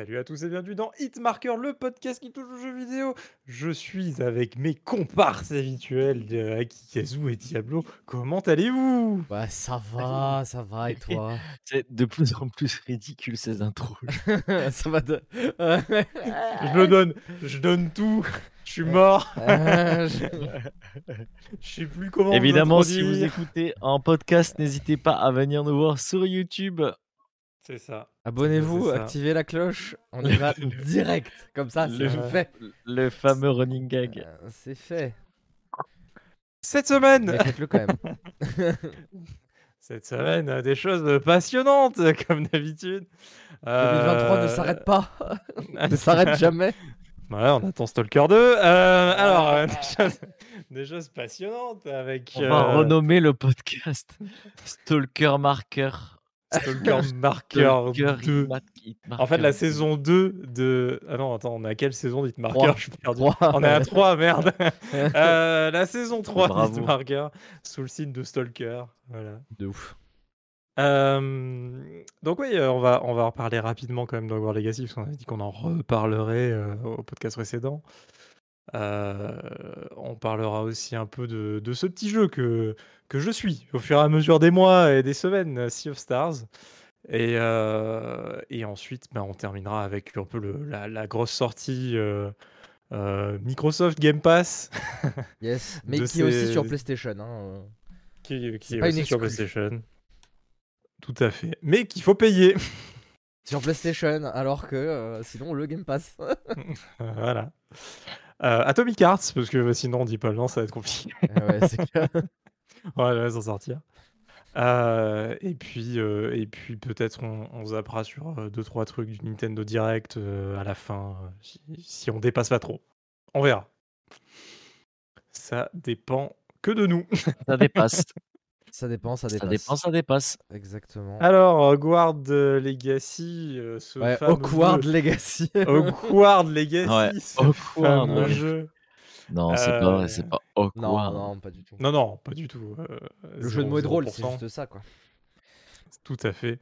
Salut à tous et bienvenue dans Hitmarker, le podcast qui touche aux jeux vidéo. Je suis avec mes comparses habituels de Akikazu et Diablo. Comment allez-vous? Bah ça va, ça va et toi? C'est de plus en plus ridicule ces intros. Ça va de... Je le donne, je donne tout. Je suis mort. Euh, je- Je sais plus comment. Évidemment, si vous écoutez en podcast, n'hésitez pas à venir nous voir sur YouTube. C'est ça. Abonnez-vous, activez la cloche, on y va direct, comme ça c'est Le- fait. Le fameux running gag. Euh, C'est fait, Cette semaine, mais faites-le quand même. cette semaine, euh, des choses passionnantes comme d'habitude. 2023 ne Euh, s'arrête pas, ne s'arrête jamais. Ouais, on attend Stalker 2. Euh, alors, euh, des, choses, des choses passionnantes avec On va renommer le podcast Stalker Marker. Stalker Marker Stalker 2. Hitma- Hitmarker En fait, la 2. saison 2 de. Ah non, attends, on est à quelle saison d'Hitmarker. Je suis perdu. Trois. On est à 3, merde. Euh, la saison 3 Bravo. d'Hitmarker sous le signe de Stalker. Voilà. De ouf. Euh, donc oui, euh, on va on va en reparler rapidement quand même d'Hogwarts Legacy parce qu'on a dit qu'on en reparlerait euh, au podcast précédent. Euh, on parlera aussi un peu de, de ce petit jeu que que je suis au fur et à mesure des mois et des semaines, euh, Sea of Stars. Et, euh, et ensuite, ben, on terminera avec un peu le- la, la grosse sortie euh, Microsoft Game Pass Yes, mais qui est aussi sur PlayStation. Hein. qui, est pas une aussi sur. PlayStation. Tout à fait. Mais qu'il faut payer. Sur PlayStation, alors que sinon le Game Pass. Voilà. Euh, Atomic Hearts, parce que sinon on dit pas le nom, ça va être compliqué. Ah ouais, c'est clair. on va s'en sortir. Euh, et puis, euh, et puis peut-être on, on zappera sur 2-3 trucs du Nintendo Direct euh, à la fin, si, si on dépasse pas trop. On verra. Ça dépend que de nous. Ça dépasse. Ça dépend, ça ça dépasse. dépend, ça dépasse. Exactement. Alors, Hogwarts Legacy, euh, ce ouais, jeu- Legacy. Hogwarts Legacy, Ouais, ce Hogwarts, fameux ouais. jeu. Non, c'est Euh, pas, c'est pas non, awkward. non, pas du tout. Non, non, pas du tout. euh, Le jeu de mots est drôle, c'est 0%. juste ça quoi. Tout à fait.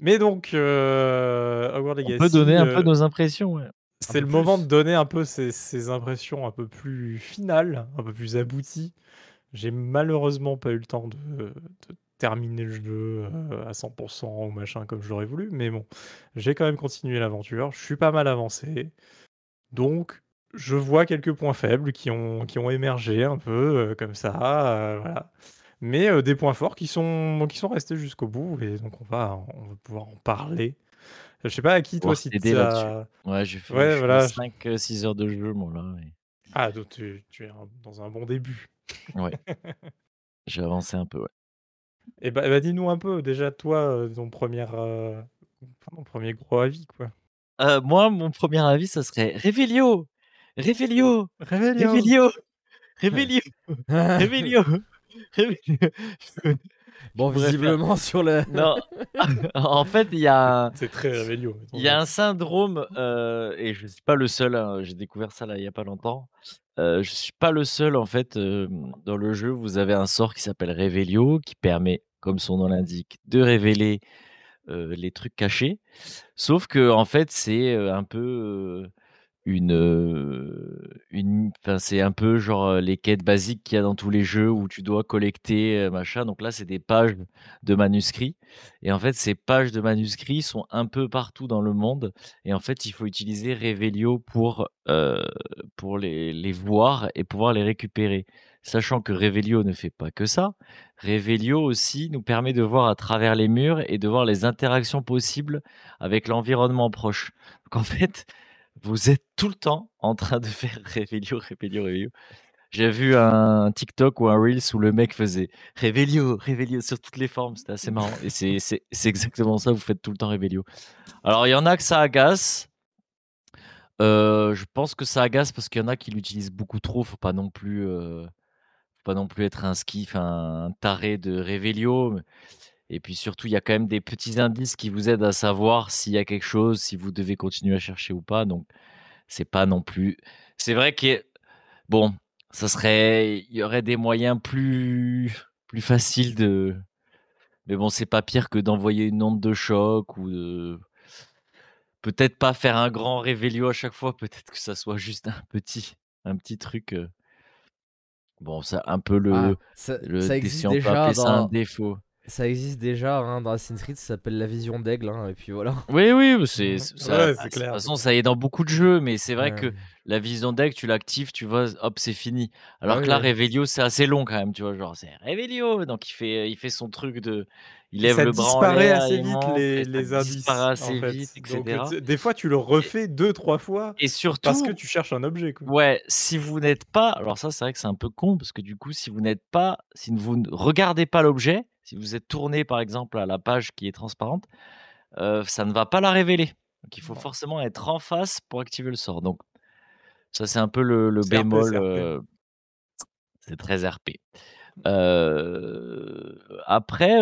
Mais donc, euh, Hogwarts On Legacy, peut donner un euh, peu nos impressions. ouais. c'est le moment plus. de donner un peu ces, ces impressions un peu plus finales, un peu plus abouties. J'ai malheureusement pas eu le temps de, de terminer le jeu euh, à 100% ou machin comme je l'aurais voulu, mais bon, j'ai quand même continué l'aventure. Je suis pas mal avancé. Donc, je vois quelques points faibles qui ont, qui ont émergé un peu euh, comme ça. euh, voilà. Mais euh, des points forts qui sont, qui sont restés jusqu'au bout. Et donc, on va, on va pouvoir en parler. Je sais pas à qui, toi, si t'as- là-dessus. Ouais, j'ai fait, Ouais, voilà. 5-6 heures de jeu, moi, là. Ah, donc tu, tu es dans un bon début. J'ai avancé un peu, ouais. Et bah, bah, dis-nous un peu, déjà, toi, euh, ton, première, euh, ton premier gros avis, quoi. Euh, moi, mon premier avis, ça serait Revelio Revelio Réveillon Revelio Revelio Revelio Revelio Bon, visiblement sur le. Non, en fait, il y a un, C'est très il y a un syndrome, euh, et je ne suis pas le seul, hein, j'ai découvert ça là il n'y a pas longtemps. Je ne suis pas le seul, en fait, dans le jeu, vous avez un sort qui s'appelle Revelio, qui permet, comme son nom l'indique, de révéler les trucs cachés. Sauf que, en fait, c'est un peu une, une, enfin, c'est un peu genre les quêtes basiques qu'il y a dans tous les jeux où tu dois collecter machin. Donc là, c'est des pages de manuscrits. Et en fait, ces pages de manuscrits sont un peu partout dans le monde. Et en fait, il faut utiliser Revelio pour, pour les, les voir et pouvoir les récupérer. Sachant que Revelio ne fait pas que ça. Revelio aussi nous permet de voir à travers les murs et de voir les interactions possibles avec l'environnement proche. Donc en fait, vous êtes tout le temps en train de faire Revelio, Revelio, Revelio. J'ai vu un TikTok ou un Reels où le mec faisait Revelio, Revelio sur toutes les formes. C'était assez marrant. Et c'est- exactement ça, vous faites tout le temps Revelio. Alors, il y en a que ça agace. Euh, je pense que ça agace parce qu'il y en a qui l'utilisent beaucoup trop. Faut pas non plus, euh, faut pas non plus être un ski, enfin, un taré de Revelio. Et puis surtout, il y a quand même des petits indices qui vous aident à savoir s'il y a quelque chose, si vous devez continuer à chercher ou pas. Donc, c'est pas non plus. C'est vrai que bon, ça serait, il y aurait des moyens plus plus faciles de. Mais bon, c'est pas pire que d'envoyer une onde de choc ou de. peut-être pas faire un grand révélio à chaque fois, peut-être que ça soit juste un petit un petit truc, heu bon, c'est un peu Ah, le ça le ça existe déjà ça un dans défaut. Ça existe déjà, hein, dans Assassin's Creed, ça s'appelle la vision d'aigle, hein, et puis voilà. Oui, oui, c'est c ça Ouais, c'est de toute clair, c'est façon, clair. ça y est dans beaucoup de jeux, mais c'est vrai que la vision d'aigle, tu l'actives, tu vois? Hop, c'est fini. Ah Alors que là, oui. révélio, c'est assez long quand même, tu vois? Genre, c'est: «Révélio!» donc il fait il fait son truc de il lève ça le bras disparaît assez vite les ça les indices, disparaît en assez vite fait. et Donc, heu, cetera tu des fois, tu le et refais 2-3 fois et parce que surtout tu cherches un objet, quoi. ouais, si vous n'êtes pas alors ça, c'est vrai que c'est un peu con parce que du coup, si vous n'êtes pas si vous ne regardez pas l'objet, si vous êtes tourné, par exemple, à la page qui est transparente, ça ne va pas la révéler. Donc il faut Ouais. forcément être en face pour activer le sort. Donc ça, c'est un peu le bémol, c'est très RP. Heu, après,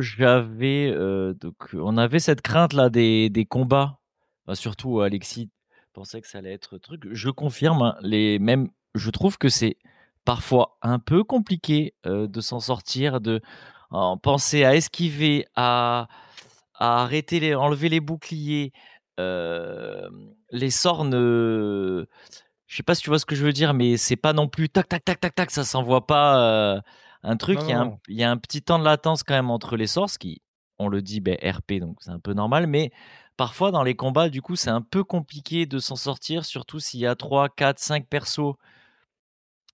j'avais, donc on avait cette crainte-là des des combats, bah, surtout Alexis pensait que ça allait être truc. Je confirme, hein, les je trouve que c'est parfois un peu compliqué, de s'en sortir, de en penser à esquiver, à à arrêter les enlever les boucliers, hem, les sorts ne je sais pas si tu vois ce que je veux dire? Mais c'est pas non plus tac, tac, tac, tac, tac, ça s'envoie pas, heu, un truc. Il y a un non. il y a un petit temps de latence quand même entre les sorts, ce qui, on le dit, beh, RP, donc c'est un peu normal. Mais parfois dans les combats, du coup, c'est un peu compliqué de s'en sortir, surtout s'il y a 3-4-5 persos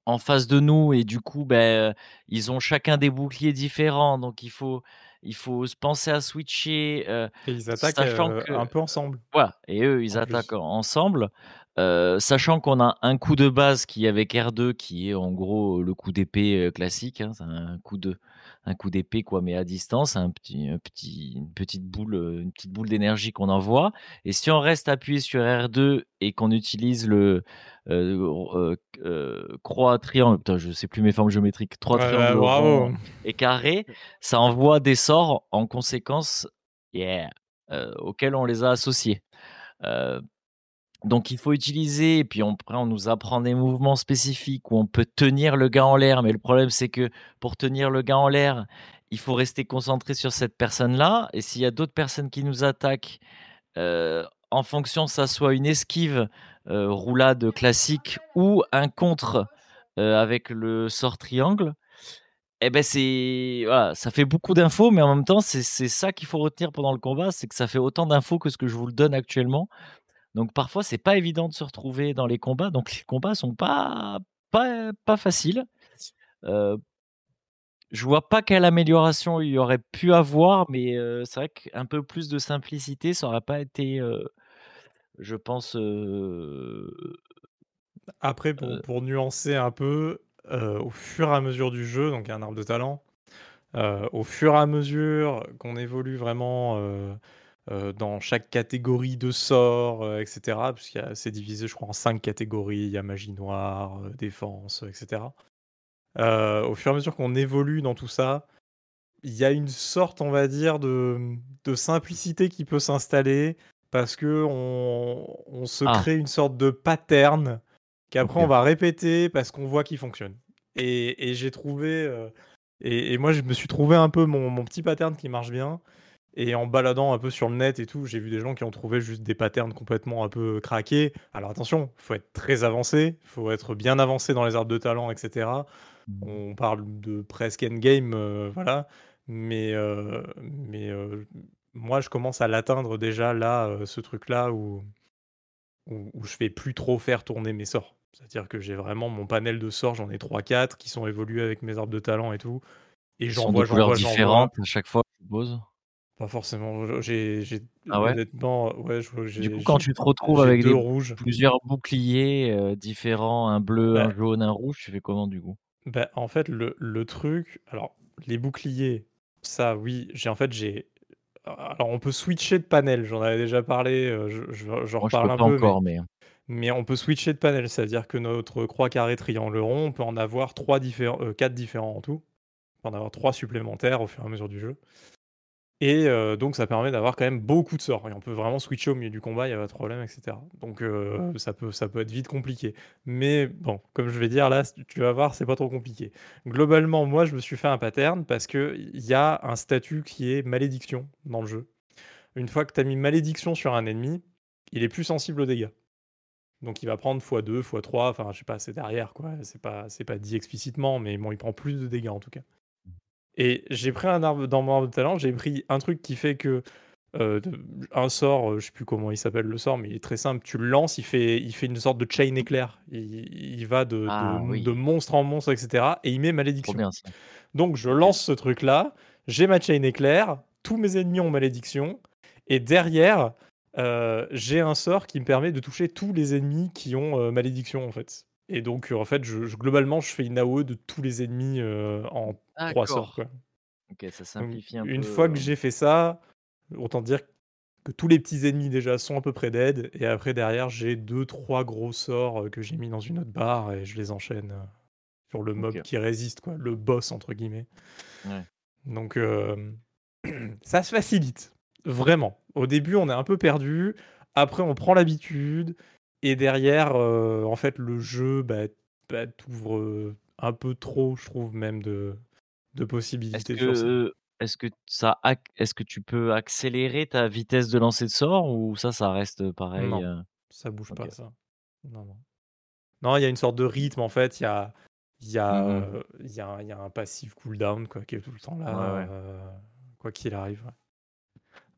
en face de nous et du coup, heu, ils ont chacun des boucliers différents, donc il faut il faut se penser à switcher, Et ils attaquent, que un peu ensemble, voilà et eux, ils en attaquent plus. ensemble, sachant qu'on a un coup de base qui est avec R2 qui est en gros le coup d'épée, classique, hein. C'est un coup de un coup d'épée quoi, mais à distance, un petit un petit une petite boule, une petite boule d'énergie qu'on envoie et si on reste appuyé sur R2 et qu'on utilise le, heu, q heu, croix, triangle, putain, je sais plus mes formes géométriques, 3 Ouais, bah, triangles bravo! et carrés, ça envoie des sorts en conséquence yeah, auxquels on les a associés. Donc il faut utiliser et puis on après on nous apprend des mouvements spécifiques où on peut tenir le gars en l'air, mais le problème, c'est que pour tenir le gars en l'air, il faut rester concentré sur cette personne-là et s'il y a d'autres personnes qui nous attaquent, en fonction, ça soit une esquive, roulade classique ou un contre, heu, avec le sort triangle et beh, c'est voilà, ça fait beaucoup d'infos, mais en même temps, c'est ça qu'il faut retenir pendant le combat, c'est que ça fait autant d'infos que ce que je vous le donne actuellement. Donc parfois, c'est pas évident de se retrouver dans les combats, donc les combats sont pas pas pas faciles. Heu je vois pas quelle amélioration il y aurait pu avoir, mais heu, c'est vrai qu'un peu plus de simplicité, ça aurait pas été, je pense, Après pour nuancer un peu, au fur et à mesure du jeu, donc il y a un arbre de talent, au fur et à mesure qu'on évolue vraiment, dans chaque catégorie de sorts, heu, et cetera, puisqu'il y a c'est divisé, je crois, en 5 catégories. Il y a magie noire, défense, heu, et cetera. Heu, au fur et à mesure qu'on évolue dans tout ça, il y a une sorte, on va dire, de, de simplicité qui peut s'installer parce qu'on on se Ah! crée une sorte de pattern qu'après on va répéter parce qu'on voit qu'il fonctionne et et j'ai trouvé, heu et et moi, je me suis trouvé un peu mon mon petit pattern qui marche bien et en baladant un peu sur le net et tout, j'ai vu des gens qui ont trouvé juste des patterns complètement un peu craqués. Alors attention, il faut être très avancé, il faut être bien avancé dans les arbres de talent et cetera. Mmh mh. On parle de presque endgame, heu, voilà, mais heu mais moi, je commence à l'atteindre déjà là, heu, ce truc-là où où où je fais plus trop faire tourner mes sorts. C'est-à-dire que j'ai vraiment mon panel de sorts, j'en ai 3-4 qui sont évolués avec mes arbres de talent et tout et de j'envoie, couleurs j'envoie, différentes à chaque fois, je suppose? Pas forcément, j'ai Ah ouais? honnêtement, ouais, vois Du coup, quand tu te retrouves avec 2 des rouges. plusieurs boucliers, heu, différents, un bleu, un Bah jaune, un rouge, tu fais comment du coup? bah, en fait, le le truc alors les boucliers, ça oui, j'ai en fait, j'ai alors on peut switcher de panel, j'en avais déjà parlé, heu, je je j'en Moi, je peux reparle un pas peu, mais encore, mais mais on peut switcher de panel. C'est-à-dire que notre croix, carré, triangle, rond, on peut en avoir 3 différents, heu, 4 différents en tout. On peut en avoir 3 supplémentaires au fur et à mesure du jeu et heu, donc ça permet d'avoir quand même beaucoup de sorts et on peut vraiment switcher au milieu du combat, il y a pas de problème et cetera. Donc heu, ça peut peut être vite compliqué. Mais bon, comme je vais dire là, tu vas voir, c'est pas trop compliqué. Globalement, moi, je me suis fait un pattern parce qu'il y a un statut qui est malédiction dans le jeu. Une fois que tu as mis malédiction sur un ennemi, il est plus sensible aux dégâts. Donc il va prendre x2, x3, enfin je sais pas, c'est derrière quoi, c'est pas, pas dit explicitement, mais bon, il prend plus de dégâts en tout cas. Et j'ai pris un arbre dans mon arbre de talent, j'ai pris un truc qui fait que euh, un sort, euh, je sais plus comment il s'appelle le sort, mais il est très simple. Tu le lances, il fait, il fait une sorte de chain éclair. Il, il va de, Ah de oui. monstre en monstre, etc. Et il met malédiction. bien. Donc je lance ce truc-là, j'ai ma chain éclair, tous mes ennemis ont malédiction, et derrière, euh, j'ai un sort qui me permet de toucher tous les ennemis qui ont euh, malédiction en fait. Et donc en fait, je, je- globalement, je fais une AOE de tous les ennemis euh, en trois sorts. Quoi. Ok, ça Donc, simplifie un une peu. fois que euh, j'ai fait ça, autant dire que tous les petits ennemis déjà sont à peu près dead, et après derrière, j'ai deux, trois gros sorts euh, que j'ai mis dans une autre barre et je les enchaîne euh, sur le mob qui résiste, quoi, le boss entre guillemets. Ouais. Donc euh, ça se facilite, vraiment. Au début, on est un peu perdu, après on prend l'habitude, et derrière, euh, en fait, le jeu bah, bah, t'ouvre un peu trop, je trouve, même de, de Est-ce possibilités que, euh, est-ce que ça, est-ce que tu peux accélérer ta vitesse de lancer de sort ou ça, ça reste pareil Non, euh, ça bouge pas, ça. Non, non. Non, il y a une sorte de rythme, en fait. Il y a, il y, a, Mhm. euh, il y, a, un- il y a un passif cooldown quoi, qui est tout le temps là, Ouais, ouais. euh, quoi qu'il arrive. ouais.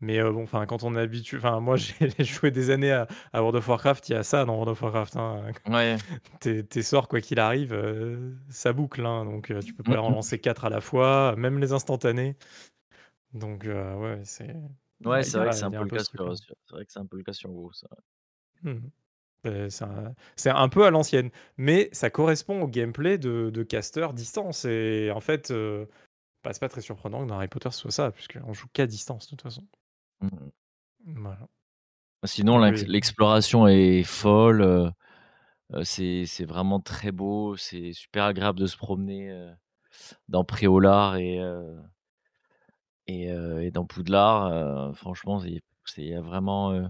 Mais euh, bon, enfin, quand on est habitué, enfin, moi j'ai joué des années à, à World of Warcraft, il y a ça dans World of Warcraft. Hein. Ouais. Tes, tes sorts, quoi qu'il arrive, euh, ça boucle, hein, donc euh, tu peux pas en lancer 4 à la fois, même les instantanés. Donc, ouais, c'est. Ouais, a- c'est vrai que c'est un peu le cas sur, c'est vrai que c'est un peu le cas sur WoW, ça. C'est un, peu à l'ancienne, mais ça correspond au gameplay de, de caster distance. Et en fait, bah, c'est pas très surprenant que dans Harry Potter ce soit ça, puisqu'on joue qu'à distance de toute façon. Voilà. Sinon, Oui, l'exploration est folle. euh, euh, c'est c'est vraiment très beau. C'est super agréable de se promener euh, dans Préolard et, euh, et, euh, et dans Poudlard. euh, franchement, c'est vraiment. euh,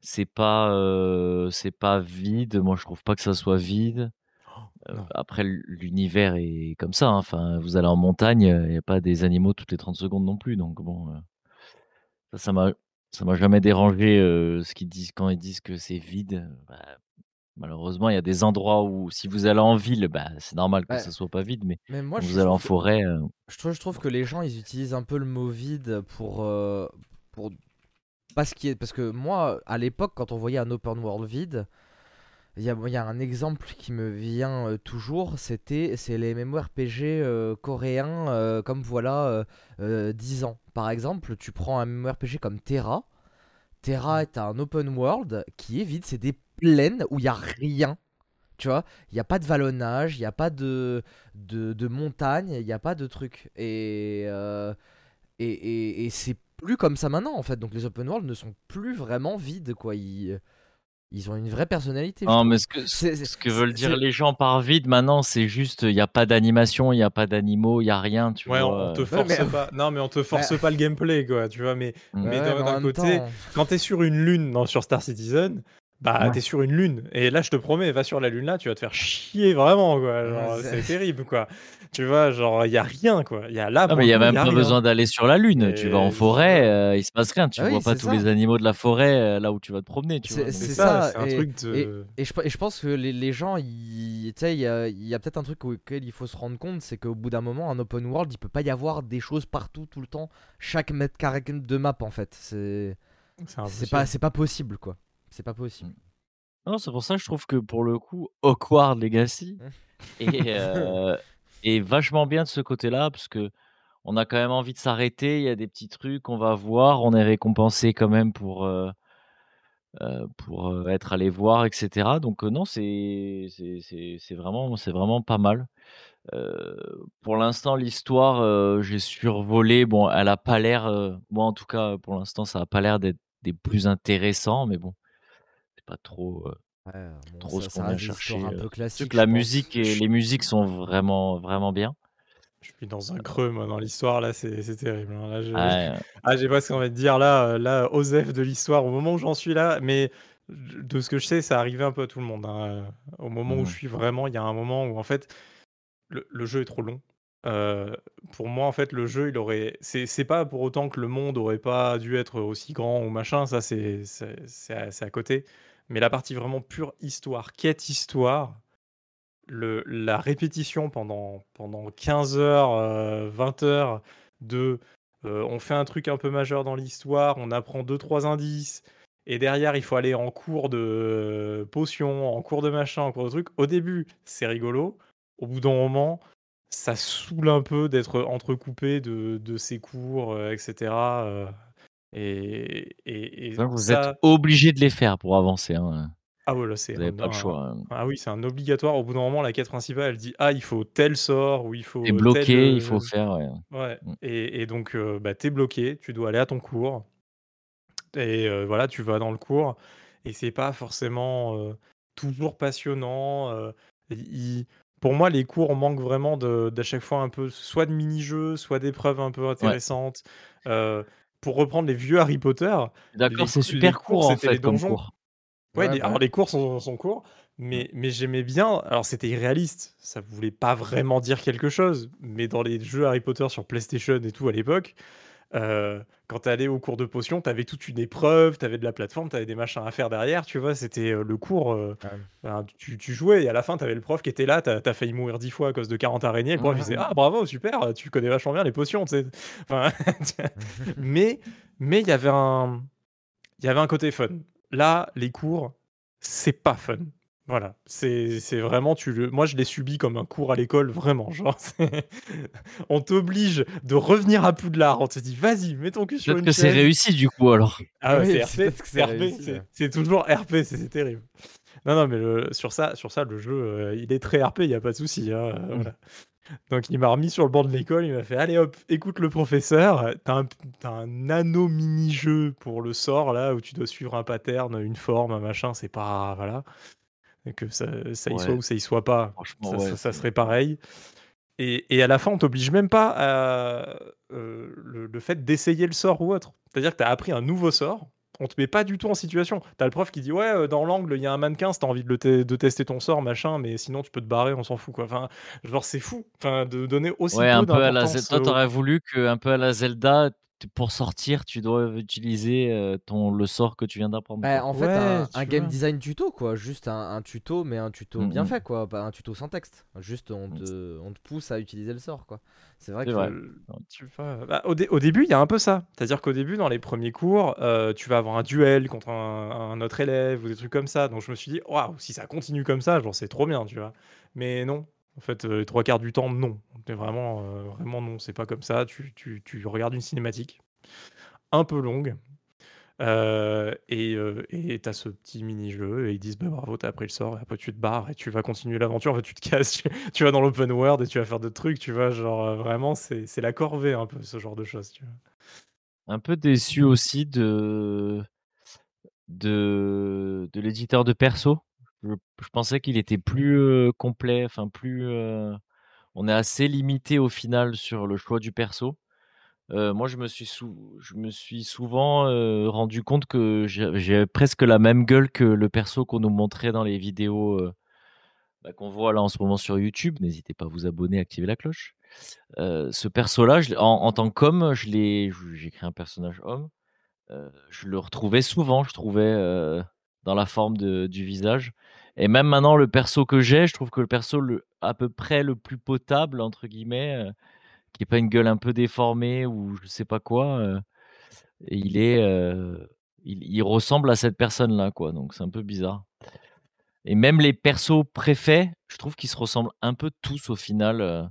c'est pas, euh, c'est pas vide. Moi, je trouve pas que ça soit vide. Euh, Non. après, l- l'univers est comme ça. hein. Enfin, vous allez en montagne, il n'y a pas des animaux toutes les 30 secondes non plus. Donc bon, euh, ça, m'a, ça m'a jamais dérangé euh, ce qu'ils disent quand ils disent que c'est vide. Bah, malheureusement, il y a des endroits où, si vous allez en ville, bah, c'est normal que Ouais. ça soit pas vide. Mais Mais moi, quand vous allez en que, forêt, euh, je trouve, je trouve que les gens, ils utilisent un peu le mot vide pour, euh, pour pas ce qui est. Parce que moi, à l'époque, quand on voyait un open world vide, il y a, il y a un exemple qui me vient euh, toujours, c'était c'est les MMORPG euh, coréens, euh, comme voilà euh, euh, 10 ans. Par exemple, tu prends un MMORPG comme Terra. Terra est un open world qui est vide, c'est des plaines où il n'y a rien. Tu vois, il n'y a pas de vallonnage, il n'y a pas de, de, de montagne, il n'y a pas de truc. Et, euh, et, et, et c'est plus comme ça maintenant en fait. Donc les open world ne sont plus vraiment vides quoi. Ils, ils ont une vraie personnalité. Non, mais ce que, ce, C'est- c'est- ce que veulent dire les gens par vide maintenant, c'est juste, il n'y a pas d'animation, il n'y a pas d'animaux, il n'y a rien, tu Ouais, on, vois. on te euh. force mais- pas. Non, mais on te force Ouais. pas le gameplay, quoi, tu vois. Mais, Mm. mais Ouais, d'un mais d'un côté, temps- quand t'es sur une lune dans, sur Star Citizen, bah Ouais. t'es sur une lune. Et là, je te promets, va sur la lune là, tu vas te faire chier vraiment, quoi. Ouais, c'est- terrible, quoi. Tu vois, genre, il y a rien, quoi. Il y a là, Non, mais il n'y a même y a pas rien. besoin d'aller sur la Lune. Tu vas en forêt, euh, il se passe rien. Tu Ah oui, vois pas tous ça. les animaux de la forêt euh, là où tu vas te promener. Tu C'est- ça, ça, c'est un et- truc de. Et je, et je pense que les, les gens, ils- tu sais, il y a, y a peut-être un truc auquel il faut se rendre compte, c'est qu'au bout d'un moment, un open world, il peut pas y avoir des choses partout, tout le temps, chaque mètre carré de map en fait. C'est pas, c'est pas possible quoi. C'est pas possible. Non, c'est pour ça que je trouve que pour le coup, Hogwarts Legacy est, euh, est vachement bien de ce côté-là parce que on a quand même envie de s'arrêter. Il y a des petits trucs, on va voir, on est récompensé quand même pour. euh, euh, euh, être allé voir, etc. Donc non, c'est vraiment, pas mal. Pour l'instant, l'histoire, j'ai survolé. Bon, elle a pas l'air, moi en tout cas, pour l'instant, ça a pas l'air d'être des plus intéressants, mais bon, c'est pas trop, Ouais, bon, trop ça, ce qu'on chercher. un euh. peu Surtout classiques. que la pense. musique et les musiques sont vraiment, vraiment bien. Je suis dans un creux, moi, dans l'histoire, là, c'est c'est terrible. hein. Là, je... Ouais, Ah, j'ai pas ce qu'on va te dire là, euh, là, Osef de l'histoire, au moment où j'en suis là, mais de ce que je sais, ça arrivait un peu à tout le monde. hein, euh, Au moment où je suis vraiment, il y a un moment où en fait, le, le jeu est trop long. Pour moi, en fait, le jeu, il aurait c'est c'est pas pour autant que le monde aurait pas dû être aussi grand ou machin, ça c'est à c'est à côté. Mais la partie vraiment pure histoire, quête histoire, la répétition pendant pendant 15 heures, heu, 20 heures de, heu, on fait un truc un peu majeur dans l'histoire, on apprend 2-3 indices et derrière il faut aller en cours de potions, en cours de machin, en cours de trucs. Au début, c'est rigolo. Au bout d'un moment, ça saoule un peu d'être entrecoupé de de ces cours, heu, et cetera, heu, et et et Donc vous êtes obligé de les faire pour avancer, hein, ah ouais, là, c'est vous avez un pas le un choix, hein. ah oui, c'est un obligatoire. Au bout d'un moment, la quête principale, elle dit: «Ah, il faut tel sort ou il faut tel, bloqué, il faut heu» faire, ouais. ouais Mmh. et et donc heu, bah, tu es bloqué, tu dois aller à ton cours et heu, voilà, tu vas dans le cours et c'est pas forcément, heu, toujours passionnant, pour moi, les cours manquent vraiment d'à chaque fois un peu soit de mini-jeux, soit d'épreuves un peu intéressantes. Pour reprendre les vieux Harry Potter, D'accord, c'est super cours, court, en c'était les fait, comme donjons. cours. Ouais, Ouais, les bah, alors les cours sont sont courts, Mmh. mais mais j'aimais bien alors c'était irréaliste, ça voulait pas vraiment dire quelque chose, mais dans les jeux Harry Potter sur PlayStation et tout à l'époque, heu, quand tu allais au cours de potions, tu avais toute une épreuve, tu avais de la plateforme, tu avais des machins à faire derrière, tu vois? C'était, heu, le cours, Ouais. ben, tu tu jouais et à la fin, tu avais le prof qui était là, tu as failli mourir 10 fois à cause de 40 araignées, le prof il disait: «Ah bravo, super, tu connais vachement bien les potions», tu sais? Enfin, mais mais il y avait un il y avait un côté fun. Là, les cours, c'est pas fun. Voilà, c'est c'est vraiment tu le moi je l'ai subi comme un cours à l'école vraiment, genre c'est on t'oblige de revenir à Poudlard, on te dit: «Vas-y, mets ton cul sur Peut-être une que c'est chaise». réussi, du coup, alors? Ah ouais, Oui, c'est RP, peut-être que c'est c'est RP, réussi, c'est ouais. c'est toujours RP, c'est c'est terrible. Non, non, mais le sur ça sur ça, le jeu, heu, il est très RP, il y a pas de souci, hein, Mmh. voilà. Donc il m'a remis sur le banc de l'école, il m'a fait: «Allez hop, écoute le professeur, heu, tu as un p tu as un nano mini-jeu pour le sort là, où tu dois suivre un pattern, une forme, un machin, c'est pas voilà, que ça ça y soit ou ça y soit pas, ça ouais, ça ça c'est serait pareil». Et et à la fin, on t'oblige même pas à, heu, le le fait d'essayer le sort ou autre. C'est-à-dire que tu as appris un nouveau sort, on te met pas du tout en situation. Tu as le prof qui dit: «Ouais, heu, dans l'angle, il y a un mannequin si tu as envie de le te de tester ton sort, machin, mais sinon tu peux te barrer, on s'en fout, quoi». Enfin, genre, c'est fou, enfin, de donner aussi Ouais, un peu peu à la Zel d'importance, toi, heu, tu aux aurais cours. voulu qu'un peu à la Zelda, pour sortir, tu dois utiliser, ton le sort que tu viens d'apprendre, Bah, en fait, Ouais, un, game vois? design tuto, quoi. Juste un, un tuto, mais un tuto Mmh bien fait, quoi. Pas un tuto sans texte. Juste, on Mmh, te, on te pousse à utiliser le sort, quoi. C'est vrai c'est que. Heu, tu vois? Bah, au dé au début, il y a un peu ça. C'est-à-dire qu'au début, dans les premiers cours, tu vas avoir un duel contre un un autre élève ou des trucs comme ça. Donc je me suis dit: «Waouh, si ça continue comme ça, genre, c'est trop bien», tu vois? Mais non, en fait, heu, les 3/4 du temps, non. Vraiment, heu, vraiment non, c'est pas comme ça. Tu tu tu regardes une cinématique, un peu longue, heu et et tu as ce petit mini-jeu et ils disent: «Bah, bravo, tu as appris le sort» et après tu te barres et tu vas continuer l'aventure. Tu te casses, tu vas dans l'open world et tu vas faire d'autres trucs, tu vois? Genre, heu, vraiment, c'est la corvée un peu, ce genre de choses? Un peu déçu aussi de de de l'éditeur de perso. Je pensais qu'il était plus, complet, enfin plus, on est assez limité au final sur le choix du perso. Moi, je me suis je me suis souvent, rendu compte que j'ai presque la même gueule que le perso qu'on nous montrait dans les vidéos, bah, qu'on voit là en ce moment sur YouTube. N'hésitez pas à vous abonner, activer la cloche. Ce perso-là, en en tant qu'homme, je l'ai j'ai créé un personnage homme, je le retrouvais souvent, je trouvais, dans la forme de du visage et même maintenant le perso que j'ai, je trouve que le perso le à peu près «le plus potable» entre guillemets, heu, qui ait pas une gueule un peu déformée ou je sais pas quoi, et il est, heu, il il ressemble à cette personne-là, quoi, donc c'est un peu bizarre et même les persos préfets, je trouve qu'ils se ressemblent un peu tous au final,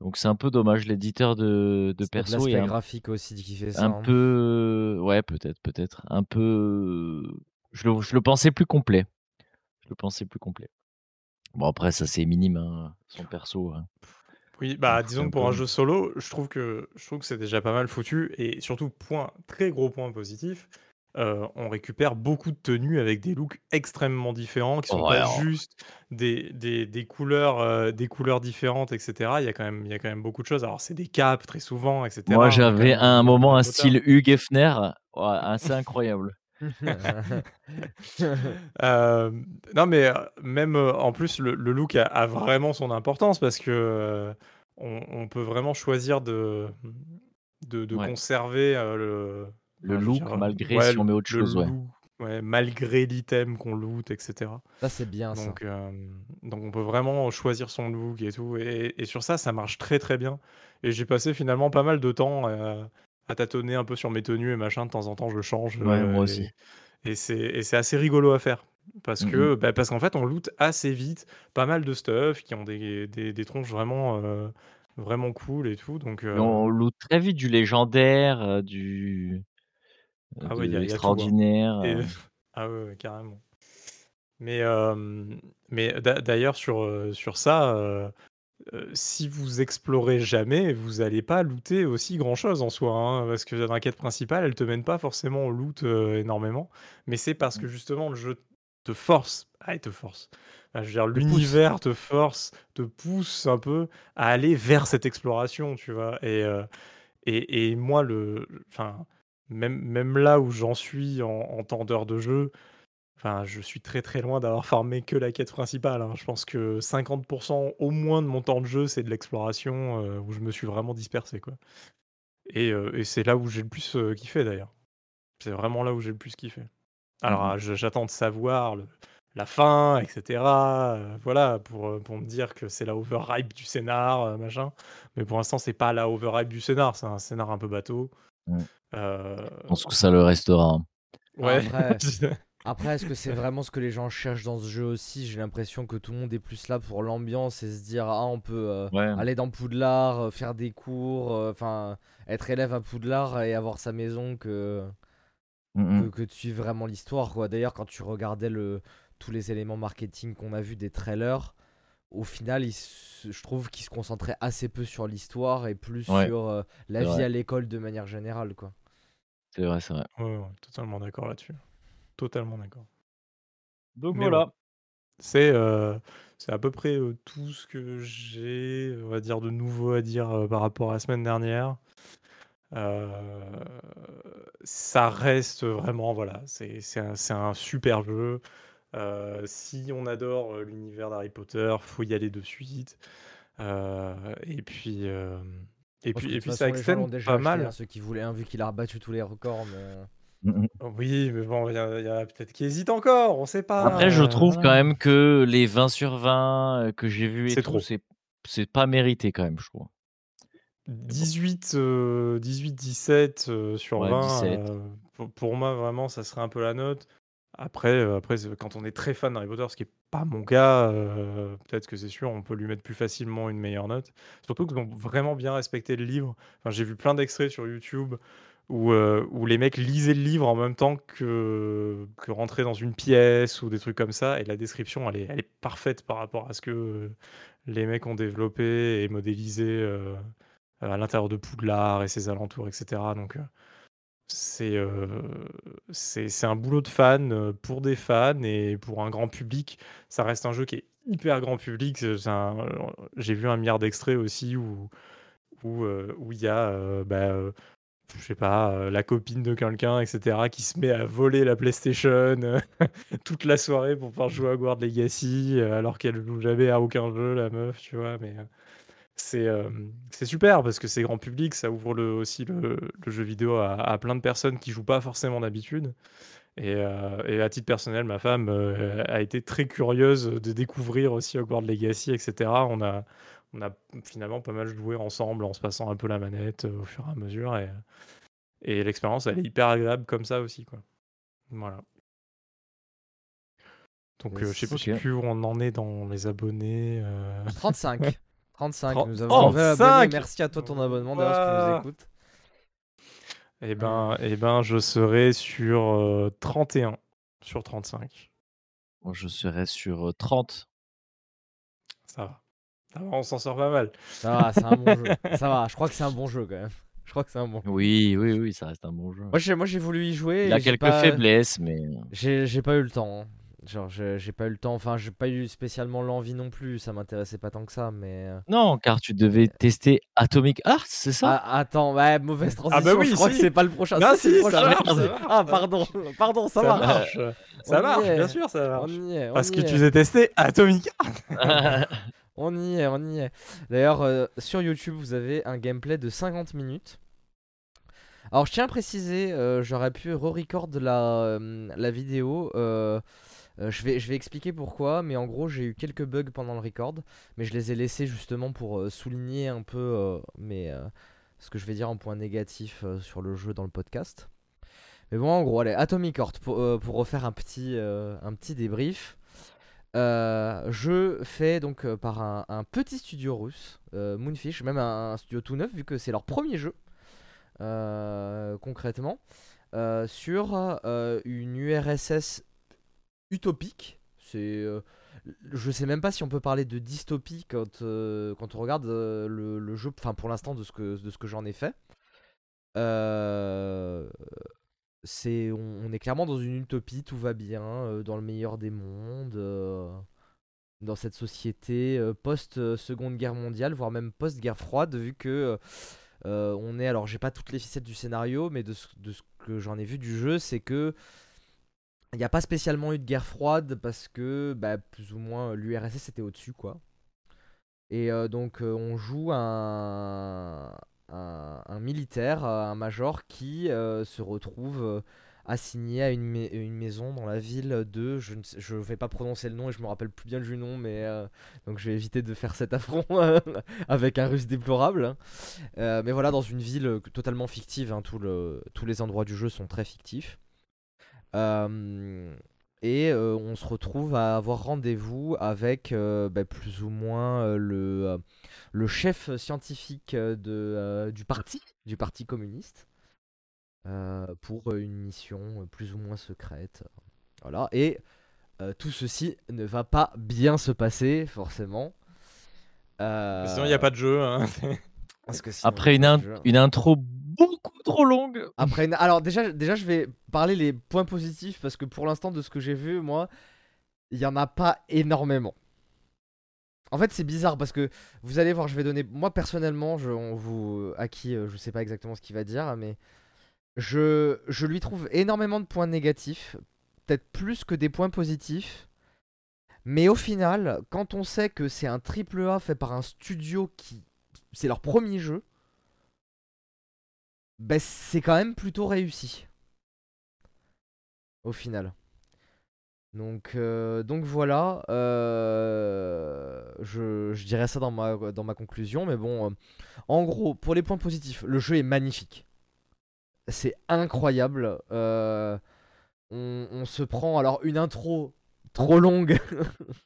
donc c'est un peu dommage. L'éditeur de de perso est l'aspect un graphique aussi qui fait ça. un hein. peu ouais, peut-être, peut-être, un peu je le je le pensais plus complet, je le pensais plus complet. Bon après ça c'est minime, hein, son perso, hein, Oui, bah, disons que pour un jeu solo, je trouve que je trouve que c'est déjà pas mal foutu et surtout point très gros point positif, heu, on récupère beaucoup de tenues avec des looks extrêmement différents qui sont pas alors juste des des des couleurs, heu, des couleurs différentes et cetera. Il y a quand même il y a quand même beaucoup de choses. Alors c'est des capes très souvent et moi j'avais à un moment un style Hugh Hefner, ouais, assez incroyable. Hem, non mais, même, en plus le le look a a vraiment son importance parce que, on, on peut vraiment choisir de, de, de Ouais. conserver euh, le, Le je look, malgré ouais, si on met autre le chose, ouais. look, ouais, malgré l'item qu'on loot, etc. Ça, c'est bien ça. Donc, euh, donc on peut vraiment choisir son look et tout. Et, et sur ça, ça marche très très bien. Et j'ai passé finalement pas mal de temps euh, à tâtonner un peu sur mes tenues et machin. De temps en temps, je change. Ouais, euh, moi aussi. Et c'est et c'est assez rigolo à faire. Parce Mm, que bah, parce qu'en fait, on loot assez vite pas mal de stuff qui ont des, des, des tronches vraiment, euh, vraiment cool et tout. Donc, euh, on loot très vite du légendaire, du ah ouais, y, a- il y a tout. hein. Et... Ah ouais, carrément. Mais, mais d'a- d'ailleurs, sur, sur ça, euh, si vous explorez jamais, vous allez pas looter aussi grand chose en soi. hein, parce que la quête principale, elle te mène pas forcément au loot euh, énormément. Mais c'est parce que justement, le jeu te force. Ah, il te force. Ah, je veux dire, l'univers te force, te pousse un peu à aller vers cette exploration, tu vois. Et, euh, et, et moi, le, enfin, même, même là où j'en suis en, en temps d'heure de jeu, Enfin, je suis très très loin d'avoir farmé que la quête principale. hein. Je pense que 50% au moins de mon temps de jeu, c'est de l'exploration euh, où je me suis vraiment dispersé. Quoi. Et, euh, et c'est là où j'ai le plus euh, kiffé d'ailleurs. C'est vraiment là où j'ai le plus kiffé. Alors, Mhm. ah, je- j'attends de savoir le- la fin, etc. euh, voilà, pour, euh, pour me dire que c'est la overhype du scénar, euh, machin. Mais pour l'instant, c'est pas la overhype du scénar. C'est un scénar un peu bateau. Mm. Euh, Je pense que ça le restera. hein. ouais. Après, Après, est-ce que c'est vraiment ce que les gens cherchent dans ce jeu aussi? J'ai l'impression que tout le monde est plus là pour l'ambiance et se dire ah on peut euh, Ouais. aller dans Poudlard, euh, faire des cours, euh, enfin être élève à Poudlard et avoir sa maison que Mm, que, mm. que de suivre vraiment l'histoire quoi. D'ailleurs quand tu regardais le tous les éléments marketing qu'on a vu des trailers, au final se- je trouve qu'ils se concentraient assez peu sur l'histoire et plus Ouais, sur euh, la vie vrai. à l'école de manière générale quoi. C'est vrai, c'est vrai. Ouais, ouais, totalement d'accord là-dessus. Totalement d'accord. Donc Mais voilà. C'est euh, c'est à peu près euh, tout ce que j'ai, on va dire, de nouveau à dire euh, par rapport à la semaine dernière. Euh, ça reste vraiment, voilà, c'est c'est un, c'est un super jeu. Euh, si on adore euh, l'univers d'Harry Potter, faut y aller de suite. Euh, et puis, euh, et puis, et puis ça façon extend déjà pas acheté, mal. hein, ceux qui voulaient un vu qu'il a rebattu tous les records mais... Oui, mais bon, il y, a- y a peut-être qui hésitent encore, on sait pas. Après, je euh, trouve quand même que les 20 sur 20 euh, que j'ai vus C'est trop. c'est pas mérité quand même, je trouve. 18, euh, 18, 17 euh, sur Ouais, 20, 17. euh, pour, pour moi, vraiment, ça serait un peu la note. Après, euh, après quand on est très fan d'Harry Potter, ce qui n'est pas mon cas, euh, peut-être que c'est sûr, on peut lui mettre plus facilement une meilleure note. Surtout qu'ils ont vraiment bien respecté le livre. Enfin, J'ai vu plein d'extraits sur YouTube où, euh, où les mecs lisaient le livre en même temps que, rentrer dans une pièce ou des trucs comme ça. Et la description, elle est, parfaite par rapport à ce que euh, les mecs ont développé et modélisé. euh, à l'intérieur de Poudlard et ses alentours, etc. Donc, c'est euh, un boulot de fan pour des fans et pour un grand public. Ça reste un jeu qui est hyper grand public. J'ai vu un milliard d'extraits aussi où où il y a bah, je sais pas, euh, la copine de quelqu'un, etc., qui se met à voler la PlayStation euh, toute la soirée pour pouvoir jouer à Guard Legacy, euh, alors qu'elle joue jamais à aucun jeu, la meuf, tu vois. Mais c'est c'est super parce que c'est grand public, ça ouvre aussi le, jeu vidéo à, plein de personnes qui jouent pas forcément d'habitude. Et, et à titre personnel, ma femme a été très curieuse de découvrir aussi Hogwarts Legacy, etc. On a, on a finalement pas mal joué ensemble en se passant un peu la manette euh, au fur et à mesure. Et, et l'expérience, elle est hyper agréable comme ça aussi. Quoi. Voilà. Donc euh, je sais plus- je sais Ok. plus où on en est dans les abonnés. euh. 35. 35. Trente- Nous avons abonné. 35. Merci à toi ton abonnement d'ailleurs si tu nous écoutes. Eh ben, eh ben, je serai sur euh, 31 sur 35. Moi, je serais sur euh, 30. Ça va. Ça va, on s'en sort pas mal. Ça va, c'est un bon jeu. Ça va, je crois que c'est un bon jeu quand même. Je crois que c'est un bon. Oui, oui, oui, ça reste un bon jeu. Moi j'ai, moi j'ai voulu y jouer. Il a et j'ai quelques pas- faiblesses, mais J'ai, j'ai pas eu le temps. hein. Genre j'ai, j'ai pas eu le temps. Enfin j'ai pas eu spécialement l'envie non plus. Ça m'intéressait pas tant que ça. Mais euh, non, car tu devais tester Atomic Hearts, c'est ça? Ah, attends, ouais mauvaise transition. bah oui, je crois si. que c'est pas le prochain. Non, Si, le si, prochain. ça marche, Merde. ça marche, ah pardon, pardon, ça, Ça marche. marche. Ça On y marche, bien sûr, ça On marche. y est. on Parce y que est. tu t'es testé Atomic. On y est, on y est. D'ailleurs, euh, sur YouTube, vous avez un gameplay de 50 minutes. Alors, je tiens à préciser, euh, j'aurais pu re-record la, euh, vidéo. je, vais, expliquer pourquoi, mais en gros, j'ai eu quelques bugs pendant le record. Mais je les ai laissés justement pour souligner un peu ce que je vais dire en point négatif sur le jeu dans le podcast. Mais bon, en gros, allez, Atomic Heart, pour, pour refaire un petit débrief. Euh, je fais donc euh, par un, petit studio russe, euh, Moonfish, même un, studio tout neuf, vu que c'est leur premier jeu, concrètement, sur une URSS utopique. C'est, je sais même pas si on peut parler de dystopie quand, quand on regarde le, le jeu, enfin pour l'instant de ce que, de ce que j'en ai fait. On, est clairement dans une utopie, tout va bien, euh, dans le meilleur des mondes, euh, dans cette société euh, post-seconde guerre mondiale, voire même post-guerre froide, vu que on est, alors j'ai pas toutes les ficelles du scénario, mais de ce, de ce que j'en ai vu du jeu, c'est que il n'y a pas spécialement eu de guerre froide parce que bah, plus ou moins l'URSS était au-dessus, quoi. Et donc on joue un, un, militaire, euh, un major qui euh, se retrouve euh, assigné à une, mai- une maison dans la ville de, je ne sais- je vais pas prononcer le nom et je me rappelle plus bien du nom, mais donc je vais éviter de faire cet affront avec un russe déplorable. hein. Mais voilà, dans une ville totalement fictive, hein, tous les endroits du jeu sont très fictifs. Euh, et euh, on se retrouve à avoir rendez-vous avec euh, bah, plus ou moins euh, le, euh, le chef scientifique de, euh, du parti, du parti communiste, euh, pour une mission plus ou moins secrète. Voilà, et euh, tout ceci ne va pas bien se passer, forcément. Euh, Sinon, il n'y a pas de jeu. hein. parce que sinon, Après une, y a pas in- de jeu. une intro beaucoup trop longue. Après, alors déjà, déjà, je vais parler les points positifs parce que pour l'instant, de ce que j'ai vu, moi, il y en a pas énormément. En fait, c'est bizarre parce que vous allez voir, je vais donner. Moi, personnellement, je, on vous, à qui euh, je sais pas exactement ce qu'il va dire, mais je, je lui trouve énormément de points négatifs, peut-être plus que des points positifs. Mais au final, quand on sait que c'est un triple A fait par un studio qui. C'est leur premier jeu, ben, c'est quand même plutôt réussi. Au final. Donc, euh, voilà, euh, je, je dirais ça dans ma, conclusion, mais bon, euh, en gros, pour les points positifs, le jeu est magnifique. C'est incroyable. on, se prend alors une intro trop longue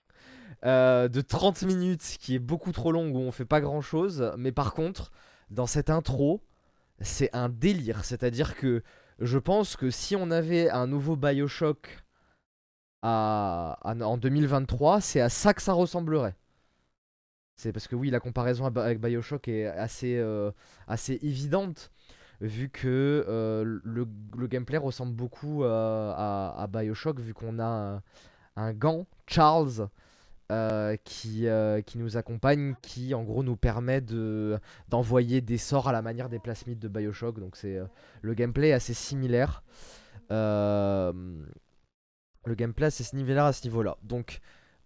de 30 minutes qui est beaucoup trop longue où on fait pas grand chose, mais par contre, dans cette intro, c'est un délire. C'est-à-dire que je pense que si on avait un nouveau Bioshock en 2023, c'est à ça que ça ressemblerait. C'est parce que oui, la comparaison avec Bioshock est assez, euh, évidente, vu que euh, le, gameplay ressemble beaucoup à, à Bioshock, vu qu'on a un gant, Charles, euh, qui, euh, qui nous accompagne, qui en gros nous permet de d'envoyer des sorts à la manière des plasmides de Bioshock. Donc c'est euh, le gameplay est assez similaire. Le gameplay assez similaire à ce niveau-là. Donc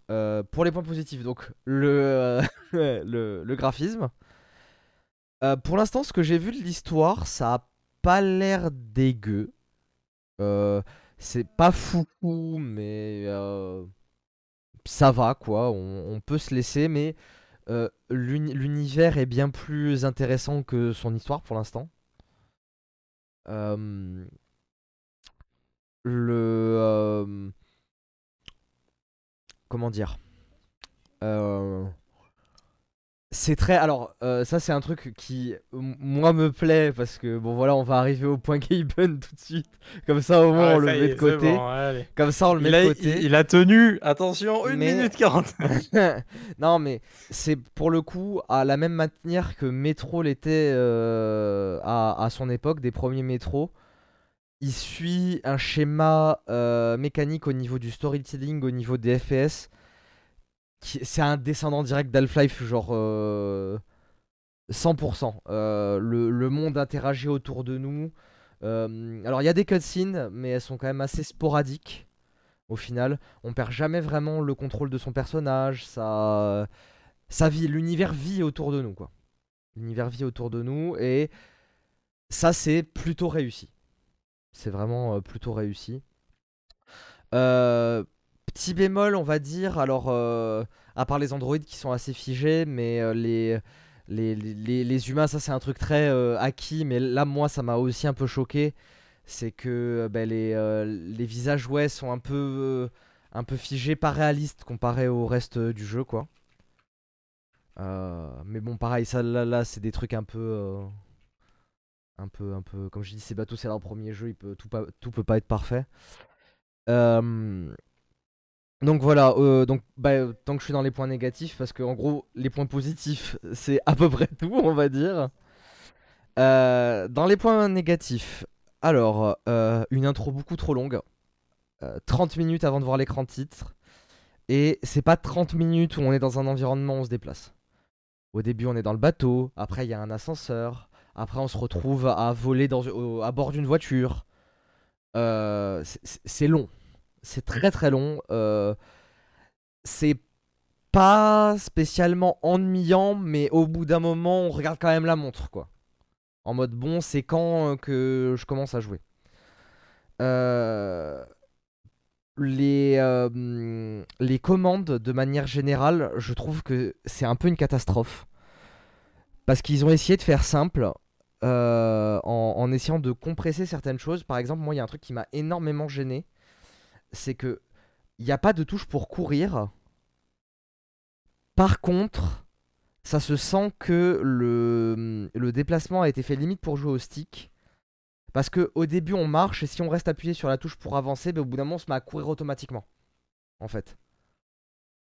pour les points positifs, donc le le, le graphisme. Pour l'instant, ce que j'ai vu de l'histoire, ça a pas l'air dégueu. C'est pas fou, mais ça va quoi. On, peut se laisser, mais euh, l'uni- l'univers est bien plus intéressant que son histoire pour l'instant. Euh, le euh, comment dire? C'est très alors euh, ça c'est un truc qui moi me plaît parce que bon voilà on va arriver au point Gaben tout de suite comme ça au moins Ah, on le met est, de côté bon, comme ça on le met a, de côté il- il a tenu, attention, 1 Mais- minute 40. non, mais c'est pour le coup à la même manière que Metro l'était euh, à, à son époque, des premiers métros. Il suit un schéma euh, mécanique au niveau du storytelling, au niveau des FPS. C'est un descendant direct d'Half-Life, genre euh, 100%. Euh, le, le monde interagit autour de nous. Euh, alors il y a des cutscenes, mais elles sont quand même assez sporadiques au final. On perd jamais vraiment le contrôle de son personnage. Ça, ça vit, l'univers vit autour de nous, quoi. L'univers vit autour de nous et ça, c'est plutôt réussi. C'est vraiment euh, plutôt réussi. Euh, petit bémol, on va dire, alors, euh, à part les androïdes qui sont assez figés, mais euh, les, humains, ça c'est un truc très euh, acquis, mais là, moi, ça m'a aussi un peu choqué. C'est que ben, les, visages, ouais, sont un peu, un peu figés, pas réalistes comparé au reste du jeu, quoi. Mais bon, pareil, ça là, là c'est des trucs un peu. un peu, un peu. Comme je dis, c'est bateau, c'est leur premier jeu, il peut, tout, pas, tout peut pas être parfait. Euh, donc voilà, euh, donc bah, tant que je suis dans les points négatifs, parce que en gros, les points positifs, c'est à peu près tout, on va dire. Euh, dans les points négatifs, alors, euh, une intro beaucoup trop longue. Euh, 30 minutes avant de voir l'écran titre. Et c'est pas 30 minutes où on est dans un environnement où on se déplace. Au début, on est dans le bateau. Après, il y a un ascenseur. Après, on se retrouve à voler à bord d'une voiture. Euh, c'est long. C'est très très long. Euh, c'est pas spécialement ennuyant, mais au bout d'un moment, on regarde quand même la montre, quoi. En mode, bon, c'est quand euh, que je commence à jouer. Euh, les, commandes, de manière générale, je trouve que c'est un peu une catastrophe. Parce qu'ils ont essayé de faire simple en, en essayant de compresser certaines choses. Par exemple, moi, il y a un truc qui m'a énormément gêné. C'est que il n'y a pas de touche pour courir. Par contre, ça se sent que le, déplacement a été fait limite pour jouer au stick. Parce que au début on marche et si on reste appuyé sur la touche pour avancer, ben, au bout d'un moment on se met à courir automatiquement. En fait.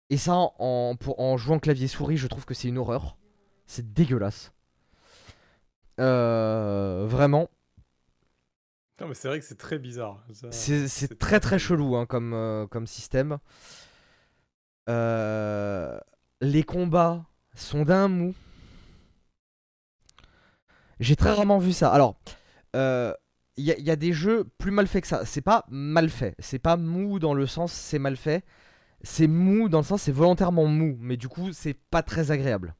Et ça, en jouant clavier souris, je trouve que c'est une horreur. C'est dégueulasse. Euh, vraiment. Non, mais c'est vrai que c'est très bizarre. C'est très très chelou hein, comme, euh, comme système. Euh, les combats sont d'un mou. J'ai très rarement vu ça. Alors, euh, il y, a- il y a des jeux plus mal faits que ça. C'est pas mal fait. C'est pas mou dans le sens c'est mal fait. C'est mou dans le sens c'est volontairement mou. Mais du coup, c'est pas très agréable.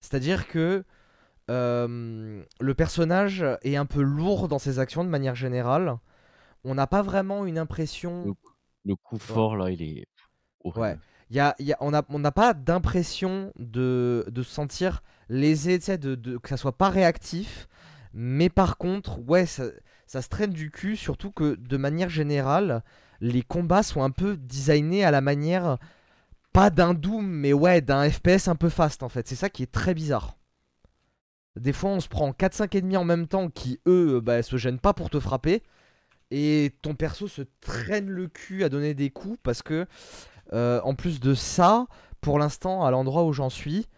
C'est-à-dire que euh, le personnage est un peu lourd dans ses actions de manière générale. On n'a pas vraiment une impression. Le coup fort, là, il est horrible. Ouais. Y a, y a- on n'a on pas d'impression de, de se sentir lésé, de, de- que ça soit pas réactif. Mais par contre, ouais, ça, ça se traîne du cul, surtout que de manière générale, les combats sont un peu designés à la manière, pas d'un Doom, mais ouais, d'un FPS un peu fast en fait. C'est ça qui est très bizarre. Des fois, on se prend 4-5 ennemis en même temps qui, eux, bah, se gênent pas pour te frapper. Et ton perso se traîne le cul à donner des coups parce que, euh, en plus de ça, pour l'instant, à l'endroit où j'en suis,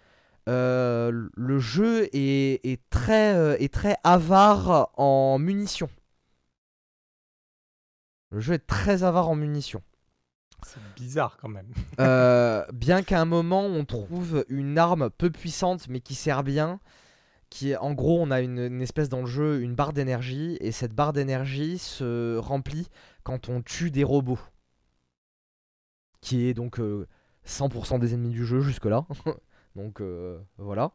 euh, le jeu est, est très, euh, est très avare en munitions. Le jeu est très avare en munitions. C'est bizarre quand même. Euh, bien qu'à un moment on trouve une arme peu puissante mais qui sert bien, qui est en gros on a une, une espèce dans le jeu une barre d'énergie et cette barre d'énergie se remplit quand on tue des robots, qui est donc euh, 100% des ennemis du jeu jusque là, donc euh, voilà.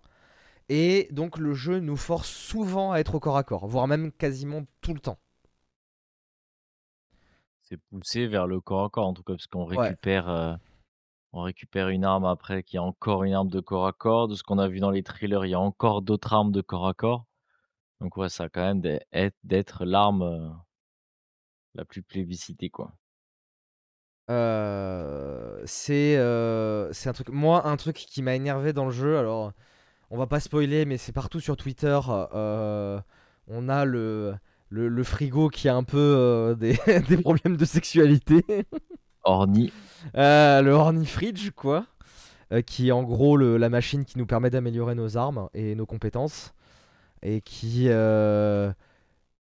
Et donc le jeu nous force souvent à être au corps à corps, voire même quasiment tout le temps. C'est poussé vers le corps à corps, en tout cas, parce qu'on Ouais. récupère, euh, on récupère une arme après qui est encore une arme de corps à corps. De ce qu'on a vu dans les trailers, il y a encore d'autres armes de corps à corps. Donc ouais, ça a quand même d'être l'arme euh, la plus plébiscitée, quoi. C'est un truc moi un truc qui m'a énervé dans le jeu alors on va pas spoiler mais c'est partout sur Twitter on a le, le frigo qui a un peu des problèmes de sexualité Orni, Euh, le horny fridge quoi. Euh, qui est en gros le- la machine qui nous permet d'améliorer nos armes et nos compétences. Et qui euh,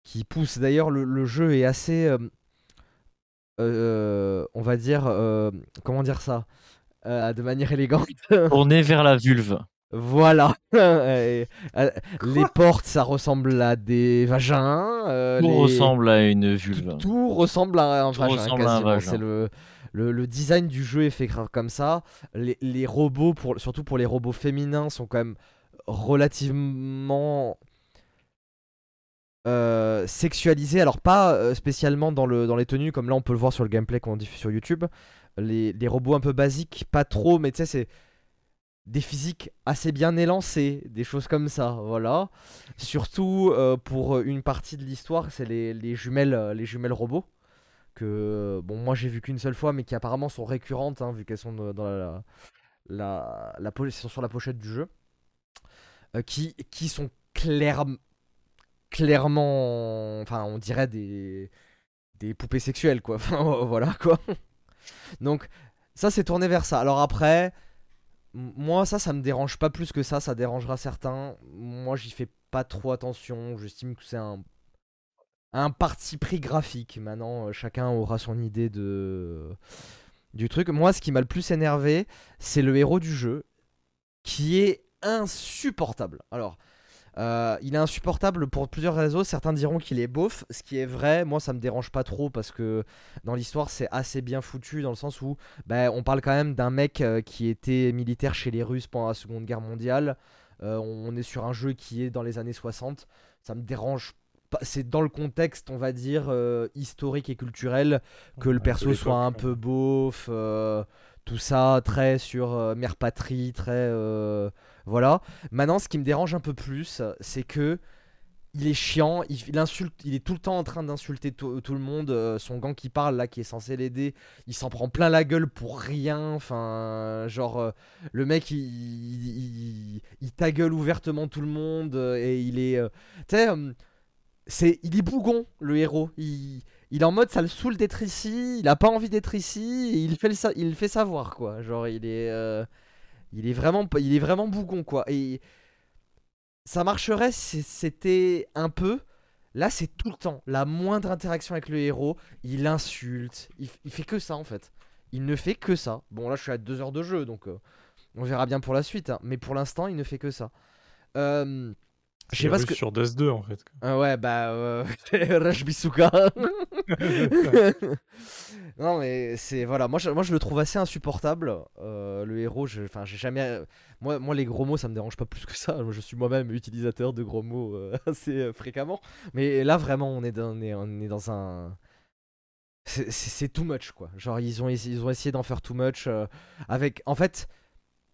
qui pousse. D'ailleurs le, le jeu est assez on va dire comment dire ça de manière élégante. Tourné vers la vulve. Voilà Et, euh, les portes ça ressemble à des vagins euh, Tout les- ressemble à une vulve. tout ressemble à un Tout vagin ressemble à un quasiment. vagin. C'est le le, le design du jeu est fait comme ça. Les, les robots, pour, surtout pour les robots féminins, sont quand même relativement euh, sexualisés. Alors, pas spécialement dans, le, dans les tenues, comme là on peut le voir sur le gameplay qu'on diffuse sur YouTube. Les, les robots un peu basiques, pas trop, mais tu sais, c'est des physiques assez bien élancés, des choses comme ça, voilà. Surtout euh, pour une partie de l'histoire, c'est les, les jumelles, euh, les jumelles robots que bon moi j'ai vu qu'une seule fois, mais qui apparemment sont récurrentes hein, vu qu'elles sont dans la sur la pochette du jeu, euh, qui qui sont clairement clairement, enfin on dirait des des poupées sexuelles quoi. Voilà quoi. Donc ça c'est tourné vers ça. Alors après. Moi, ça, ça me dérange pas plus que ça. Ça dérangera certains. Moi, j'y fais pas trop attention. J'estime que c'est un, un parti pris graphique. Maintenant, euh, chacun aura son idée de du truc. Moi, ce qui m'a le plus énervé, c'est le héros du jeu, qui est insupportable. Alors, euh, il est insupportable pour plusieurs raisons. Certains diront qu'il est beauf, ce qui est vrai. Moi, ça me dérange pas trop parce que dans l'histoire, c'est assez bien foutu dans le sens où bah, on parle quand même d'un mec euh, qui était militaire chez les Russes pendant la Seconde Guerre mondiale. Euh, on est sur un jeu qui est dans les années 60. Ça me dérange pas. C'est dans le contexte, on va dire, euh, historique et culturel que le perso soit un peu beauf. tout ça, très sur mère patrie, très. Voilà. Maintenant, ce qui me dérange un peu plus, c'est que il est chiant, il, insulte, il est tout le temps en train d'insulter tout, le monde. euh, son gang qui parle là, qui est censé l'aider, il s'en prend plein la gueule pour rien. Enfin, genre euh, le mec, il, il, il- ta gueule ouvertement tout le monde euh, et il est, tu sais, c'est, il est bougon le héros. Il, est en mode ça le saoule d'être ici, il a pas envie d'être ici, et il fait le, il fait savoir quoi. Genre il est, il est vraiment, bougon quoi. Et ça marcherait si c'était un peu. Là, c'est tout le temps. La moindre interaction avec le héros, il insulte. Il fait que ça, en fait. Il ne fait que ça. Bon, là, je suis à deux heures de jeu, donc euh, on verra bien pour la suite. hein. Mais pour l'instant, il ne fait que ça. Euh, je sais pas ce que. sur Dust 2 en fait. Ah ouais, bah. Euh... Non, mais c'est. Voilà, moi je, moi je le trouve assez insupportable. euh, le héros, je- enfin, j'ai jamais. Moi, moi, les gros mots, ça me dérange pas plus que ça. Je suis moi-même utilisateur de gros mots euh, assez euh, fréquemment. Mais là, vraiment, on est dans, on est, on est dans un. C'est too much, quoi. Genre, ils ont, essayé- ils ont essayé d'en faire too much. avec. En fait.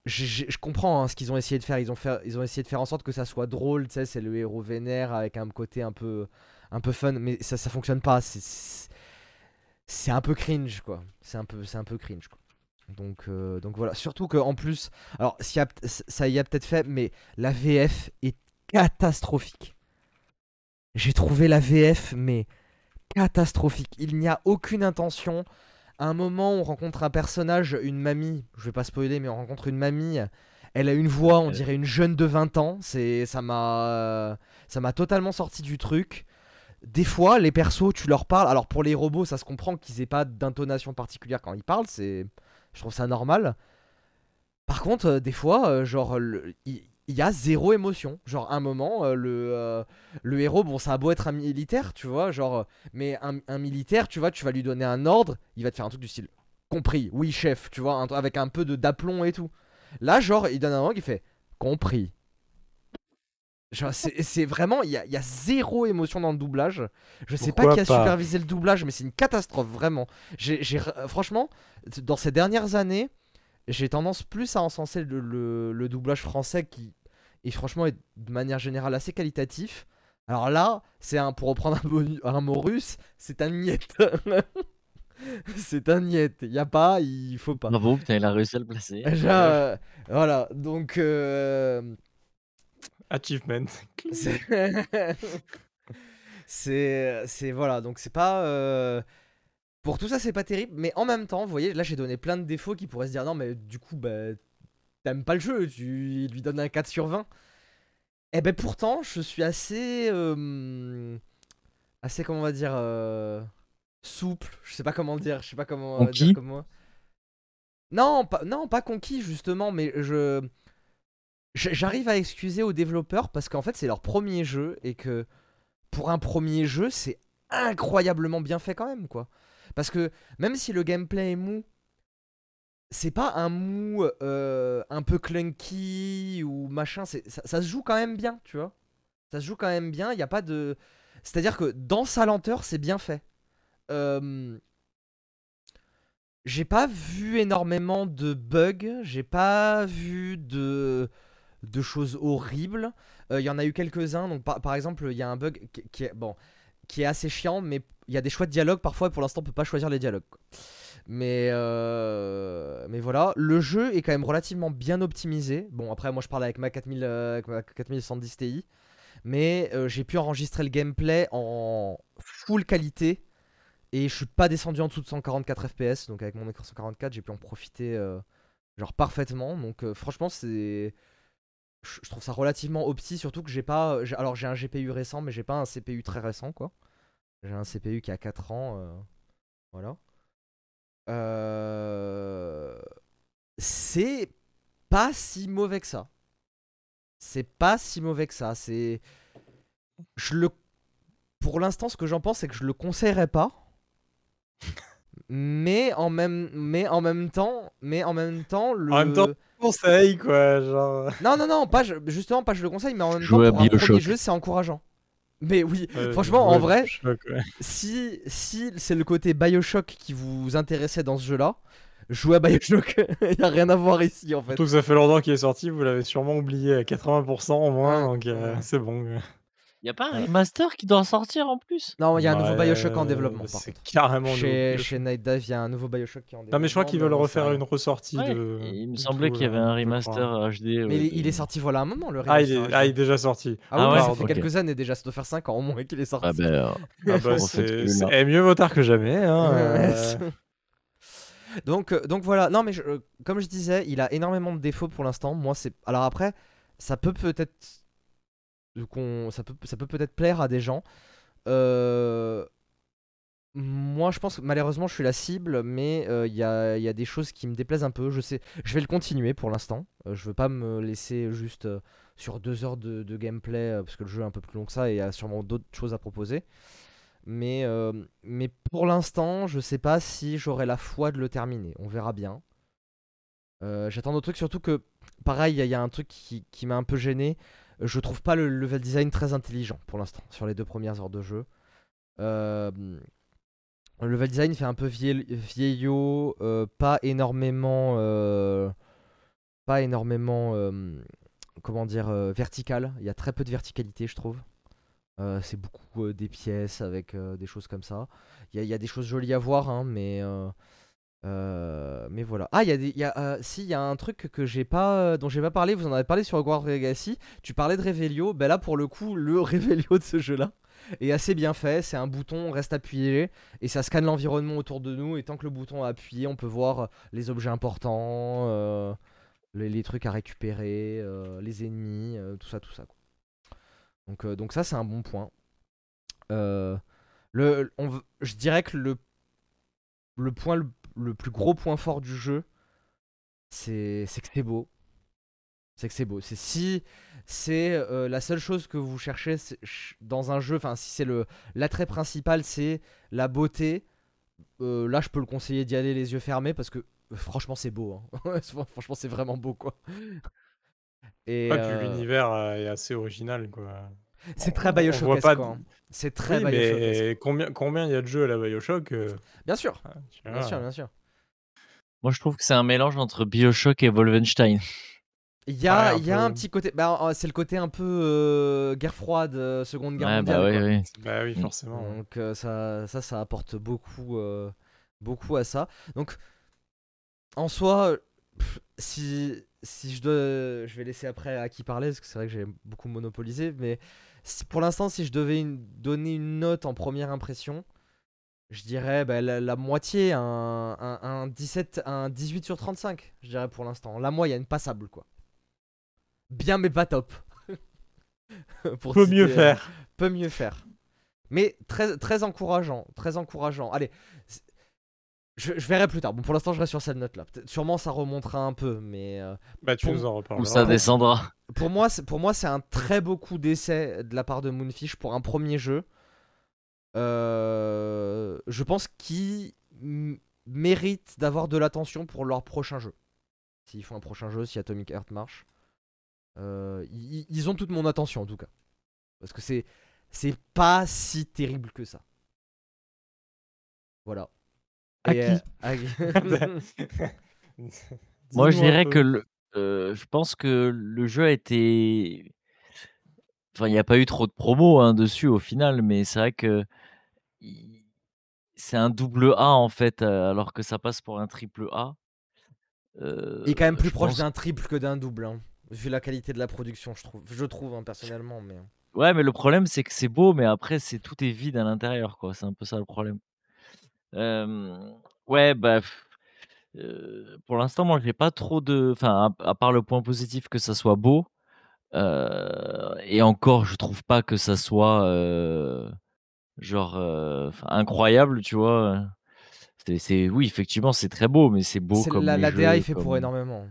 Je comprends hein, ce qu'ils ont essayé de faire. Ils ont, essayé de faire en sorte que ça soit drôle. C'est le héros vénère avec un côté un peu, un peu fun. Mais ça, ça fonctionne pas. C'est- un peu cringe, quoi. C'est un cringe, euh, donc voilà. Surtout que en plus, alors ça y a peut-être fait, mais la VF est catastrophique. J'ai trouvé la VF, mais catastrophique. Il n'y a aucune intention. À un moment, on rencontre un personnage, une mamie. Je vais pas spoiler, mais on rencontre une mamie. Elle a une voix, on dirait une jeune de 20 ans. C'est, ça m'a, ça m'a totalement sorti du truc. Des fois, les persos, tu leur parles. Alors pour les robots, ça se comprend qu'ils aient pas d'intonation particulière quand ils parlent. C'est, je trouve ça normal. Par contre, euh, des fois, euh, genre, le- il il y, a zéro émotion. Genre, un moment, euh, le, euh, le héros, bon, ça a beau être un militaire, tu vois, genre, euh, mais un, un militaire, tu vois, tu vas lui donner un ordre, il va te faire un truc du style compris, oui, chef, tu vois, un- avec un peu de d'aplomb et tout. Là, genre, il donne un ordre, il fait compris. Genre, c'est vraiment, il y a, y a zéro émotion dans le doublage. Je sais pas qui a supervisé le doublage, mais c'est une catastrophe, vraiment. J'ai, franchement, dans ces dernières années, j'ai tendance plus à encenser le, le- le doublage français qui est franchement est de manière générale assez qualitatif. Alors là, c'est un pour reprendre un mot, un mot russe, c'est un niet. c'est un niet. Il y a pas, il faut pas. Bravo, putain, il a réussi à le placer. Euh, voilà, donc euh, Achievement. c'est c'est c'est- voilà, donc c'est pas euh, pour tout ça c'est pas terrible, mais en même temps, vous voyez, là j'ai donné plein de défauts qui pourraient se dire non mais du coup bah t'aimes pas le jeu, tu lui donnes un 4 sur 20. Et ben pourtant, je suis assez euh, assez comment on va dire euh, souple, je sais pas comment dire, je sais pas comment euh, dire Conquis comme moi. Non, pas non, pas conquis justement, mais je- J'arrive à excuser aux développeurs parce qu'en fait c'est leur premier jeu et que pour un premier jeu c'est incroyablement bien fait quand même quoi. Parce que même si le gameplay est mou, c'est pas un mou euh, un peu clunky ou machin, ça, ça se joue quand même bien, tu vois. Ça se joue quand même bien, il n'y a pas de... C'est-à-dire que dans sa lenteur, c'est bien fait. J'ai pas vu énormément de bugs, j'ai pas vu de, de choses horribles. Euh, Il y en a eu quelques-uns, donc par, par exemple, il y a un bug qui est, bon, qui est assez chiant, mais il y a des choix de dialogue parfois, et pour l'instant, on peut pas choisir les dialogues. Mais, euh, mais voilà, le jeu est quand même relativement bien optimisé. Bon, après, moi je parle avec ma, 4000, euh, avec ma 4110 Ti, mais euh, j'ai pu enregistrer le gameplay en full qualité et je suis pas descendu en dessous de 144 FPS. Donc, avec mon écran 144, j'ai pu en profiter euh, genre parfaitement. Donc, euh, franchement, c'est. Je trouve ça relativement opti, surtout que j'ai pas. j'ai- Alors, j'ai un GPU récent, mais j'ai pas un CPU très récent, quoi. J'ai un CPU qui a 4 ans. euh, Voilà. Euh, C'est pas si mauvais que ça. C'est pas si mauvais que ça. C'est. Je le. Pour l'instant, ce que j'en pense, c'est que je le conseillerais pas. Mais en même, mais en même temps, mais en même temps, le. En même temps, Conseil, quoi, genre. Non, non, non, pas je- justement pas je le conseille, mais en même Jouer temps pour un premier Bioshock. jeu, c'est encourageant. Mais oui, euh, franchement, en ouais, vrai, si, si c'est le côté Bioshock qui vous intéressait dans ce jeu-là, jouez à Bioshock. Il y a rien à voir ici en fait. Surtout que ça fait longtemps qu'il est sorti, vous l'avez sûrement oublié à 80% au moins, Ouais, donc euh, ouais. c'est bon. Y a pas un remaster qui doit sortir en plus? Non, il y a un nouveau Ouais, Bioshock en développement par C'est contre. carrément Chez, nouveau. chez Night Dive, il y a un nouveau Bioshock qui est en développement. Non, mais je crois qu'ils mais veulent refaire une ressortie Ouais, de. Il me semblait qu'il y avait là, un remaster. HD. Mais ouais, il, est- il sorti voilà un moment le Ah il, remaster est... Ah, il est déjà sorti. Ah oui, Ah ouais, ça fait quelques années déjà, ça doit faire 5 ans au moins qu'il est sorti. Ah ben, euh, Ah bah, c'est mieux vaut tard que jamais. Hein, Ouais, euh, donc, euh, donc voilà, non mais je- euh, comme je disais, il a énormément de défauts pour l'instant. Moi, c'est. Alors après, ça peut peut-être. Ça peut, ça peut peut-être plaire à des gens. Euh, Moi, je pense que malheureusement, je suis la cible, mais euh, il y, a, y a des choses qui me déplaisent un peu. Je sais, je vais le continuer pour l'instant. Euh, je veux pas me laisser juste euh, sur deux heures de, gameplay parce que le jeu est un peu plus long que ça et il y a sûrement d'autres choses à proposer. Mais, mais pour l'instant, je sais pas si j'aurai la foi de le terminer. On verra bien. J'attends d'autres trucs, surtout que, pareil, il y, y a un truc qui, qui m'a un peu gêné. Je trouve pas le level design très intelligent pour l'instant, sur les deux premières heures de jeu. Euh, le level design fait un peu vieil- vieillot, euh, pas énormément. euh, pas énormément. comment dire Vertical. Il y a très peu de verticalité, je trouve. C'est beaucoup des pièces avec des choses comme ça. Il y, y a des choses jolies à voir, hein, mais. Euh, mais voilà. Ah, il y a des, y a, euh, y a un truc que j'ai pas, euh, dont j'ai pas parlé. Vous en avez parlé sur Hogwarts Legacy. Tu parlais de Revelio. Ben là, pour le coup, le Revelio de ce jeu-là est assez bien fait. C'est un bouton, on reste appuyé et ça scanne l'environnement autour de nous. Et tant que le bouton est appuyé, on peut voir les objets importants, les, trucs à récupérer, les ennemis, tout ça, tout ça. Donc, donc ça, c'est un bon point. Le, je dirais que le, le point le, le plus gros point fort du jeu, c'est que c'est beau. C'est que c'est beau. C'est si c'est euh, la seule chose que vous cherchez dans un jeu, enfin si c'est le l'attrait principal, c'est la beauté. euh, là, je peux le conseiller d'y aller les yeux fermés parce que euh, franchement, c'est beau. hein. franchement, c'est vraiment beau quoi. Et Ouais, euh, l'univers est assez original, quoi. C'est très pas hein. C'est très Oui, Bioshockesque. mais combien combien il y a de jeux à la Bioshock euh, Bien sûr, ah, bien sûr, bien sûr. Moi, je trouve que c'est un mélange entre Bioshock et Wolfenstein. Il y a, Ouais, un il y a un petit côté. Bah, c'est le côté un peu euh, guerre froide, euh, Seconde Guerre Ouais, mondiale. bah oui, quoi. oui. Bah oui, Mm. forcément. Donc euh, ça, ça, ça apporte beaucoup, euh, beaucoup à ça. Donc en soi, pff, si, si je dois, je vais laisser après à qui parler parce que c'est vrai que j'ai beaucoup monopolisé, mais pour l'instant, si je devais une- donner une note en première impression, je dirais bah, la, la moitié, un, un, un 17, un 18 sur 35, je dirais pour l'instant. La moyenne, passable quoi. Bien mais pas top. Pour Peut mieux citer, euh, faire. peut mieux faire. Mais très, très encourageant, très encourageant. Allez, je, je verrai plus tard. Bon, pour l'instant, je reste sur cette note-là. Sûrement, ça remontera un peu, mais euh, Bah tu pour- nous en Ou reparleras. ça descendra. pour moi, c'est- pour moi, c'est un très beau coup d'essai de la part de Moonfish pour un premier jeu. euh, je pense qu'ils méritent d'avoir de l'attention pour leur prochain jeu. S'ils font un prochain jeu, si Atomic Heart marche. Euh, ils, ils ont toute mon attention en tout cas. Parce que c'est c'est pas si terrible que ça. Voilà. À Et, qui? euh, à Moi, je dirais que le, euh, je pense que le jeu a été. Enfin, il n'y a pas eu trop de promos hein, dessus au final, mais c'est vrai que c'est un double A en fait, euh, alors que ça passe pour un triple A. Euh, Il est quand même plus proche pense- d'un triple que d'un double. hein, vu la qualité de la production, je trouve. Je trouve hein, personnellement, mais. Ouais, mais le problème, c'est que c'est beau, mais après, c'est tout est vide à l'intérieur, quoi. C'est un peu ça le problème. Hem, ouais, bah, heu, pour l'instant, moi, j'ai pas trop de enfin, à à part le point positif que ça soit beau, heu et encore, je trouve pas que ça soit, heu, genre, heu, enfin, incroyable, tu vois? c'est c'est oui, effectivement, c'est très beau, mais c'est beau C'est comme la, les la DA, il jeux, fait pour comme énormément.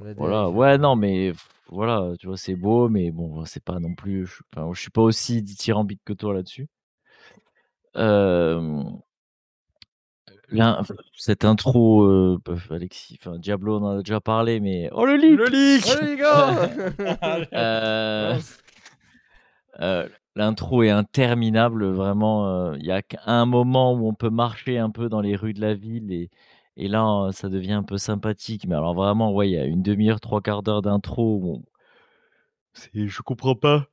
La DA, il voilà, fait ouais, non, mais voilà, tu vois, c'est beau, mais bon, c'est pas non plus je enfin, je suis pas aussi dithyrambique que toi là-dessus. Hem L'in cette intro, heu, paf Alexis, enfin Diablo, on en a déjà parlé, mais oh le leak! Le leak Oh les gars Mince. heu, l'intro est interminable, vraiment, il y a qu'un moment où on peut marcher un peu dans les rues de la ville et et là, ça devient un peu sympathique. Mais alors vraiment, ouais, il y a une demi heure, trois quarts d'heure d'intro où on c'est je comprends pas.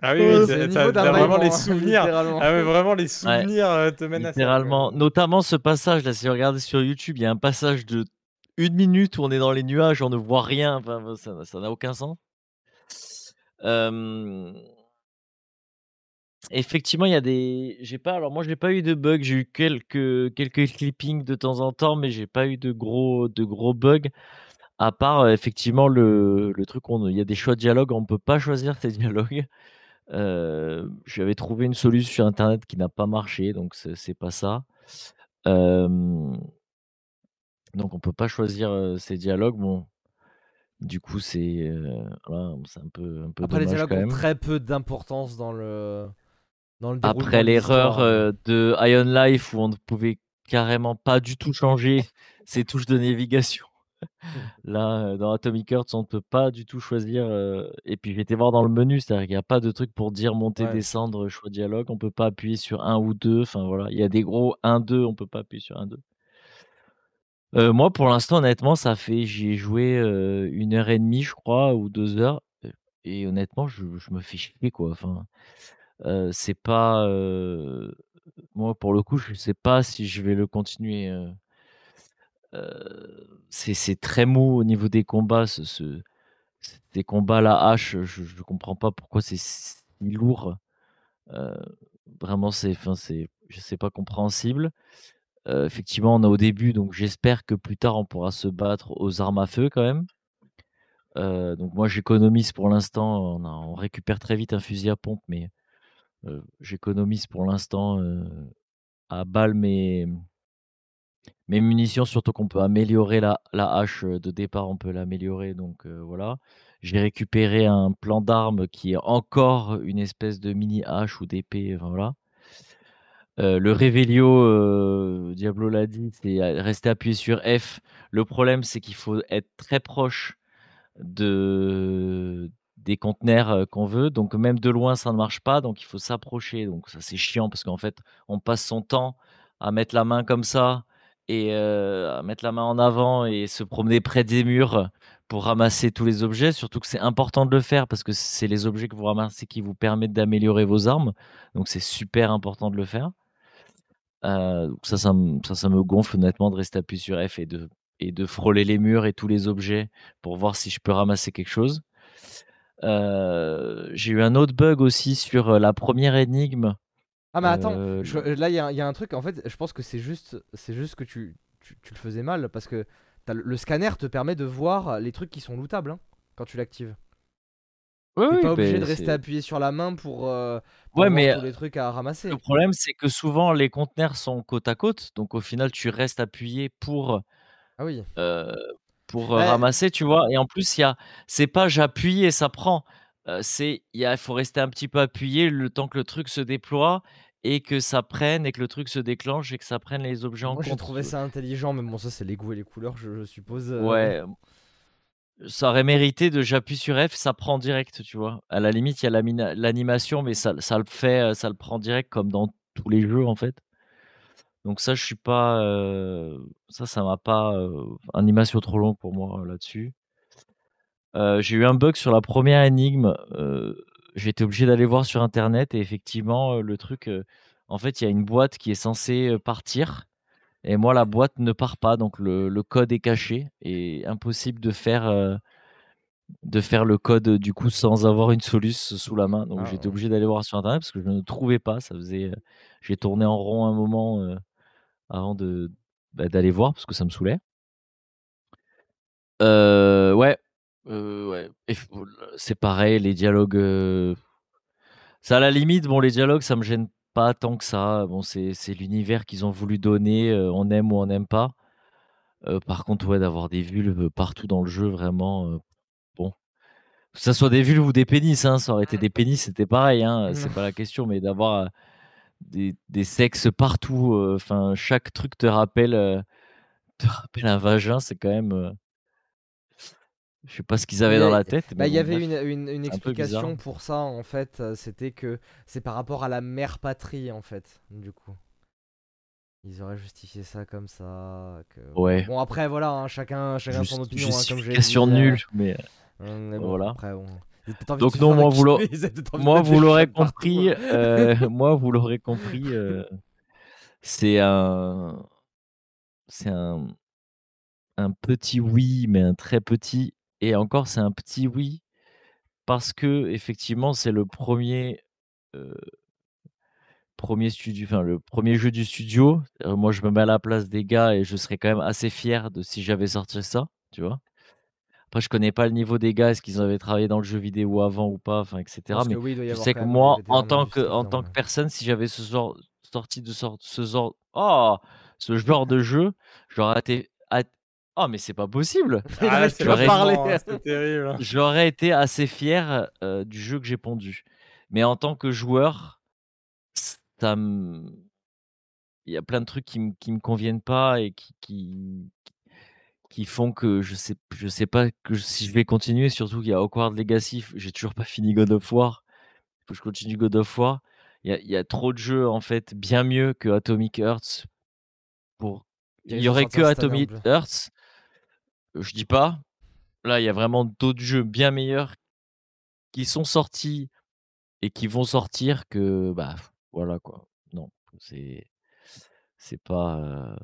Ah oui, oui, C'est t'as d'un vraiment les souvenirs. Ah ouais, vraiment les souvenirs te mènent à ça. quoi. littéralement, notamment ce passage-là, si vous regardez sur YouTube, il y a un passage de 1 minute où on est dans les nuages, on ne voit rien, enfin, ça n'a aucun sens. Effectivement, il y a des j'ai pas alors moi j'ai pas eu de bugs, j'ai eu quelques quelques clippings de temps en temps, mais j'ai pas eu de gros de gros bugs, à part, effectivement le le truc où on il y a des choix de dialogue, on peut pas choisir ses dialogues. J'avais trouvé une solution sur internet qui n'a pas marché, donc c'est pas ça. Donc on peut pas choisir, ses dialogues. Bon, du coup, c'est, heu, voilà, c'est un peu un peu Après, les dialogues quand ont très peu d'importance dans le dans le Après l'erreur, heu, de Ion Life où on ne pouvait carrément pas du tout changer ses touches de navigation. Là, heu, dans Atomic Heart, on ne peut pas du tout choisir, heu et puis j'étais voir dans le menu, c'est-à-dire qu'il y a pas de truc pour dire monter, Ouais. descendre, choix dialogue, on peut pas appuyer sur 1 ou 2, enfin voilà, il y a des gros 1-2, on peut pas appuyer sur 1-2. Heu, moi, pour l'instant, honnêtement, ça fait j'y ai joué, 1 heure et demie, je crois, ou 2 heures, heu et honnêtement, je je me fais chier, quoi. Enfin, c'est pas, moi, pour le coup, je sais pas si je vais le continuer, c'est c'est très mou au niveau des combats, combats à la hache, je je comprends pas pourquoi c'est si lourd, heu, vraiment, c'est enfin, sais pas compréhensible. Heu, effectivement, on est au début, donc j'espère que plus tard, on pourra se battre aux armes à feu quand même. Donc moi, j'économise pour l'instant, on a récupère très vite un fusil à pompe, mais j'économise pour l'instant, à balles mes mes munitions, surtout qu'on peut améliorer la hache, de départ, on peut l'améliorer, donc voilà. J'ai récupéré un plan d'armes qui est encore une espèce de mini hache ou d'épée, voilà. Le Revelio, Diablo l'a dit, c'est, rester appuyé sur F. Le problème, c'est qu'il faut être très proche de des conteneurs, qu'on veut, donc même de loin, ça ne marche pas, donc il faut s'approcher, donc ça, c'est chiant parce qu'en fait, on passe son temps à mettre la main comme ça et heu, à mettre la main en avant et se promener près des murs pour ramasser tous les objets. Surtout que c'est important de le faire parce que c'est les objets que vous ramassez qui vous permettent d'améliorer vos armes, donc c'est super important de le faire. Donc ça ça me gonfle honnêtement de rester appuyé sur F et de frôler les murs et tous les objets pour voir si je peux ramasser quelque chose. Heu, j'ai eu un autre bug aussi sur, la première énigme, Ah, mais attends, heu, je- là, il y, a un- il y a un truc, en fait, je pense que c'est juste, c'est juste que tu, tu, tu le faisais mal parce que le, scanner te permet de voir les trucs qui sont lootables hein, quand tu l'actives. oui, T'es oui, pas obligé de rester appuyé sur la main pour, euh, pour ouais, voir mais tous les trucs à ramasser. le problème, c'est que souvent les conteneurs sont côte à côte, donc au final, tu restes appuyé pour, Ah oui. heu, pour, Eh, ramasser, tu vois? Et en plus, il y a c'est pas j'appuie et ça prend, c'est il faut rester un petit peu appuyé le temps que le truc se déploie et que ça prenne et que le truc se déclenche et que ça prenne les objets en Moi, compte. j'ai trouvé ça intelligent, mais bon, ça, c'est les goûts et les couleurs, je, je suppose. euh. Ouais, ça aurait mérité de j'appuie sur F, ça prend direct, tu vois? À la limite, il y a l'animation, mais ça ça le fait, heu, ça le prend direct comme dans tous les jeux, en fait. Donc ça, je suis pas, ça, ça m'a pas, animation trop longue pour moi, là-dessus. J'ai eu un bug sur la première énigme, j'ai été obligé d'aller voir sur internet et effectivement, le truc, en fait, il y a une boîte qui est censée, partir et moi, la boîte ne part pas, donc le le code est caché et impossible de faire, de faire le code, du coup, sans avoir une soluce sous la main. Donc Ah, j'ai été ouais. obligé d'aller voir sur internet parce que je ne trouvais pas. Ça faisait, j'ai tourné en rond un moment, avant de, bah, d'aller voir parce que ça me saoulait. Ouais, heu, ouais et f c'est pareil, les dialogues, heu c'est à la limite, bon, les dialogues, ça me gêne pas tant que ça. Bon, c'est c'est l'univers qu'ils ont voulu donner, heu, on aime ou on n'aime pas. Heu, par contre, ouais, d'avoir des vulves partout dans le jeu, vraiment, heu, bon. Que ça soit des vulves ou des pénis, hein, ça aurait été des pénis, c'était pareil, hein, c'est pas la question, mais d'avoir, heu, des des sexes partout, heu, enfin, chaque truc te rappelle, heu, te rappelle un vagin, c'est quand même, heu je sais pas ce qu'ils avaient dans la tête, bah, il y avait une, une- un explication pour ça, en fait. euh, C'était que c'est par rapport à la mère patrie, en fait, du coup. Ils auraient justifié ça comme ça. Que... Ouais. Bon, après, voilà, hein, chacun, chacun son Juste opinion, hein, comme justification euh, nulle, mais euh, mais bon, voilà. après, bon. Donc non, moi, vous moi, l'aurez compris, moi, vous l'aurez compris, c'est un c'est un un petit oui, mais un très petit et encore, c'est un petit oui parce qu'effectivement, c'est le 1er, heu 1er studio enfin, le 1er jeu du studio. Moi, je me mets à la place des gars et je serais quand même assez fier de si j'avais sorti ça, tu vois? Après, je connais pas le niveau des gars, est-ce qu'ils avaient travaillé dans le jeu vidéo avant ou pas, enfin et Je cetera, pense que mais oui, il doit y je avoir sais quand que même des moi, en tant que en tant que personne, si j'avais ce genre sorti de sort ce genre oh! Ce genre de jeu, j'aurais été at oh, mais c'est pas possible! Ah c'est J'aurais parler. l'amusement, c'est terrible. j'aurais été assez fier, heu, du jeu que j'ai pondu. Mais en tant que joueur, ça il y a plein de trucs qui me qui me conviennent pas et qui qui qui font que je sais je sais pas que si je vais continuer, surtout qu'il y a Hogwarts Legacy, j'ai toujours pas fini God of War. Faut que je continue God of War. Il y a il y a trop de jeux, en fait, bien mieux que Atomic Hearts pour il y aurait que Atomic. Hearts, je dis pas. Là, il y a vraiment d'autres jeux bien meilleurs qui sont sortis et qui vont sortir que, bah, voilà, quoi. Non, c'est c'est pas,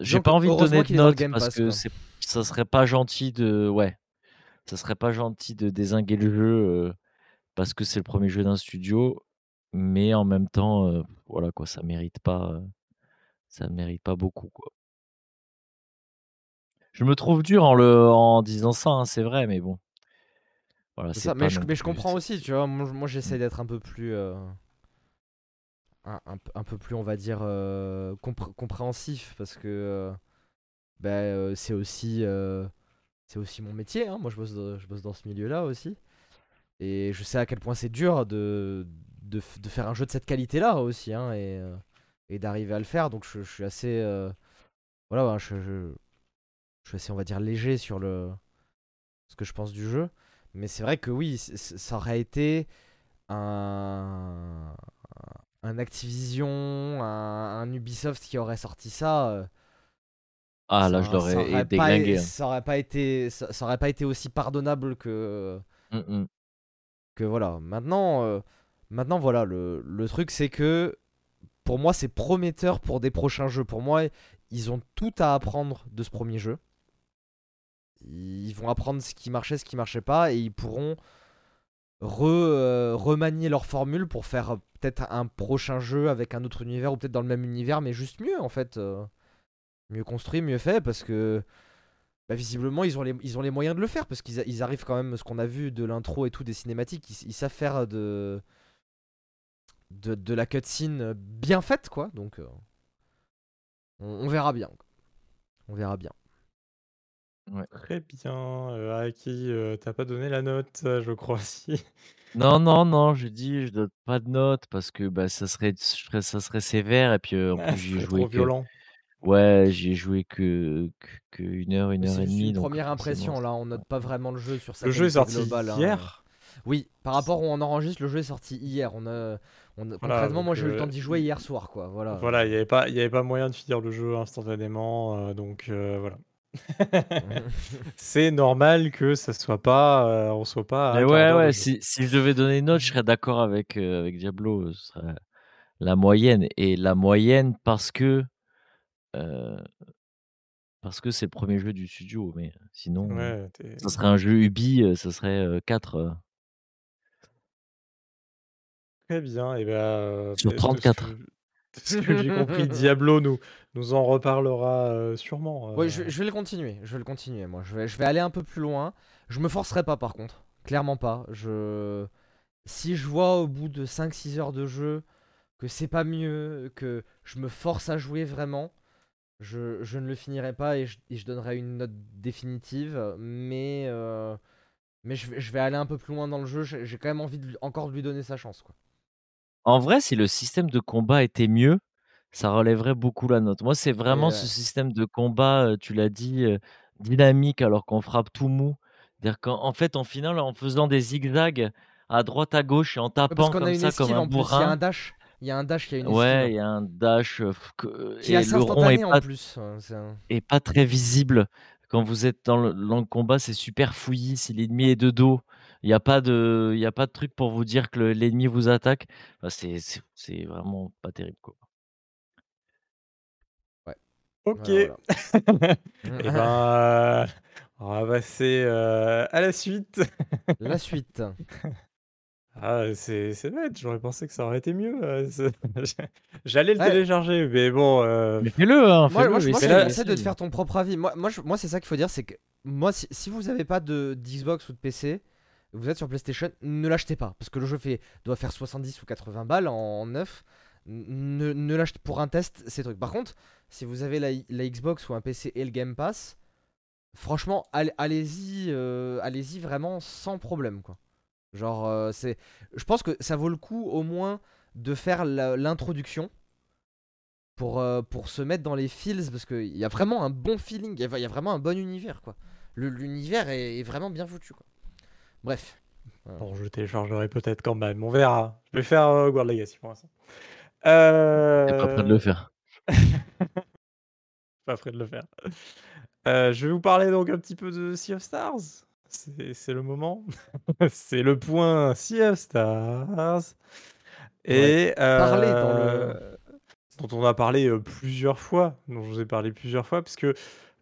j'ai pas envie de donner de notes parce que ça serait pas gentil de ouais, ça serait pas gentil de dézinguer le jeu, heu, parce que c'est le 1er jeu d'un studio, mais en même temps, heu, voilà, quoi, ça mérite pas, ça mérite pas beaucoup, quoi. Je me trouve dur en le en disant ça, hein, c'est vrai, mais bon. Voilà, C'est ça, mais je, mais comprends aussi, tu vois. Moi, mmh. j'essaie d'être un peu plus. euh, un, un peu- un peu plus, on va dire, euh, compré- compréhensif parce que euh, bah, c'est aussi, c'est aussi mon métier. hein. Moi, je bosse, dans- je bosse dans ce milieu-là aussi. Et je sais à quel point c'est dur de, de, faire un jeu de cette qualité-là aussi. hein, et et d'arriver à le faire. Donc, je, je suis assez. euh, voilà, je, je suis assez, on va dire, léger sur le, ce que je pense du jeu. Mais c'est vrai que oui, ça aurait été un, un Activision, un, un Ubisoft qui aurait sorti ça, euh, Ah là, je l'aurais pas, déglingué, hein. ça aurait pas été, ça, ça aurait pas été aussi pardonnable que, Mmh mh. que voilà. Maintenant, euh, maintenant voilà, le, le truc c'est que pour moi c'est prometteur pour des prochains jeux. Pour moi, ils ont tout à apprendre de ce premier jeu. Ils vont apprendre ce qui marchait, ce qui marchait pas, et ils pourront euh, remanier leur formule pour faire euh, peut-être un prochain jeu avec un autre univers ou peut-être dans le même univers, mais juste mieux en fait. euh, mieux construit, mieux fait parce que bah, visiblement ils ont, les, moyens de le faire parce qu'ils arrivent quand même, ce qu'on a vu de l'intro et tout, des cinématiques, ils, savent faire de, de, la cutscene bien faite quoi. Donc on, on verra bien. On verra bien. Ouais. Très bien, heu, Araki, heu, tu pas donné la note, je crois si? Non, non, non, j'ai dit: «Je donne pas de note» parce que, bah, ça serait je serais ça serait sévère et puis, heu, en Ah, plus ce j'y ai serait joué trop que violent. ouais, j'y ai joué que que qu'1 heure, 1 Mais heure c'est et juste une demie donc première forcément impression là, on note pas vraiment le jeu sur sa Le jeu est qualité sorti globale, hein. hier? Oui, par rapport où on enregistre, le jeu est sorti hier. On a on a Voilà, concrètement, moi donc j'ai eu le temps heu, d'y jouer hier soir, quoi, voilà, voilà, il y heu avait pas il y avait pas moyen de finir le jeu instantanément, donc voilà. C'est normal que ça soit pas, heu, on soit pas Mais un 1/4 ouais, ouais, si si je devais donner une note, je serais d'accord avec, avec Diablo, heu, ce serait la moyenne. Et la moyenne parce que, heu parce que c'est le 1er jeu du studio, mais sinon, Ouais, ça serait un jeu Ubi, ça serait, heu, 4, heu Très bien et heu, sur beh, de ce que 34. Ce que j'ai compris, Diablo nous nous en reparlera, heu, sûrement, Ouais, heu je vais je vais le continuer, je vais le continuer moi, je vais je vais aller un peu plus loin. Je me forcerai pas par contre, clairement pas. Je si je vois au bout de 5-6 heures de jeu que c'est pas mieux, que je me force à jouer vraiment, je je ne le finirai pas et je et je donnerai une note définitive. Mais heu, mais je vais aller un peu plus loin dans le jeu, j'ai quand même envie de encore de lui donner sa chance, quoi. En vrai, si le système de combat était mieux, ça relèverait beaucoup la note. Moi, c'est Et vraiment ce système de combat, heu, tu l'as dit, heu, dynamique alors qu'on frappe tout mou. C'est-à-dire qu'en en fait, en final, en faisant des zigzags à droite, à gauche et en Ouais, parce tapant qu'on a comme une ça comme esquive un en plus, il y a un bourrin dash. Il y a un dash, il y a une esquive. ouais, il y a un dash, heu, que Qui est et assez le rond est instantané en pas plus, heu, c'est un est pas très visible. Quand vous êtes dans le dans le combat, c'est super fouillis, si l'ennemi est de dos, il y a pas de il y a pas de truc pour vous dire que le l'ennemi vous attaque? Bah, c'est c'est vraiment pas terrible, quoi. Ouais. OK. Voilà, voilà. Et ben, heu, on va passer, heu, à la suite. La suite. Ah, c'est c'est bête, j'aurais pensé que ça aurait été mieux, ce j'allais le Ouais. télécharger, mais bon, heu Mais fais-le, hein, Moi moi je pense là essaie de te faire ton propre avis. Moi moi moi c'est ça qu'il faut dire, c'est que moi si si vous avez pas de d'Xbox ou de PC, vous êtes sur PlayStation, ne l'achetez pas parce que le jeu fait doit faire 70 ou 80 balles en neuf. Ne l'achetez pour un test, ces trucs. Par contre, si vous avez la Xbox ou un PC et le Game Pass, franchement, allez allez-y, heu, allez-y vraiment sans problème, quoi. Genre, heu, c'est je pense que ça vaut le coup au moins de faire l'introduction pour, heu, pour se mettre dans les feels parce qu'il y a vraiment un bon feeling, il y a vraiment un bon univers, quoi. L'univers est est vraiment bien foutu, quoi. Bref. Voilà. Bon, je le téléchargerai peut-être quand même, on verra. Je vais faire, heu, Hogwarts Legacy pour l'instant. Es pas prêt de le faire. pas prêt de le faire. Heu, je vais vous parler donc un petit peu de Sea of Stars. C'est le moment. C'est le point Sea of Stars Ouais. et Parler dans le dont on a parlé, heu, plusieurs fois, dont je vous ai parlé plusieurs fois puisque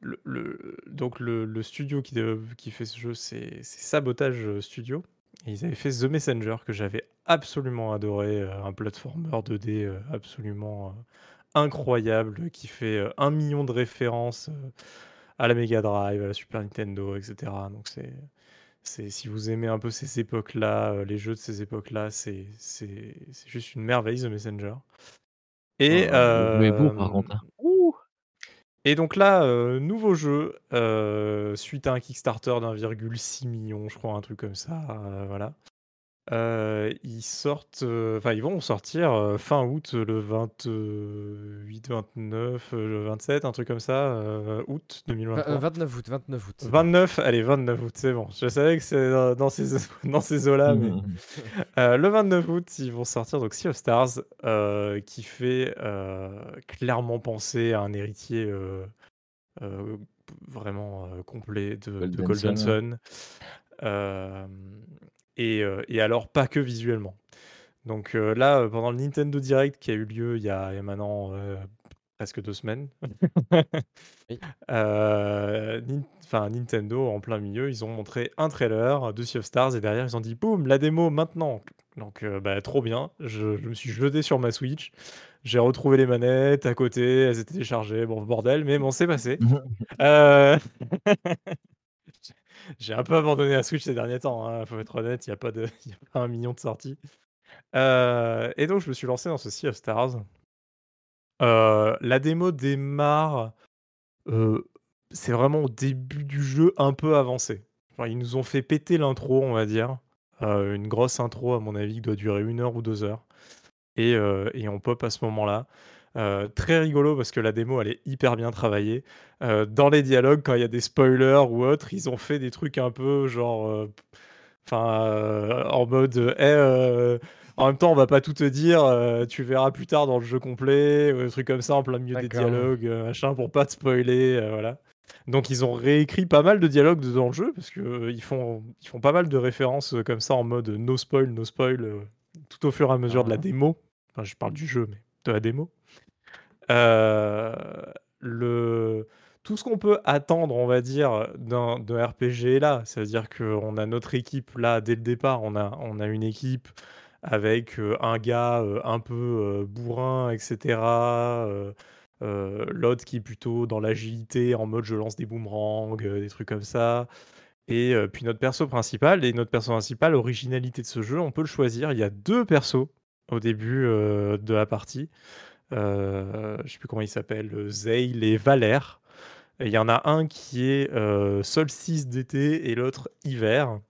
le le donc le le studio qui de qui fait ce jeu, c'est c'est Sabotage, Studio et ils avaient fait The Messenger que j'avais absolument adoré, heu, un platformer 2D, heu, absolument, incroyable qui fait, heu, 1 000 000 de références, à la Mega Drive, à la Super Nintendo et cetera. Donc c'est c'est si vous aimez un peu ces époques-là, les jeux de ces époques-là, c'est c'est c'est juste une merveille The Messenger et le jeu est beau par contre, hein. Et donc là, heu, nouveau jeu, heu, suite à un Kickstarter d'1,6 000 000 je crois, un truc comme ça, heu, voilà. Heu, ils sortent, heu, enfin ils vont sortir, heu, fin août, le 28-29, heu, le 27, un truc comme ça, août Vingt heu, 2023. 29 août 29 août, c'est bon. 29, allez 29 août, c'est bon. Je savais que c'est, dans ces eaux dans ces eaux-là, Mmh mais mh, mmh. le 29 août, ils vont sortir donc Sea of Stars, qui fait, clairement penser à un héritier, vraiment, complet de de Golden Sun, et heu et alors pas que visuellement. Donc heu, là, heu, pendant le Nintendo Direct qui a eu lieu il y a il y a maintenant, presque 2 semaines. Oui. Nin Nintendo en plein milieu, ils ont montré un trailer de Sea of Stars et derrière ils ont dit: «Boum, la démo maintenant!» donc bah, trop bien. Je je me suis jeté sur ma Switch, j'ai retrouvé les manettes à côté, elles étaient déchargées, bon bordel, mais bon c'est passé. j'ai un peu abandonné la Switch ces derniers temps, hein, faut être honnête, il y a pas y a pas 1 000 000 de sorties. Heu et donc je me suis lancé dans ce Sea of Stars. Heu, la démo démarre, heu c'est vraiment au début du jeu un peu avancé. ils nous ont fait péter l'intro, on va dire. une grosse intro, à mon avis, qui doit durer une heure ou deux heures. Et on pop à ce moment-là. Très rigolo parce que la démo elle est hyper bien travaillée. dans les dialogues, quand il y a des spoilers ou autres, ils ont fait des trucs un peu genre. Enfin, en mode. Eh, en même temps, on va pas tout te dire, tu verras plus tard dans le jeu complet, ou des trucs comme ça en plein milieu des dialogues, machin, pour pas te spoiler, voilà. Donc ils ont réécrit pas mal de dialogues dans le jeu, parce qu'ils ils font, ils font pas mal de références comme ça en mode no spoil, no spoil, tout au fur et à mesure de la démo. Enfin, je parle du jeu, mais de la démo. Le tout ce qu'on peut attendre, on va dire, d'un RPG là, c'est-à-dire qu'on a notre équipe là dès le départ, on a, on a une équipe avec un gars un peu bourrin, etc. L'autre qui est plutôt dans l'agilité, en mode je lance des boomerangs, des trucs comme ça. Et puis notre perso principal, et notre perso principal, l'originalité de ce jeu, on peut le choisir. Il y a deux persos au début de la partie. Je sais plus comment il s'appelle, Zeil et Valère. Il y en a un qui est solstice d'été et l'autre hiver.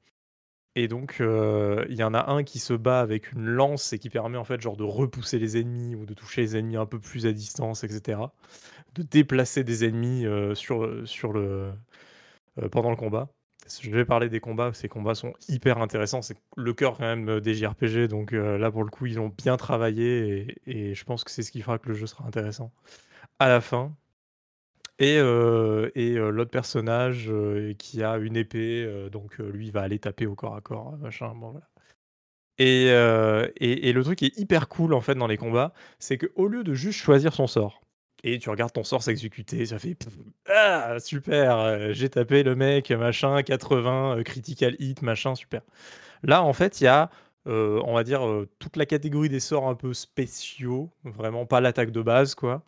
Et donc, il y en a un qui se bat avec une lance et qui permet en fait genre de repousser les ennemis ou de toucher les ennemis un peu plus à distance, etc. De déplacer des ennemis pendant le combat. Je vais parler des combats, ces combats sont hyper intéressants. C'est le cœur quand même des JRPG, donc là pour le coup ils ont bien travaillé et je pense que c'est ce qui fera que le jeu sera intéressant à la fin. Et, et l'autre personnage qui a une épée, donc lui, il va aller taper au corps à corps, machin, bon voilà. Et, et, et le truc qui est hyper cool en fait dans les combats, c'est qu'au lieu de juste choisir son sort, et tu regardes ton sort s'exécuter, ça fait ah super, j'ai tapé le mec, machin, 80, critical hit, machin, super. Là en fait, il y a, on va dire, toute la catégorie des sorts un peu spéciaux, vraiment pas l'attaque de base quoi.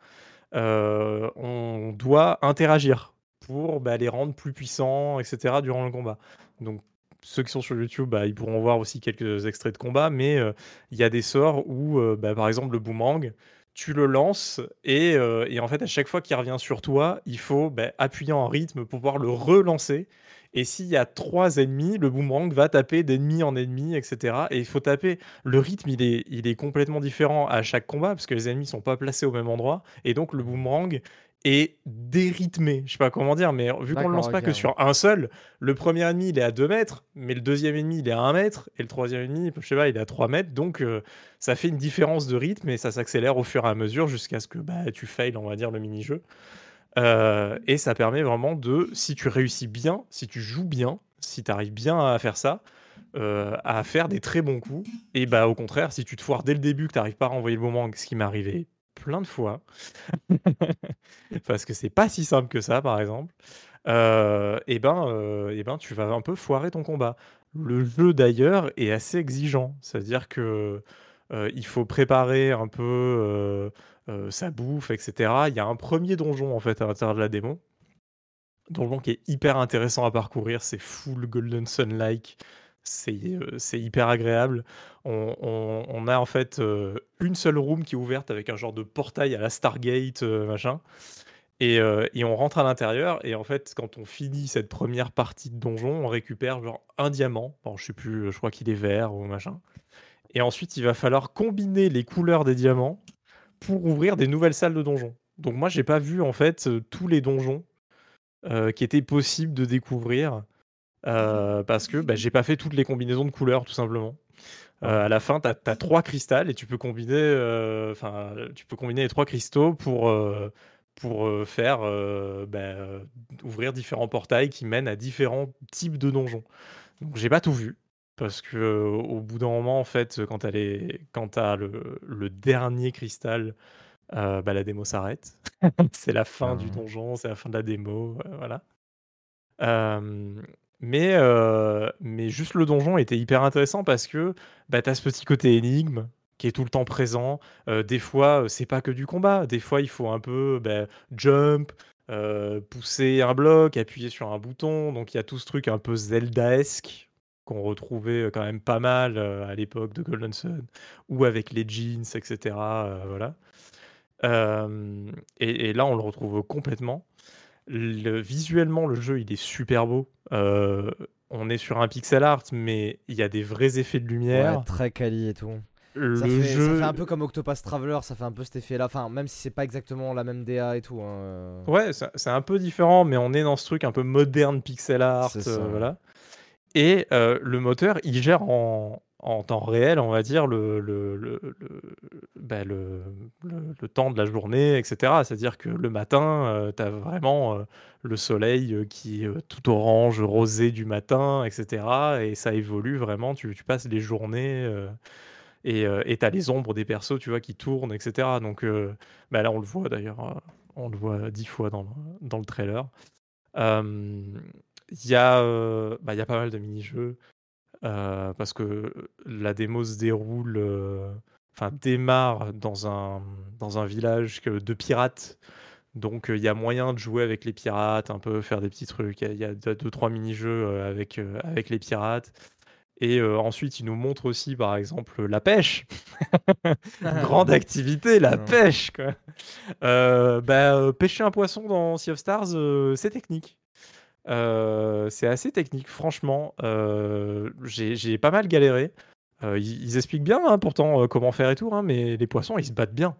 Euh, on doit interagir pour bah, les rendre plus puissants, etc. durant le combat. Donc ceux qui sont sur YouTube, bah, ils pourront voir aussi quelques extraits de combat, mais euh, il y a des sorts où, euh, bah, par exemple, le boomerang, tu le lances et, et, en fait, à chaque fois qu'il revient sur toi, il faut appuyer en rythme pour pouvoir le relancer et s'il y a trois ennemis, le boomerang va taper d'ennemi en ennemi, etc. Et il faut taper. Le rythme, il est, complètement différent à chaque combat parce que les ennemis sont pas placés au même endroit. Et donc, le boomerang est dérythmé. Je sais pas comment dire, mais vu qu'on ne lance pas que sur un seul, le premier ennemi il est à 2 mètres, mais le deuxième ennemi il est à 1 mètre, et le troisième ennemi, je sais pas, il est à 3 mètres. Donc euh, ça fait une différence de rythme et ça s'accélère au fur et à mesure jusqu'à ce que bah, tu failles, on va dire, le mini-jeu. Euh, et ça permet vraiment de, si tu réussis bien, si tu joues bien, si tu arrives bien à faire ça, euh, à faire des très bons coups. Et bah au contraire, si tu te foires dès le début, que tu n'arrives pas à renvoyer le moment, ce qui m'est arrivé plein de fois, parce que c'est pas si simple que ça, par exemple, euh, et ben, et ben tu vas un peu foirer ton combat. Le jeu d'ailleurs est assez exigeant, c'est-à-dire que il faut préparer un peu euh, sa bouffe, etc. Il y a un premier donjon en fait à l'intérieur de la démo. Donjon qui est hyper intéressant à parcourir, c'est full Golden Sun-like, c'est euh, hyper agréable. On, a en fait euh, une seule room qui est ouverte avec un genre de portail à la Stargate, machin. Et, on rentre à l'intérieur, et en fait, quand on finit cette première partie de donjon, on récupère genre un diamant. Bon, je sais plus, je crois qu'il est vert ou machin. Et ensuite, il va falloir combiner les couleurs des diamants pour ouvrir des nouvelles salles de donjons. Donc moi, j'ai pas vu en fait euh, tous les donjons euh, qui étaient possibles de découvrir euh, parce que bah, j'ai pas fait toutes les combinaisons de couleurs tout simplement. à la fin, tu as, trois cristals et tu peux combiner, enfin, tu peux combiner les trois cristaux pour pour faire bah, ouvrir différents portails qui mènent à différents types de donjons. Donc j'ai pas tout vu. Parce que au bout d'un moment, en fait, quand tu as, le, le dernier cristal, bah, la démo s'arrête. c'est la fin du ah. donjon, c'est la fin de la démo, voilà. Mais, mais juste le donjon était hyper intéressant parce que bah, tu as ce petit côté énigme qui est tout le temps présent. des fois, c'est pas que du combat. Des fois, il faut un peu bah, jump, pousser un bloc, appuyer sur un bouton. Donc il y a tout ce truc un peu Zelda-esque qu'on retrouvait quand même pas mal à l'époque de Golden Sun, ou avec les jeans, etc. voilà. et, là, on le retrouve complètement. Le visuellement, le jeu, il est super beau. Heu, on est sur un pixel art, mais il y a des vrais effets de Ouais, lumière. très quali et tout. Ça Le fait, ça jeu fait un peu comme Octopass Traveler, ça fait un peu cet effet-là. Enfin, même si c'est pas exactement la même DA et tout. hein, euh, ouais, c'est un peu différent, mais on est dans ce truc un peu moderne pixel art, ça. heu, voilà et le moteur, il gère en en temps réel, on va dire, le le le le bah, le temps de la journée et cetera. C'est-à-dire que le matin, heu, tu as vraiment, heu, le soleil, heu, qui est, heu, tout orange, rosé du matin et cetera et ça évolue vraiment. Tu tu passes les journées, et tu as les ombres des persos, tu vois, qui tournent et cetera donc bah, là, on le voit d'ailleurs, on le voit 10 fois dans dans le trailer. Il y bah, y a pas mal de mini-jeux, heu, parce que la démo se déroule, heu, enfin démarre dans un dans un village de pirates, donc il y a moyen de jouer avec les pirates, un peu faire des petits trucs. Il y a il y a 2-3 mini-jeux, avec, avec les pirates et ensuite, il nous montre aussi, par exemple, la pêche. Grande activité, la Non. pêche, quoi. Bah, heu, pêcher un poisson dans Sea of Stars, c'est technique. Heu, c'est assez technique franchement, heu, j'ai pas mal galéré. Heu, ils expliquent bien, hein, pourtant, comment faire et tout, hein, mais les poissons, ils se battent bien.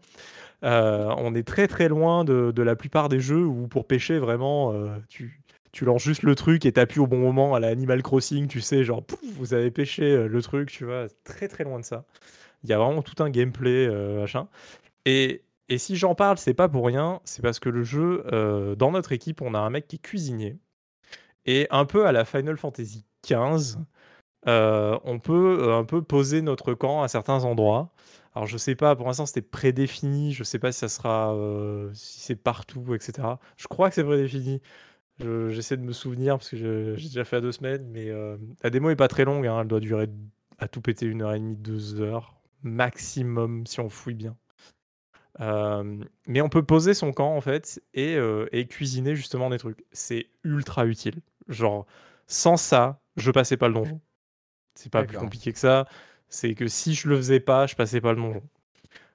On est très, très loin de la plupart des jeux où pour pêcher vraiment, tu tu lances juste le truc et tu appuies au bon moment à la Animal Crossing, tu sais, genre vous avez pêché, le truc, tu vois? Très, très loin de ça. Il y a vraiment tout un gameplay, machin et et si j'en parle, c'est pas pour rien, c'est parce que le jeu, dans notre équipe, on a un mec qui est cuisinier et un peu à la Final Fantasy XV, heu, on peut, heu, un peu poser notre camp à certains endroits. Alors je sais pas, pour l'instant c'était prédéfini, je sais pas si ça sera, heu, si c'est partout et cetera. Je crois que c'est prédéfini. Je j'essaie de me souvenir parce que j'ai déjà fait à 2 semaines, mais, la démo est pas très longue, hein, elle doit durer à tout péter 1 heure et demie, 2 heures maximum si on fouille bien. Mais on peut poser son camp en fait et cuisiner justement des trucs. C'est ultra utile. Genre, sans ça, je passais pas le donjon. C'est pas plus compliqué que ça. C'est que si je le faisais pas, je passais pas le donjon.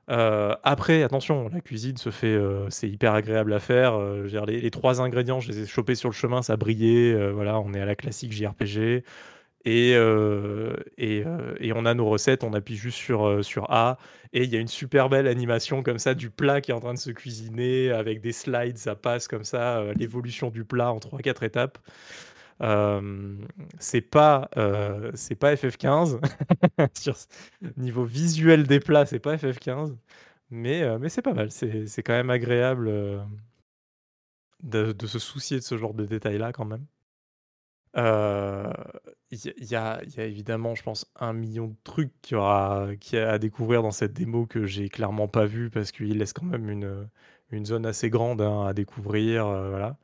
Heu, après attention, la cuisine se fait, heu, c'est hyper agréable à faire, dire les les 3 ingrédients, je les ai chopés sur le chemin, ça brillait, voilà, on est à la classique JRPG et heu et heu et on a nos recettes, on appuie juste sur, heu, sur A et il y a une super belle animation comme ça du plat qui est en train de se cuisiner avec des slides, ça passe comme ça, l'évolution du plat en 3-4 étapes. C'est pas, c'est pas FF15 sur niveau visuel des plats, c'est pas FF15 mais mais c'est pas mal, c'est quand même agréable, de se soucier de ce genre de détails-là quand même. Heu, il y a évidemment, je pense, 1 million de trucs qu'il y aura à découvrir dans cette démo que j'ai clairement pas vu parce qu'il laisse quand même une, zone assez grande, hein, à découvrir, heu, voilà.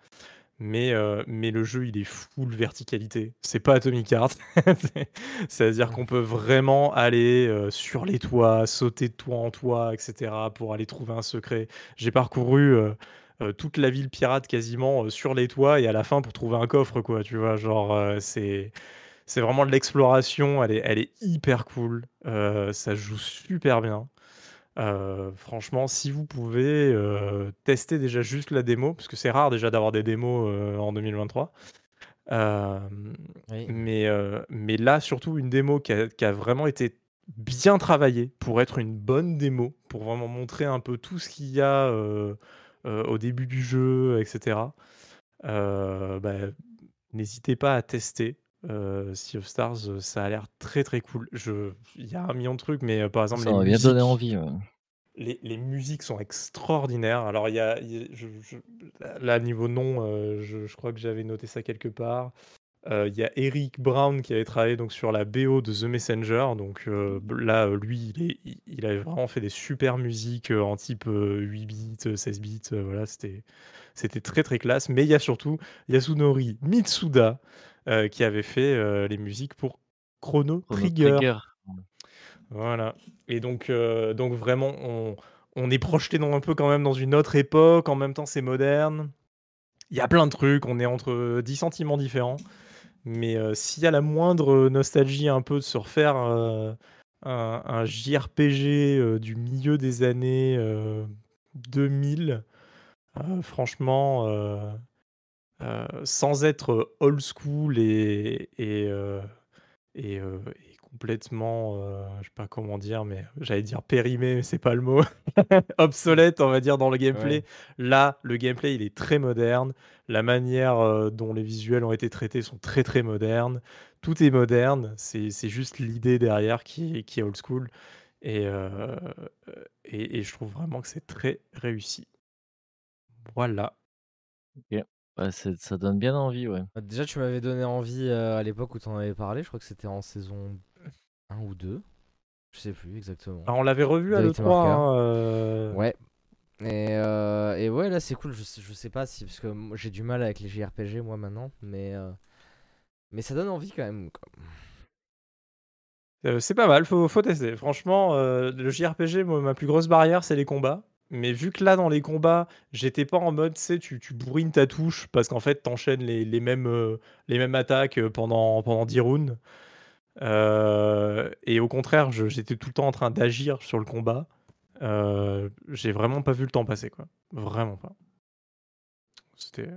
Mais heu, mais le jeu, il est full verticalité. C'est pas Atomic Heart. C'est c'est-à-dire qu'on peut vraiment aller, sur les toits, sauter de toit en toit et cetera pour aller trouver un secret. J'ai parcouru, heu, toute la ville pirate quasiment, heu, sur les toits et à la fin pour trouver un coffre quoi, tu vois? Genre, heu, c'est c'est vraiment de l'exploration, elle est elle est hyper cool, ça joue super bien. Franchement, si vous pouvez, tester déjà juste la démo, parce que c'est rare déjà d'avoir des démos, en 2023. Hem, Oui. mais mais là, surtout une démo qui a qui a vraiment été bien travaillée pour être une bonne démo, pour vraiment montrer un peu tout ce qu'il y a, au début du jeu et cetera. Heu, bah, n'hésitez pas à tester, heu, Sea of Stars, ça a l'air très, très cool. Je il y a un million de trucs, mais heu, par exemple Ça m'a bien donné envie, ouais. les les musiques sont extraordinaires. Alors il y a il y a je je là, niveau nom, je crois que j'avais noté ça quelque part. Heu, il y a Eric Brown qui avait travaillé donc sur la BO de The Messenger, donc heu, b là, lui, il est il avait vraiment fait des super musiques, heu, en type, heu, 8 bits, heu, 16 bits, voilà, c'était c'était très, très classe. Mais il y a surtout Yasunori Mitsuda, qui avait fait, les musiques pour Chrono Trigger. Trigger. Voilà et donc donc vraiment on on est projeté dans un peu quand même dans une autre époque, en même temps c'est moderne. Il y a plein de trucs, on est entre, heu, 10 sentiments différents, mais heu, s'il y a la moindre, nostalgie un peu de se refaire, heu, un JRPG, heu, du milieu des années, heu, 2000, heu, franchement, sans être old school et complètement, heu, je sais pas comment dire, mais j'allais dire périmé, mais c'est pas le mot. Obsolète, on va dire, dans le Ouais. gameplay. Là, le gameplay, il est très moderne. La manière, heu, dont les visuels ont été traités sont très, très modernes. Tout est moderne, c'est c'est juste l'idée derrière qui est qui est old school et heu et et je trouve vraiment que c'est très réussi. Voilà. OK. C'est ça donne bien envie, ouais. Bah, déjà, tu m'avais donné envie, à l'époque où tu en avais parlé, je crois que c'était en saison 1 ou 2. Je sais plus exactement. Bah, on l'avait revu à Direct l'E3, Marker. hein, heu Ouais. Et, heu, et ouais, là, c'est cool. Je sais je sais pas si parce que j'ai du mal avec les JRPG, moi, maintenant, mais heu, mais ça donne envie quand même, c'est pas mal, faut faut tester. Franchement, le JRPG, moi, ma plus grosse barrière, c'est les combats. Mais vu que là, dans les combats, j'étais pas en mode, tu sais, tu tu bourrines ta touche parce qu'en fait, tu enchaînes les les mêmes, les mêmes attaques, pendant pendant 10 rounds. Heu et au contraire, j'étais tout le temps en train d'agir sur le combat. Heu, j'ai vraiment pas vu le temps passer, quoi. Vraiment pas. C'était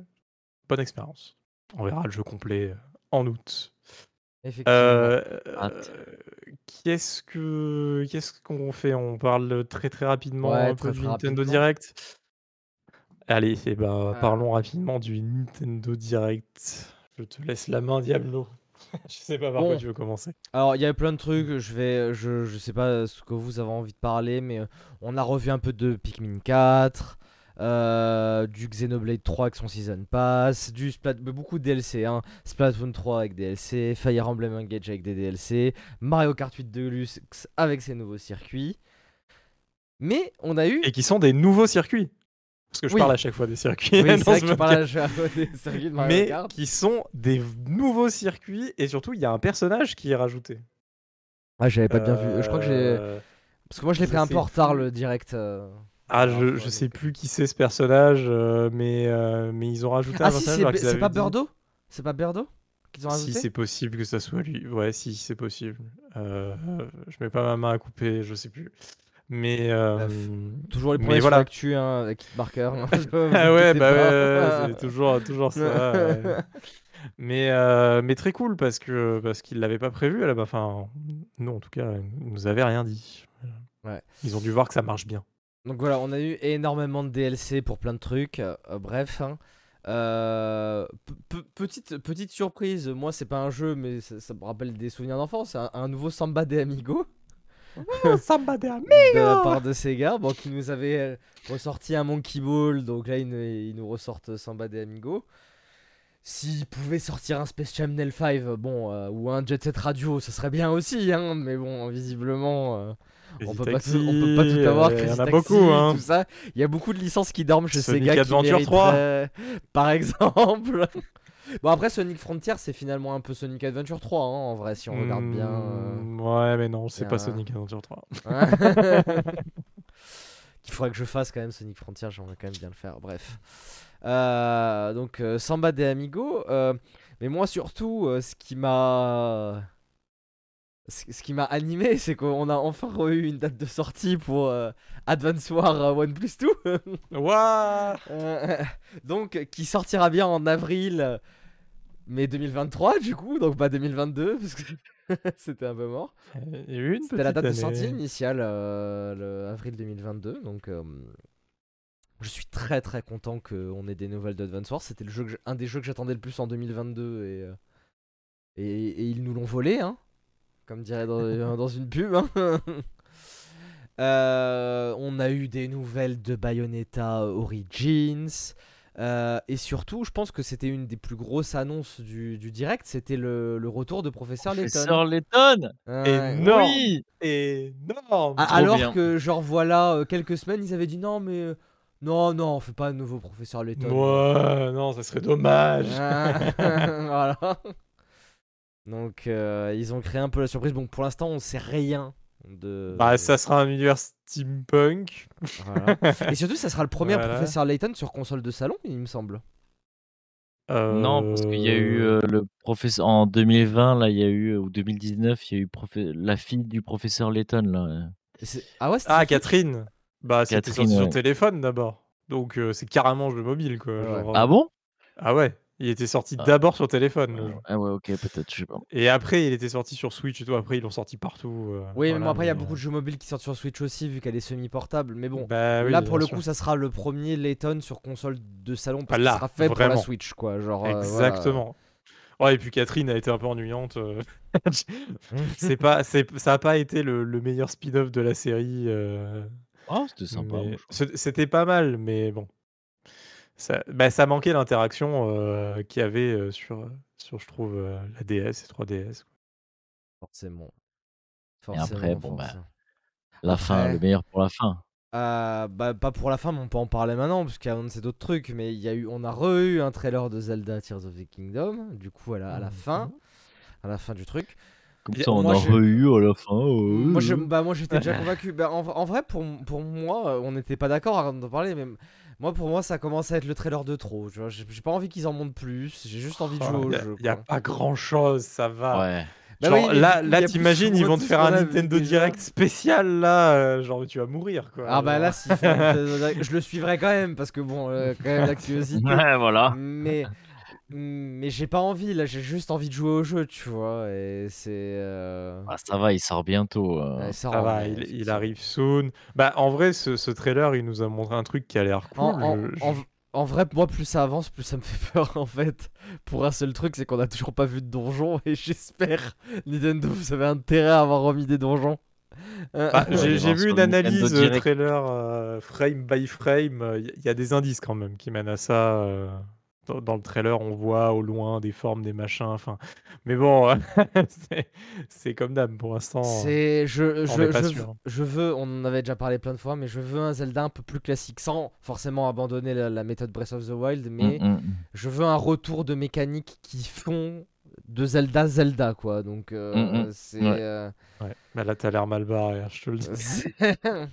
bonne expérience. On verra le jeu complet, heu, en août. Effectivement. Heu, Hâte. qu'est-ce que qu'est-ce qu'on fait? On parle très, très rapidement Ouais, un peu très, du très Nintendo rapidement. Direct? Allez et ben, Ah. parlons rapidement du Nintendo Direct. Je te laisse la main, Diablo. Je sais pas par quoi Bon. tu veux commencer. Alors, il y avait plein de trucs, je vais je je sais pas ce que vous avez envie de parler, mais heu, on a revu un peu de Pikmin 4, heu, du Xenoblade 3 avec son season pass, du Splat beaucoup de DLC, hein. Splatoon 3 avec DLC, Fire Emblem Engage avec des DLC, Mario Kart 8 Deluxe avec ses nouveaux circuits. Mais on a eu Et qui sont des nouveaux circuits. Parce que je Oui. parle à chaque fois des circuits oui, dans c'est vrai ce que tu parles podcast. à chaque fois des circuits de Mario Mais Kart. qui sont des nouveaux circuits et surtout, il y a un personnage qui est rajouté. Ah, j'avais pas bien vu. Je crois que j'ai Heu, parce que moi je l'ai pris un peu en retard le direct, heu, Ah, je sais plus qui c'est ce personnage, mais mais ils ont rajouté un Ah si, personnage c'est pas dit Birdo? C'est pas Birdo qu'ils ont Si, rajouté? c'est possible que ça soit lui. Ouais, si, c'est possible. Heu, je mets pas ma main à couper, je sais plus. Mais Bref, hem, toujours les premiers sur voilà. l'actu, hein, avec Hitmarker, hein, Ah ouais, bah, ouais, c'est toujours toujours ça, ouais. Mais heu, mais très cool parce que parce qu'ils l'avaient pas prévu ba enfin, nous en tout cas, ils nous avaient rien dit. Ouais. Ils ont dû voir que ça marche bien. Donc voilà, on a eu énormément de DLC pour plein de trucs, heu, bref, hein. Petite petite surprise, moi c'est pas un jeu, mais ça ça me rappelle des souvenirs d'enfance, un un nouveau Samba de Amigo. Oh, Samba de De la Amigo! part de Sega, bon qui nous avait, heu, ressorti un Monkey Ball, donc là ils nous ils nous ressortent Samba de Amigo. S'ils pouvaient sortir un Space Channel 5, bon, heu, ou un Jet Set Radio, ce serait bien aussi, hein, mais bon, visiblement, heu, on Crazy peut pas tout on Taxi, peut pas tout avoir, il y en a Taxi, beaucoup, hein. tout ça. Il y a beaucoup de licences qui dorment chez Sonic Sega qui Adventure 3. mériteraient par exemple. Bon après Sonic Frontier, c'est finalement un peu Sonic Adventure 3, hein, en vrai, si on regarde bien, heu Mmh, ouais, mais non, c'est pas Sonic Adventure 3. Qu'il faudrait que je fasse quand même Sonic Frontier, j'aimerais quand même bien le faire, bref. Heu, donc heu, Samba de Amigo, heu, mais moi surtout, ce qui m'a ce ce qui m'a animé, c'est qu'on a enfin re-eu une date de sortie pour, heu, Advance War, heu, One Plus 2. Waouh! Donc qui sortira bien en avril, mais 2023 du coup, donc pas 2022 parce que c'était un peu mort. Heu, il y a eu une C'était la date de sortie initiale, heu, le avril 2022, donc hem, je suis très, très content qu'on ait des nouvelles d'Advance Wars. C'était le jeu que je un des jeux que j'attendais le plus en 2022 et heu, et et ils nous l'ont volé, hein, comme dirait dans dans une pub, hein. On a eu des nouvelles de Bayonetta Origins, heu, et surtout, je pense que c'était une des plus grosses annonces du du direct, c'était le le retour de Professeur Layton. Professeur Layton! Ouais. Énorme! Oui! Énorme! Alors bien. que genre voilà, heu, quelques semaines, ils avaient dit: «Non mais heu, non, non, on fait pas un nouveau Professeur Layton, non». Mouais, non, ça serait dommage. Voilà. Donc ils ont créé un peu la surprise. Bon, pour l'instant, on sait rien de Bah, ça sera un univers steampunk. voilà. Et surtout, ça sera le premier Voilà. Professeur Layton sur console de salon, il me semble. Non, parce qu'il y a eu, heu, le professeur en 2020, là, il y a eu ou 2019, il y a eu la fille du professeur Layton, là, ah ouais, ah? Catherine! Bah, c'était sur ouais. téléphone d'abord. Donc heu, c'est carrément jeu mobile, quoi, Ouais. genre, Ah bon? ah ouais, Il était sorti Ah. d'abord sur téléphone, le jeu. Ah ouais, OK, peut-être, je sais pas. Et après, il était sorti sur Switch et tout. Après, ils l'ont sorti partout. euh, Oui, mais bon, après, il y a beaucoup de jeux mobiles qui sortent sur Switch aussi, vu qu'elle est semi-portable. Mais bon, Bah oui, là, pour le sûr. coup, ça sera le premier Layton sur console de salon parce Ah, là, sera fait pour la vraiment. Switch, quoi. Genre, euh, voilà. Exactement. Ouais, et puis Catherine a été un peu ennuyante. euh. c'est pas, c'est, ça a pas été le, le meilleur speed-off de la série. euh, Ah, c'était sympa, mais C'était pas mal, mais bon. Ça, bah, ça manquait l'interaction euh, qu'il y avait euh, sur, sur, je trouve, euh, la DS et 3DS. Forcément. Et Forcément, après, bon, bah, la fin, le meilleur pour la fin. Euh, bah, pas pour la fin, mais on peut en parler maintenant, parce qu'il y a annoncé d'autres trucs. Mais il y a eu, on a re-eu un trailer de Zelda Tears of the Kingdom, du coup, à la, à la Mhm. fin, à la fin du truc. Comme ça, on moi, a j'ai- eu à la fin. Moi, je- euh, bah, moi j'étais déjà convaincu. Bah, en, en vrai, pour, pour moi, euh, on n'était pas d'accord avant d'en parler, mais moi, pour moi, ça commence à être le trailer de trop. tu vois. J'ai pas envie qu'ils en montent plus, j'ai juste envie de jouer au Il jeu. n'y a, quoi. pas grand chose, ça va. Ouais. Bah oui, là, il y a t'imagines, ils vont te faire un a Nintendo. Direct spécial là, euh, genre tu vas mourir quoi. Ah bah là, Nintendo Direct, je le suivrai quand même, parce que bon, euh, quand même, la curiosité. Ouais, voilà. mais mais j'ai pas envie, là, j'ai juste envie de jouer au jeu, tu vois. Et c'est. euh, Ah, ça va, il sort bientôt. euh. ouais, Ça va, il, arrive soon. Bah en vrai, ce, ce trailer, il nous a montré un truc qui a l'air cool. En, en- je- je- en- en vrai, moi, plus ça avance, plus ça me fait peur en fait. Pour un seul truc, c'est qu'on a toujours pas vu de donjon et j'espère, Nintendo, vous avez intérêt à avoir remis des donjons. Euh, Bah, Ouais, j'ai vu une analyse trailer euh, frame by frame. Il y, a des indices quand même qui mènent à ça. Dans, dans le trailer, on voit au loin des formes, des machins. Enfin, mais bon, c'est- comme d'hab pour l'instant. C'est je je, pas je, veux- je veux on en avait déjà parlé plein de fois mais je veux un Zelda un peu plus classique sans forcément abandonner la, la méthode Breath of the Wild mais Mm, mm. je veux un retour de mécaniques qui font de Zelda Zelda quoi donc euh, Mm, mm. c'est Ouais. euh, Ouais. Bah là, t'as l'air mal barré, hein, je te le dis.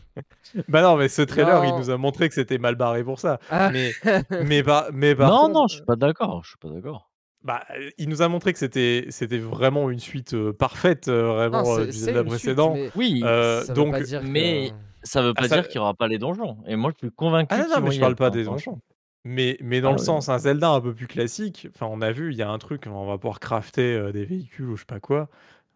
Bah non, mais ce trailer, il nous a montré que c'était mal barré pour ça. Ah. Mais, mais, par, mais Non, non, je suis pas d'accord. Je suis pas d'accord. bah, il nous a montré que c'était c'était vraiment une suite euh, parfaite, euh, vraiment Non, euh, du Zelda une suite, précédent. mais Oui, Euh, ça veut donc, pas dire que- mais- ça veut pas Ah, ça- dire qu'il y aura pas les donjons. Et moi, je suis convaincu. Ah non, non, mais je parle pas hein, des donjons. Mais, mais dans Ah le ouais. sens, un Zelda un peu plus classique, enfin, on a vu, il y a un truc, on va pouvoir crafter euh, des véhicules ou je sais pas quoi.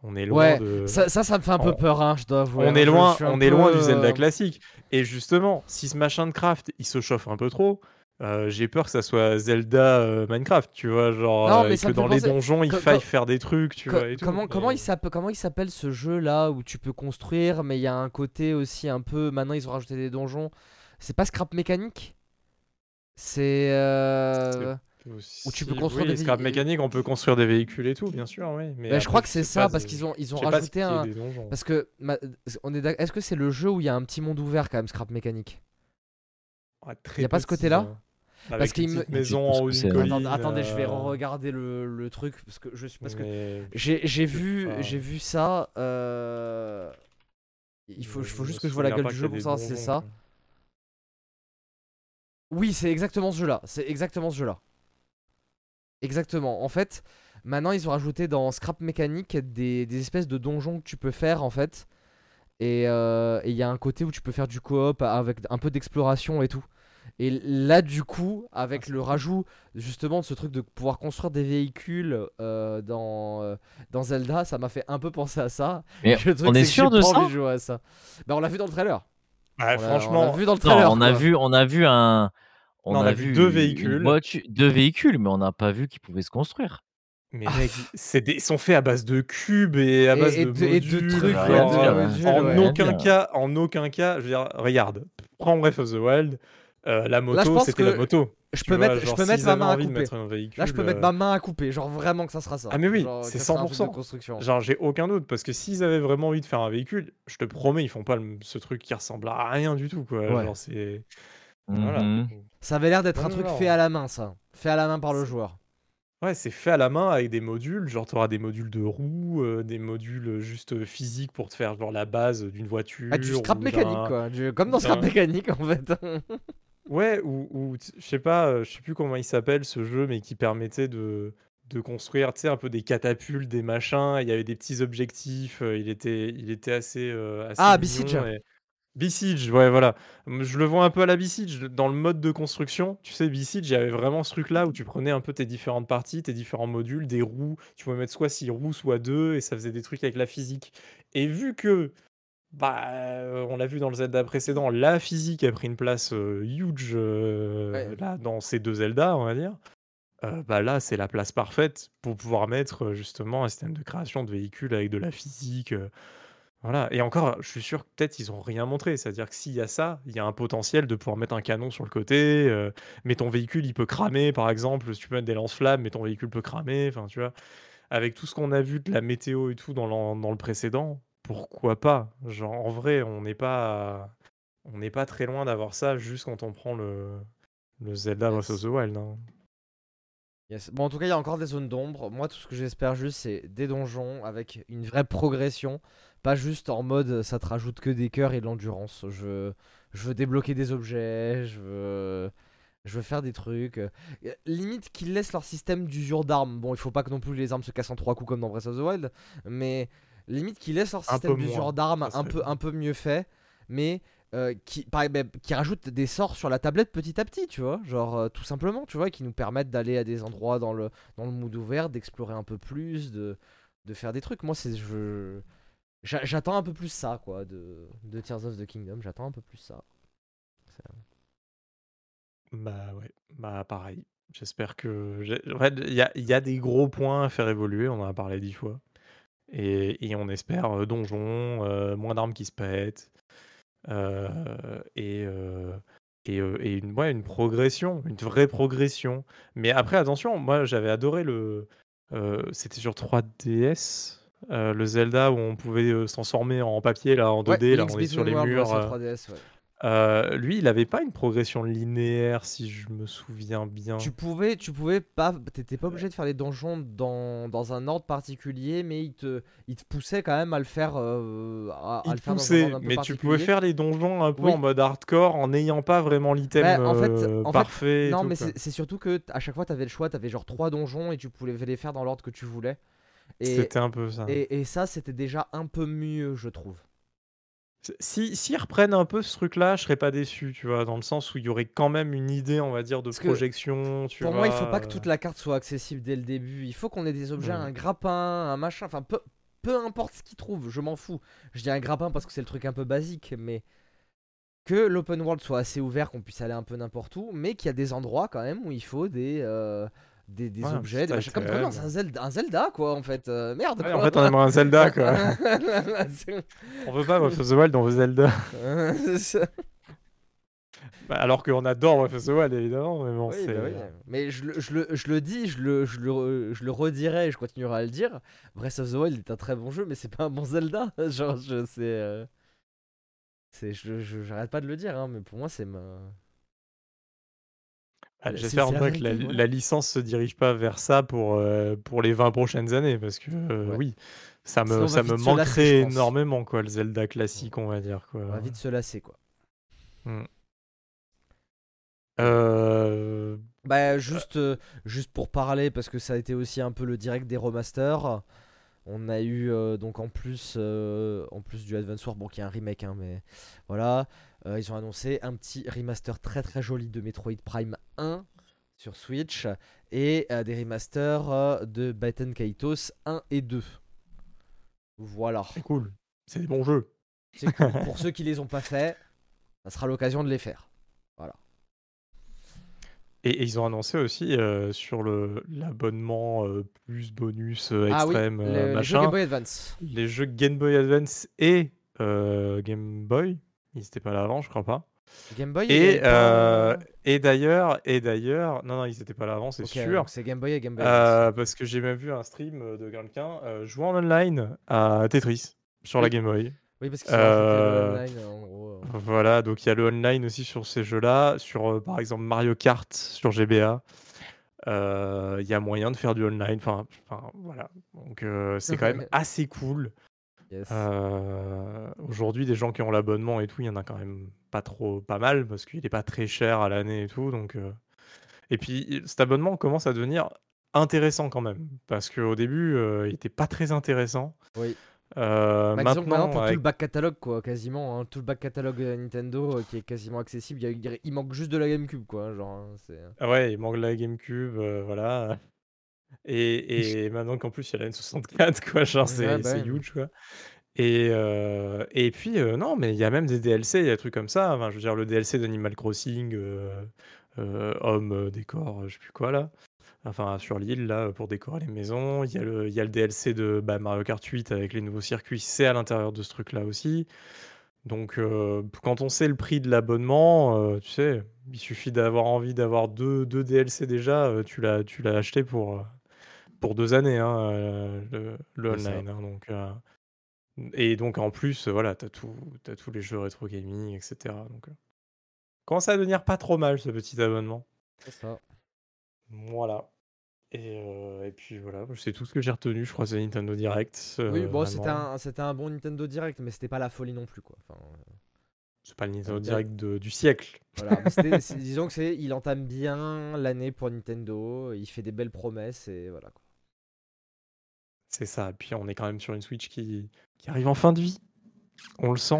On est loin ouais de. ça, ça ça me fait un peu on- peur hein, je dois avouer on hein, est loin, on est loin du Zelda euh, classique. Et justement, si ce machin de craft, il se chauffe un peu trop, euh, j'ai peur que ça soit Zelda euh, Minecraft, tu vois, genre Non, euh, que dans les donjons, il co- faille faire des trucs, tu Co- vois. Et tout, comment, comment, il s'appelle, comment il s'appelle ce jeu là où tu peux construire, mais il y a un côté aussi un peu. Maintenant, ils ont rajouté des donjons. C'est pas Scrap Mécanique? C'est. euh, Où tu peux construire oui, des scrap vé- mécanique, on peut construire des véhicules et tout, bien sûr, oui. Mais bah, je crois que c'est ça parce qu'ils ont, ils ont rajouté un. Parce que. ma- on est Est-ce que c'est le jeu où il y a un petit monde ouvert quand même, Scrap Mécanique? Ouais, très y a pas ce côté-là? hein. Parce qu'il me- maison en haut c'est. colline. Attendez, attendez, je vais euh, regarder le, le truc parce que je suis parce que mais- j'ai j'ai vu j'ai vu ça. euh, Il faut, je faut juste que je vois la gueule du jeu pour savoir si c'est ça. Oui, c'est exactement ce jeu-là. C'est exactement ce jeu-là. Exactement. En fait, maintenant ils ont rajouté dans Scrap Mécanique des, des espèces de donjons que tu peux faire en fait. Et euh, et il y a un côté où tu peux faire du coop avec un peu d'exploration et tout. Et là, du coup, avec le rajout justement de ce truc de pouvoir construire des véhicules euh, dans, euh, dans Zelda, ça m'a fait un peu penser à ça. Mais Le truc, on est c'est que sûr j'ai de pas ça envie jouer à ça. Bah, on l'a vu dans le trailer. Bah, On l'a- on franchement, l'a vu dans le Non, trailer. on a vu, on a vu un. On, Non, on a, a vu vu deux véhicules. voiture- deux véhicules, mais on n'a pas vu qu'ils pouvaient se construire. mais Ah, mec, c'est des- ils sont faits à base de cubes et à base et de, de- et de trucs, ouais, de en ouais. aucun cas, en aucun cas, je veux dire, regarde, prends Breath of the Wild, euh, la moto, c'était que la moto. Je peux vois, mettre, je genre, peux mettre ma main à couper. mettre un véhicule. Là, je peux mettre ma main à couper. Genre vraiment que ça sera ça. Ah, mais oui, c'est que ça sera un truc de 100%. construction. Genre, j'ai aucun doute parce que s'ils avaient vraiment envie de faire un véhicule, je te promets, ils font pas le- ce truc qui ressemble à rien du tout, quoi. Ouais. Genre, c'est. Voilà. Mhm. Ça avait l'air d'être un non, truc non. fait à la main, ça. Fait à la main par le joueur. Ouais, c'est fait à la main avec des modules. Genre, tu auras des modules de roues, euh, des modules juste physiques pour te faire genre la base d'une voiture. Ah, du scrap mécanique, quoi. Du- Comme dans scrap mécanique, en fait. Ouais, ou, je sais pas, euh, je sais plus comment il s'appelle ce jeu, mais qui permettait de, de construire, tu sais, un peu des catapultes, des machins. Il y avait des petits objectifs. euh, il était, il était assez, euh, assez Ah, Besiege. et- Besiege, ouais, voilà. je le vois un peu à la Besiege, dans le mode de construction. Tu sais, Besiege, il y avait vraiment ce truc-là où tu prenais un peu tes différentes parties, tes différents modules, des roues. Tu pouvais mettre soit 6 roues, soit 2, et ça faisait des trucs avec la physique. Et vu que, bah, euh, on l'a vu dans le Zelda précédent, la physique a pris une place euh, huge euh, là, dans ces deux Zelda, on va dire. bah là, c'est la place parfaite pour pouvoir mettre justement un système de création de véhicules avec de la physique. Voilà et encore, je suis sûr que peut-être ils ont rien montré. C'est-à-dire que s'il y a ça, il y a un potentiel de pouvoir mettre un canon sur le côté, euh, mais ton véhicule, il peut cramer, par exemple. Si tu peux mettre des lance-flammes, mais ton véhicule peut cramer, enfin, tu vois? Avec tout ce qu'on a vu de la météo et tout dans dans le précédent, pourquoi pas? Genre, en vrai, on n'est pas on n'est pas très loin d'avoir ça juste quand on prend le le Zelda Breath of the Wild, hein. Bon, en tout cas, il y a encore des zones d'ombre. Moi, tout ce que j'espère juste, c'est des donjons avec une vraie progression. Pas juste en mode ça te rajoute que des cœurs et de l'endurance. Je veux, je veux débloquer des objets, je veux, je veux faire des trucs. Euh, limite qu'ils laissent leur système d'usure d'armes. Bon, il faut pas que non plus les armes se cassent en trois coups comme dans Breath of the Wild, mais limite qu'ils laissent leur système d'usure d'armes un peu, un peu mieux fait, mais euh, qui, bah, qui rajoute des sorts sur la tablette petit à petit, tu vois, genre euh, tout simplement, tu vois, qui nous permettent d'aller à des endroits dans le, dans le mood ouvert, d'explorer un peu plus, de, de faire des trucs. Moi, c'est je, J'attends un peu plus ça, quoi, de, de Tears of the Kingdom. J'attends un peu plus ça. Bah ouais, bah pareil. J'espère que. En fait, il y a, y a, des gros points à faire évoluer, on en a parlé dix fois. Et, et on espère euh, donjon, euh, moins d'armes qui se pètent, euh, et, et, et, une, ouais, une progression, une vraie progression. Mais après, attention, moi j'avais adoré le. C'était sur 3DS, euh, le Zelda où on pouvait euh, se transformer en papier là en 2D, là on est sur les murs. Euh, lui, il avait pas une progression linéaire, si je me souviens bien. Tu pouvais, tu pouvais pas, t'étais pas obligé de faire les donjons dans, dans, un ordre particulier, mais il te, il te poussait quand même à le faire. à, il le faire poussait, mais tu pouvais faire les donjons un peu en mode hardcore en n'ayant pas vraiment l'item bah, en fait, parfait. non, mais c'est surtout que à chaque fois, t'avais le choix, t'avais genre trois donjons et tu pouvais les faire dans l'ordre que tu voulais. C'était un peu ça. Et, ça, c'était déjà un peu mieux, je trouve. Si s'ils reprennent un peu ce truc-là, je serais pas déçu, tu vois, dans le sens où il y aurait quand même une idée, on va dire, de projection. Tu pour moi, il faut pas que toute la carte soit accessible dès le début. Il faut qu'on ait des objets, un grappin, un machin, enfin peu, peu importe ce qu'ils trouvent, je m'en fous. Je dis un grappin parce que c'est le truc un peu basique, mais que l'open world soit assez ouvert, qu'on puisse aller un peu n'importe où, mais qu'il y a des endroits quand même où il faut des euh, des, des objets, des machins comme dans un Zelda, un Zelda quoi en fait. Euh, merde en fait on aimerait un Zelda quoi. on veut pas Breath of the Wild, on veut Zelda. bah, alors qu'on adore Breath of the Wild évidemment, mais bon oui, bah oui. Mais je, je, le, je le dis, je le, je, le, je le redirai, je continuerai à le dire. Breath of the Wild est un très bon jeu, mais c'est pas un bon Zelda. Genre je. Euh... Je j'arrête pas de le dire, hein, mais pour moi c'est ma... Ah, j'espère en que la, licence se dirige pas vers ça pour, euh, pour les 20 prochaines années, parce que euh, oui, ça me, ça me manquerait énormément, quoi, le Zelda classique, on va dire. Quoi. On va vite se lasser, quoi. Hmm. Euh, bah, juste, juste pour parler, parce que ça a été aussi un peu le direct des remasters. On a eu donc en plus, en plus du Advance War, bon qui est un remake, hein, mais voilà, euh, ils ont annoncé un petit remaster très très joli de Metroid Prime 1 sur Switch et euh, des remasters euh, de Batten Kaitos 1 et 2. Voilà. C'est cool. C'est des bons jeux. C'est cool. Pour ceux qui les ont pas fait, ça sera l'occasion de les faire. Voilà. Et, ils ont annoncé aussi sur le l'abonnement plus bonus extrême ah oui, les jeux Game Boy Advance. Les jeux Game Boy Advance et Game Boy ils n'étaient pas là avant, je crois pas. Game Boy et, euh, et d'ailleurs, et d'ailleurs, non, non, ils n'étaient pas là avant, c'est sûr. C'est Game Boy et Game Boy. Euh, parce que j'ai même vu un stream de quelqu'un euh, jouer en online à Tetris sur la Game Boy. Oui, parce qu'ils online en gros. Voilà, donc il y a le online aussi sur ces jeux-là, sur par exemple Mario Kart sur GBA. Il y a moyen de faire du online. Enfin, voilà. Donc c'est quand même assez cool. Euh, aujourd'hui, des gens qui ont l'abonnement et tout, il y en a quand même pas trop, pas mal parce qu'il est pas très cher à l'année et tout. Donc, euh, et puis cet abonnement commence à devenir intéressant quand même parce qu'au début, euh, il était pas très intéressant. Oui. Euh, Bah, maintenant, maintenant, t'as tout le back catalogue, quoi, quasiment. hein, tout le back catalogue euh, Nintendo euh, qui est quasiment accessible. Il, y a- il manque juste de la GameCube, quoi. Genre, hein, ouais, il manque la GameCube, euh, voilà. Et, et maintenant qu'en plus il y a la N64, quoi, genre c'est Ouais, bah huge, quoi. Et, euh, et puis, euh, non, mais il y a même des DLC, il y a des trucs comme ça. Enfin, je veux dire, le DLC d'Animal Crossing, euh, homme, décor, je sais plus quoi, là. Enfin, sur l'île, là, pour décorer les maisons. Il y a le, il y a le DLC de bah, Mario Kart 8 avec les nouveaux circuits, c'est à l'intérieur de ce truc-là aussi. Donc, euh, quand on sait le prix de l'abonnement, euh, tu sais, il suffit d'avoir envie d'avoir deux, deux DLC déjà, euh, tu l'as, tu l'as acheté pour, pour deux années, hein, euh, le, online. hein, donc, euh, et donc, en plus, euh, voilà, t'as tout, t'as tous les jeux rétro gaming, etc. Donc, commence à devenir pas trop mal ce petit abonnement. C'est ça. Voilà. Et, euh, et puis voilà, c'est tout ce que j'ai retenu, je crois, c'est Nintendo Direct. Oui, bon, c'était un, un bon Nintendo Direct, mais c'était pas la folie non plus, quoi. Enfin, euh, C'est pas le Nintendo Direct de- du siècle. voilà. mais disons que c'est, il entame bien l'année pour Nintendo. Il fait des belles promesses et voilà. Quoi. C'est ça. Et puis on est quand même sur une Switch qui, qui arrive en fin de vie. On le sent.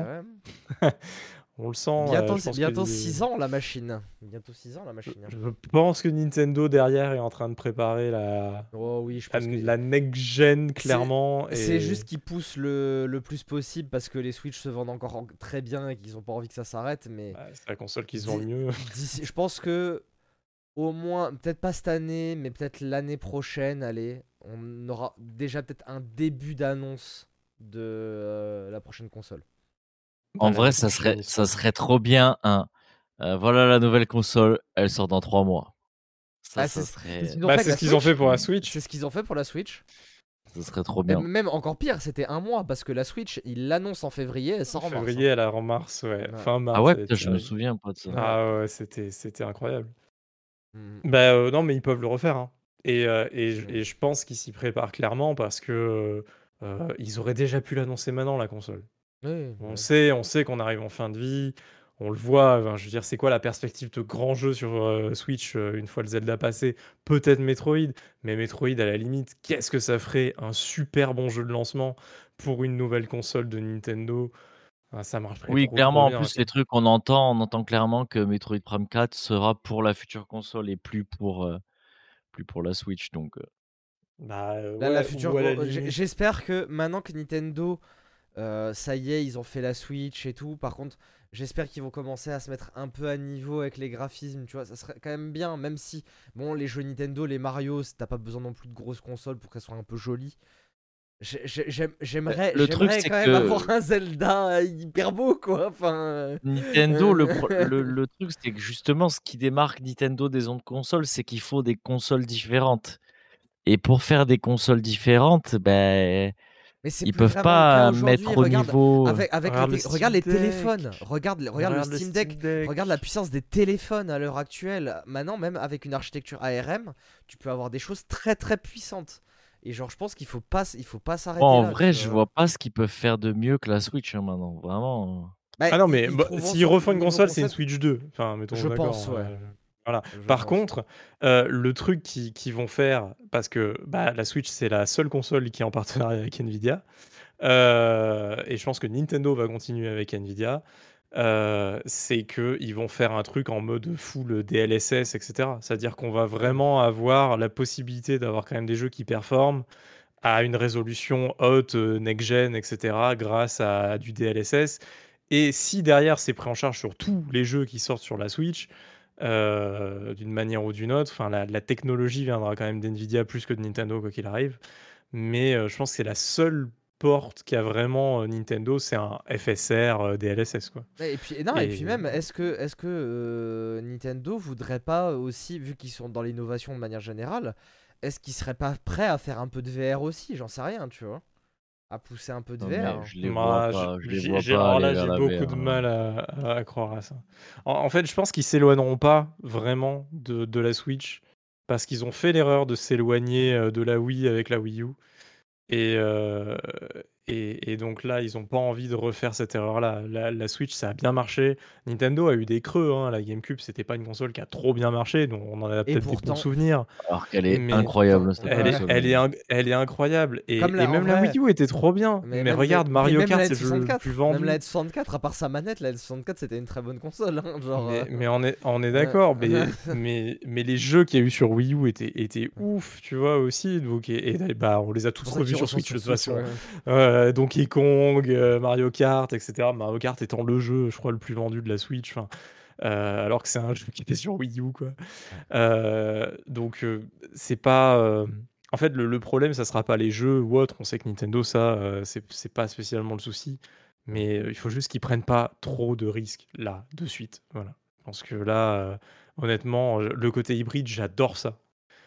Ouais. On le sent. Bientôt, euh, que bientôt les- 6 ans la machine. Bientôt 6 ans la machine. hein. Je pense que Nintendo derrière est en train de préparer la, Oh oui, je la, pense que la next-gen clairement. c'est et- juste qu'ils poussent le, le plus possible parce que les Switch se vendent encore en- très bien et qu'ils ont pas envie que ça s'arrête. Mais c'est la console qui se vend le mieux. d'ici- je pense que au moins, peut-être pas cette année, mais peut-être l'année prochaine, allez, on aura déjà peut-être un début d'annonce de euh, la prochaine console. En Voilà, vrai, ça serait, ça serait trop bien. Un, euh, voilà la nouvelle console, elle sort dans trois mois. Ça, Ah, ça c'est- serait, c'est ce qu'ils ont Bah, fait ce qu'ils ont pour la Switch. C'est ce qu'ils ont fait pour la Switch. ça serait trop bien. même encore pire, c'était un mois parce que la Switch, ils l'annoncent en février, elle sort en En mars. février, hein. elle a en mars, ouais. Ouais. Fin mars. Ah ouais, putain, je me souviens pas de ça. Ah ouais, c'était, c'était incroyable. Mhm. Bah euh, non, mais ils peuvent le refaire. hein. Et, euh, et, je- Mm. et je pense qu'ils s'y préparent clairement parce que euh, ils auraient déjà pu l'annoncer maintenant, la console. On sait, on sait qu'on arrive en fin de vie. On le voit. enfin, je veux dire, c'est quoi la perspective de grand jeu sur euh, Switch euh, une fois le Zelda passé? Peut-être Metroid, mais Metroid à la limite, qu'est-ce que ça ferait un super bon jeu de lancement pour une nouvelle console de Nintendo? Ah, Ça marcherait Oui, trop, clairement, trop en plus, les trucs, on entend, on entend clairement que Metroid Prime 4 sera pour la future console et plus pour, euh, plus pour la Switch. Donc, Bah euh, La, ouais, future. la oh, J'espère que maintenant que Nintendo, euh, ça y est, ils ont fait la Switch et tout. Par contre, j'espère qu'ils vont commencer à se mettre un peu à niveau avec les graphismes. Tu vois, ça serait quand même bien, même si, bon, les jeux Nintendo, les Mario, t'as pas besoin non plus de grosses consoles pour qu'elles soient un peu jolies. J'ai- j'ai- j'aime- J'aimerais le truc, j'aimerais c'est quand même que- avoir un Zelda hyper beau, quoi. Enfin. euh, Nintendo, le, Euh. pro- le, le truc, c'est que justement, ce qui démarque Nintendo des autres consoles, c'est qu'il faut des consoles différentes. Et pour faire des consoles différentes, ben, Mais ils peuvent pas mettre au Regarde, niveau. Avec, avec Regarde les, le regarde téléphones, regarde, le- regarde le Regarde Steam Deck, regarde la puissance des téléphones à l'heure actuelle. Maintenant, même avec une architecture ARM, tu peux avoir des choses très très puissantes. Et genre, je pense qu'il faut pas, il faut pas s'arrêter en là, vrai, je vois. vois pas ce qu'ils peuvent faire de mieux que la Switch hein, maintenant. Vraiment. Bah, Ah non, mais bah, s'ils refont une console, c'est une. Switch 2. Enfin, mettons Je pense, ouais. euh, Voilà. Je Par pense. contre, euh, le truc qu'ils qu'ils vont faire, parce que bah, la Switch, c'est la seule console qui est en partenariat avec Nvidia, euh, et je pense que Nintendo va continuer avec Nvidia, euh, c'est qu'ils vont faire un truc en mode full DLSS, etc. C'est-à-dire qu'on va vraiment avoir la possibilité d'avoir quand même des jeux qui performent à une résolution haute, euh, next-gen, etc., grâce à du DLSS. Et si derrière c'est pris en charge sur tous les jeux qui sortent sur la Switch, euh, d'une manière ou d'une autre, la, technologie viendra quand même d'NVIDIA plus que de Nintendo quoi qu'il arrive. Mais je pense que c'est la seule porte qu'a vraiment euh, Nintendo, c'est un FSR euh, DLSS quoi. Et puis, non, et, Et- puis même, est-ce que, est-ce que euh, Nintendo voudrait pas aussi, vu qu'ils sont dans l'innovation de manière générale, est-ce qu'ils seraient pas prêts à faire un peu de VR aussi? J'en sais rien, tu vois. À pousser un peu de Non, VR. je les Moi, vois pas. Je les j'ai- la beaucoup VR, de hein. mal à, à- à croire à ça. En, en fait, je pense qu'ils s'éloigneront pas vraiment de, de la Switch parce qu'ils ont fait l'erreur de s'éloigner de la Wii avec la Wii U. Et, euh, et et donc là, ils ont pas envie de refaire cette erreur-là. La la Switch, ça a bien marché. Nintendo a eu des creux, hein. La GameCube, c'était pas une console qui a trop bien marché, donc on en a peut-être des pourtant bons souvenirs. Alors qu'elle est Mais incroyable, elle est elle est inc elle est incroyable et la même la vrai Wii U était trop bien. Mais Mais même regarde, Mario même Kart, c'est le jeu le N64, plus même vendu. la N64, à part sa manette, la N64 c'était une très bonne console, hein, genre, Mais euh, mais on est on est ouais. d'accord, mais mais mais les jeux qu'il y a eu sur Wii U étaient étaient ouf, tu vois, aussi, donc et et bah, on les a tous revus sur Switch de toute façon. Heu, Donkey Kong, heu, Mario Kart, etc. Mario Kart étant le jeu, je crois, le plus vendu de la Switch, heu, alors que c'est un jeu qui était sur Wii U, quoi. Donc c'est pas, en fait, le le problème, ça sera pas les jeux ou autre. On sait que Nintendo, ça, c'est pas spécialement le souci, mais il faut juste qu'ils prennent pas trop de risques, là, de suite, voilà. Parce que là, honnêtement, le côté hybride, j'adore ça.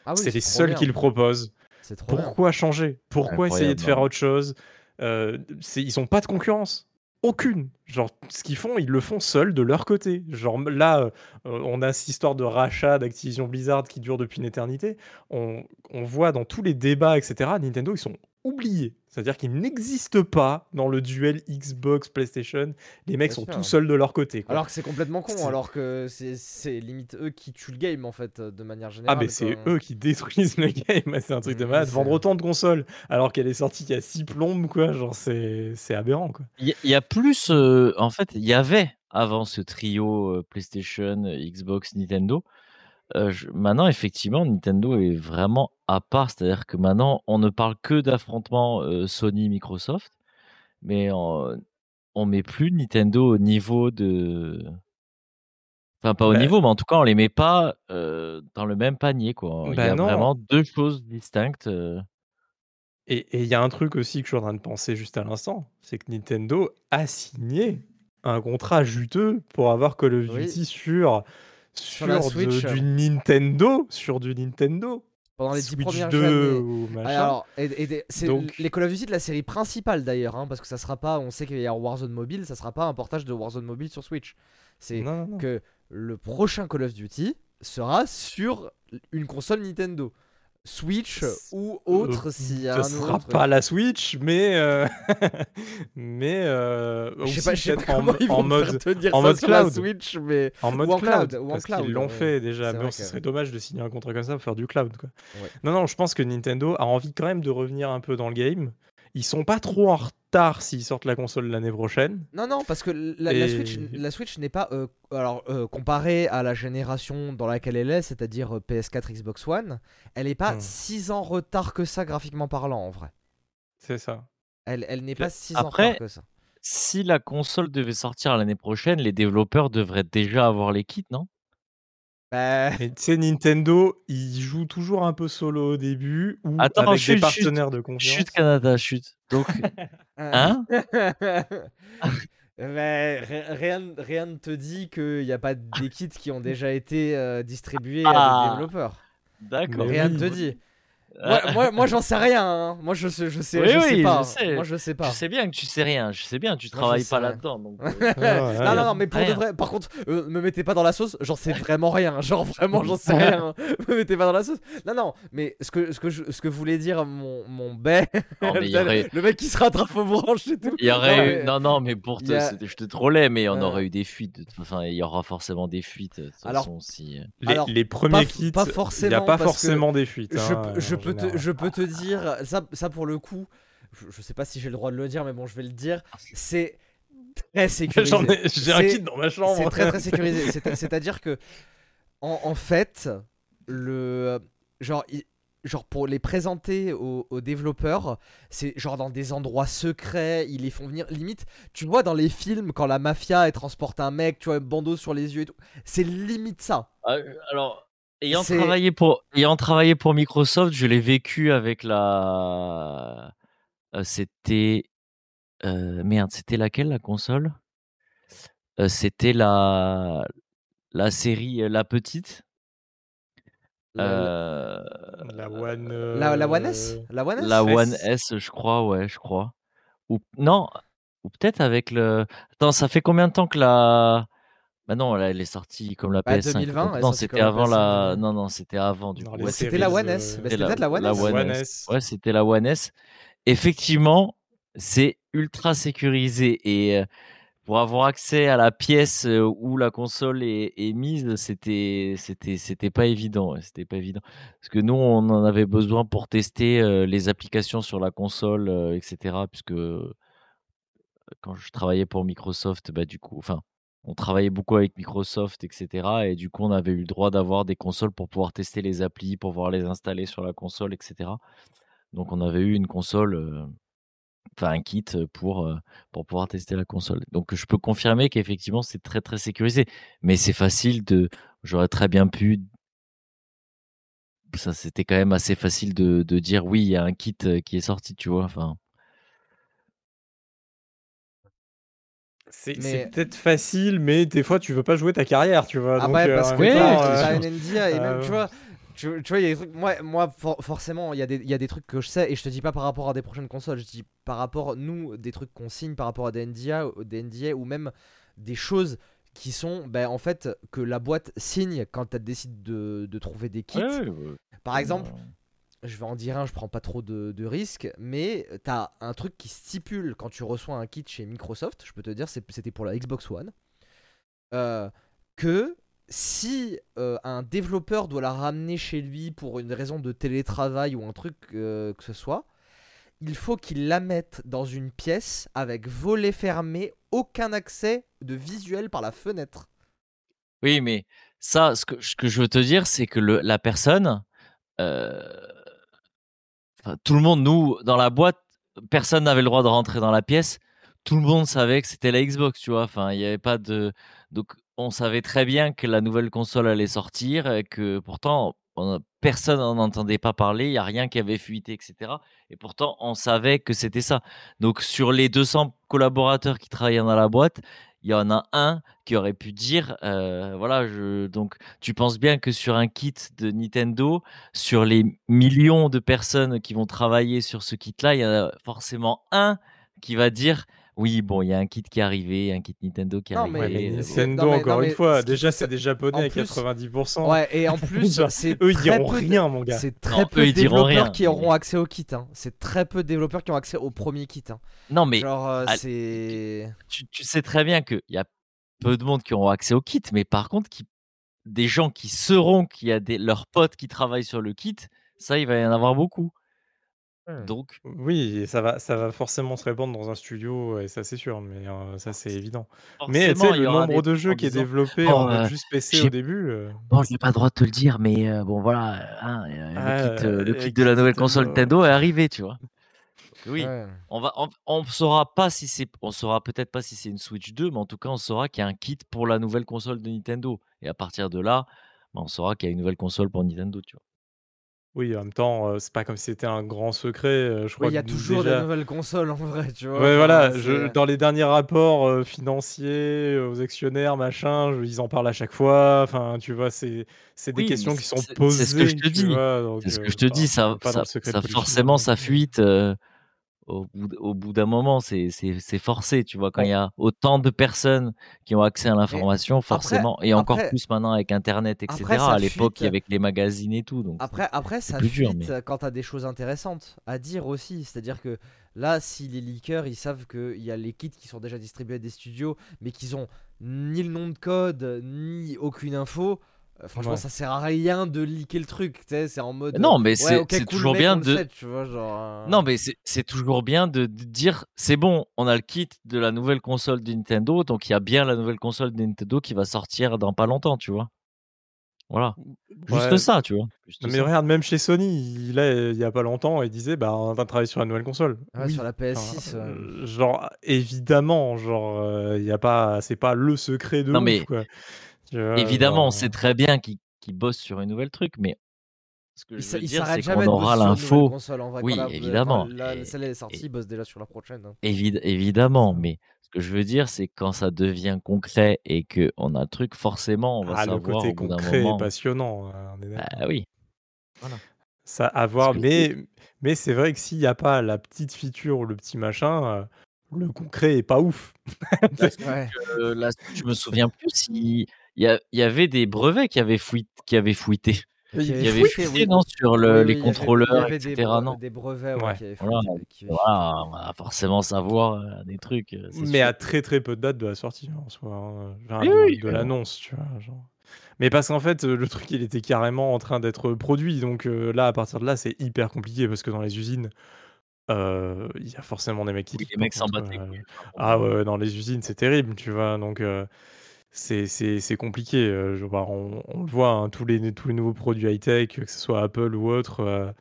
Ah oui, C'est les seuls bien. qui le proposent. Bien. Pourquoi changer? Pourquoi essayer de faire autre chose? C'est ils ont pas de concurrence. Aucune. Genre, ce qu'ils font, ils le font seuls de leur côté. Genre, là, heu, on a cette histoire de rachat d'Activision Blizzard qui dure depuis une éternité. On on voit dans tous les débats et cetera, Nintendo, ils sont oubliés. C'est-à-dire qu'ils n'existent pas dans le duel Xbox, PlayStation. Les mecs Bien sont sûr. tout seuls de leur côté, quoi. Alors que c'est complètement con, alors que c'est limite eux qui tuent le game en fait, euh, de manière Ah, générale. mais c'est eux qui détruisent le game, c'est un truc de Mm, malade. Vendre autant de consoles alors qu'elle est sortie il y a 6 plombes, quoi, genre c'est c'est aberrant, quoi. Il y a il y a plus, heu, en fait, il y avait avant ce trio, heu, PlayStation, Xbox, Nintendo. Je maintenant effectivement Nintendo est vraiment à part. C'est-à-dire que maintenant on ne parle que d'affrontements, heu, Sony, Microsoft, mais on on met plus Nintendo au niveau de enfin pas au Bah niveau, mais en tout cas on les met pas, dans le même panier, quoi. Il y bah a non vraiment 2 choses distinctes, et il y a un truc aussi que je suis en train de penser juste à l'instant, c'est que Nintendo a signé un contrat juteux pour avoir Call of Oui. Duty sur Sur la sur de Switch. du Nintendo sur du Nintendo. Pendant les 10 Switch premières 2 années. ou machin. Alors, et, Donc les Call of Duty de la série principale d'ailleurs, hein, parce que ça sera pas, on sait qu'il y a Warzone Mobile, ça sera pas un portage de Warzone Mobile sur Switch. C'est que le prochain Call of Duty sera sur une console Nintendo. Switch ou Euh, autre a ça un sera autre. pas la Switch, mais euh, mais euh, Je sais pas, je sais pas en, comment ils vont en mode tenir en ça mode sur la cloud. Switch, mais En mode ou en cloud, cloud, ou en parce cloud. qu'ils l'ont ouais. fait déjà. Mais bon, ce serait dommage de signer un contrat comme ça pour faire du cloud, quoi. Ouais. Non, non, je pense que Nintendo a envie quand même de revenir un peu dans le game. Ils sont pas trop en retard s'ils sortent la console l'année prochaine. Non, non, parce que la, la Switch, Et- la Switch n'est pas. euh, alors, euh, comparée à la génération dans laquelle elle est, c'est-à-dire euh, PS4, Xbox One, elle n'est pas Hmm. 6 ans retard que ça, graphiquement parlant, en vrai. C'est ça. Elle, elle n'est pas 6 ans retard que ça. si la console devait sortir l'année prochaine, les développeurs devraient déjà avoir les kits, non? Bah, Mais tu sais, Nintendo, ils jouent toujours un peu solo au début ou Attends, avec chut, des chut, partenaires de confiance. Chute Canada, chute. Donc, hein? Mais ri- rien, rien ne te dit qu'il n'y a pas des kits qui ont déjà été euh, distribués à Ah. des développeurs. D'accord. Rien oui. ne te dit. Moi, moi, moi, j'en sais rien. hein. Moi, je sais, je sais, Oui, je sais pas. je sais. Moi, je sais pas. Je sais bien que tu sais rien. Je sais bien, tu travailles pas là-dedans. Donc, euh, Ah, non, non, non, mais pour de vrai, par contre, euh, me mettez pas dans la sauce, j'en sais vraiment rien. Genre, vraiment, j'en sais rien. me mettez pas dans la sauce. Non, non, mais ce que, ce que, je- ce que voulait dire mon, mon bé, non, mais il y le, aurait, le mec qui se rattrape aux branches et tout. il y aurait Non, eu- mais- non, non, mais pour te, a- je te trollais, mais on Ouais. aurait eu des fuites. Enfin, il y aura forcément des fuites. De toute Alors, façon, si. euh, Les, Alors, les premiers kits, il n'y a pas forcément des fuites. Je, hein, peux- je peux te, général. je peux te dire, ça, ça pour le coup, je, je sais pas si j'ai le droit de le dire, mais bon, je vais le dire, c'est très sécurisé. J'en ai- J'ai un kit dans ma chambre. C'est très très sécurisé. C'est- C'est-à-dire que, en, en fait, le genre, il- genre pour les présenter aux, aux développeurs, c'est genre dans des endroits secrets. Ils les font venir. Limite, tu vois dans les films quand la mafia elle transporte un mec, tu vois un bandeau sur les yeux et tout. C'est limite ça. Ah, alors, ayant travaillé pour, ayant travaillé pour Microsoft, je l'ai vécu avec la. euh, c'était. euh, merde, c'était laquelle la console? Euh, C'était la la série euh, La Petite. La, Euh, One. la, la One S, la One S? la One S. S, je crois, ouais, je crois. Ou non, ou peut-être avec le. Attends, ça fait combien de temps que la. Bah non, là, elle est sortie comme la Bah, PS5. 2020, donc elle est non, sortie c'était comme la avant la. PS5, Non, non, c'était avant du Dans coup. les Ouais, C'était la One euh, S. Bah, c'était peut-être la One la S. One One S. S. Ouais, c'était la One S. Effectivement, c'est ultra sécurisé et pour avoir accès à la pièce, où la console est est mise, c'était c'était c'était pas évident, c'était pas évident. Parce que nous, on en avait besoin pour tester, les applications sur la console, et cetera, puisque quand je travaillais pour Microsoft, bah, du coup enfin, on travaillait beaucoup avec Microsoft et cetera et du coup, on avait eu le droit d'avoir des consoles pour pouvoir tester les applis, pour pouvoir les installer sur la console et cetera. Donc on avait eu une console, enfin un kit, pour, pour pouvoir tester la console. Donc je peux confirmer qu'effectivement, c'est très, très sécurisé. Mais c'est facile de j'aurais très bien pu ça, c'était quand même assez facile de dire: «Oui, il y a un kit, qui est sorti», tu vois? C'est Mais peut-être facile, mais des fois, tu veux pas jouer ta carrière, tu vois? Ah Donc ouais, heu, parce que tu temps, as heu, une NDA et même, tu heu, vois, tu, tu vois, il y a des trucs. Moi, moi for- forcément, il y, a des- il y a des trucs que je sais, et je te dis pas par rapport à des prochaines consoles, je dis par rapport, nous, des trucs qu'on signe par rapport à des NDA, ou- des NDA ou même des choses qui sont, ben, en fait, que la boîte signe quand elle décide de, de trouver des kits. ouais, ouais, ouais, Par exemple, je vais en dire un, je prends pas trop de, risques, mais t'as un truc qui stipule quand tu reçois un kit chez Microsoft, je peux te dire, c'était pour la Xbox One, euh, que si euh, un développeur doit la ramener chez lui pour une raison de télétravail ou un truc euh, que ce soit, il faut qu'il la mette dans une pièce avec volet fermé, aucun accès de visuel par la fenêtre. oui, mais ça, ce que je veux te dire, c'est que la personne, Tout le monde, nous, dans la boîte, personne n'avait le droit de rentrer dans la pièce. Tout le monde savait que c'était la Xbox, tu vois? Enfin, il y avait pas de donc on savait très bien que la nouvelle console allait sortir et que pourtant, on personne n'en entendait pas parler, il y a rien qui avait fuité et cetera et pourtant on savait que c'était ça. Donc sur les 200 collaborateurs qui travaillaient dans la boîte, il y en a un qui aurait pu dire, heu, voilà, donc tu penses bien que sur un kit de Nintendo, sur les millions de personnes qui vont travailler sur ce kit-là, il y en a forcément un qui va dire: «Oui, bon, il y a un kit qui est arrivé, un kit Nintendo qui est Non, ouais, mais arrivé, heu, bon». c'est- non, Nintendo, mais- non, encore une fois, déjà, c'est des japonais à plus- 90% Ouais, et en plus, c'est eux, ils très diront peu de- rien, mon gars. C'est très peu de développeurs rien, qui auront accès au kit. hein. C'est très peu de développeurs qui ont accès au premier kit. hein. Non, mais Genre, euh, à- c'est. tu tu sais très bien qu'il y a peu de monde qui auront accès au kit, mais par contre qui des gens qui sauront qu'il y a des leurs potes qui travaillent sur le kit, ça, il va y en avoir beaucoup. Donc Oui, et ça va ça va forcément se répandre dans un studio et ça, c'est sûr, mais ça, c'est évident. Mais tu sais, forcément, il y le nombre de jeux en qui est disant: développé en «Bon, mode juste PC au j'ai début, heu bon, j'ai pas le droit de te le dire, mais bon voilà, hein, le ah, kit, le kit de la nouvelle console Nintendo. Nintendo est arrivé», tu vois? Oui, Ouais. on va on on saura pas si c'est on saura peut-être pas si c'est une Switch 2, mais en tout cas, on saura qu'il y a un kit pour la nouvelle console de Nintendo et à partir de là, bah, on saura qu'il y a une nouvelle console pour Nintendo, tu vois? Oui, en même temps, heu, c'est pas comme si c'était un grand secret, heu, je Oui, crois il y a toujours des nouvelles consoles en vrai, tu vois. ouais, Enfin, voilà, je dans les derniers rapports, heu, financiers, aux actionnaires, machin, je ils en parlent à chaque fois, enfin, tu vois? C'est c'est des Oui, questions qui sont c'est c'est ce que je posées, te dis. C'est ce que je te dis, ça ça forcément non ça hein. fuite, au bout d au bout d'un moment, c'est forcé, tu vois? Quand il y a autant de personnes qui ont accès à l'information, après, forcément et encore après, plus maintenant avec internet et après, cetera. ça À l'époque, que les magazines et tout, donc Après, après, ça plus dur, fuite mais quand t'as des choses intéressantes à dire aussi. C'est-à-dire que là, si les leakers, ils savent qu'il y a les kits qui sont déjà distribués à des studios, mais qu'ils ont ni le nom de code, ni aucune info, euh, franchement, ouais. ça sert à rien de leaker le truc. C'est en mode, euh, non, mais ouais, c'est cool, toujours mec, bien de sait, tu vois, genre. euh, non, mais c'est c'est toujours bien de de dire: «C'est bon, on a le kit de la nouvelle console de Nintendo, donc il y a bien la nouvelle console de Nintendo qui va sortir dans pas longtemps», tu vois? Voilà, juste Ouais, ça, tu vois? Juste mais ça. regarde, même chez Sony, il là, il y a pas longtemps, il disait: «Bah, on est en train de travailler sur la nouvelle console». Ouais, sur la enfin, PS6. ouais. heu, genre, évidemment, genre, il y a pas c'est pas le secret de Non, ouf, mais quoi. Vois? évidemment, on sait très bien qu'ils bossent sur une nouvelle truc, mais ce que Ils je veux dire, s'arrêtent c'est qu'on aura l'info oui, la, quand évidemment la, et celle est sortie, et ils bossent déjà sur la prochaine. hein. évid évidemment, mais ce que je veux dire, c'est quand ça devient concret et qu'on a le truc, forcément, on va Ah, le savoir côté au bout d'un concret est moment passionnant, heu, on est bah, oui, voilà. Ça à Parce voir, que et mais c'est vrai que s'il y a pas la petite feature ou le petit machin, heu, le concret est pas ouf. la Switch, Ouais. heu, la Switch, je me souviens plus si il y avait des brevets qui avaient fuit qui avaient Il avait y avait fuité, fuité, oui. non, sur le oui, les avait- contrôleurs, avait des etc., bre- non? Des brevets, ouais, Ouais. qui avaient Voilà, qui on va forcément savoir, heu, des trucs, c'est Mais sûr. à très très peu de dates de la sortie hein, en soi, hein, de, oui, l'annonce, tu vois, genre. Mais parce qu'en fait, le truc, il était carrément en train d'être produit, donc heu, là, à partir de là, c'est hyper compliqué parce que dans les usines, il y a forcément des mecs qui Oui, les mecs s'en battent par contre, ah hein. ouais, dans les usines, c'est terrible, tu vois? Donc c'est compliqué, heu, je on on le voit, hein, tous les tous les nouveaux produits high-tech, que ce soit Apple ou autre, heu,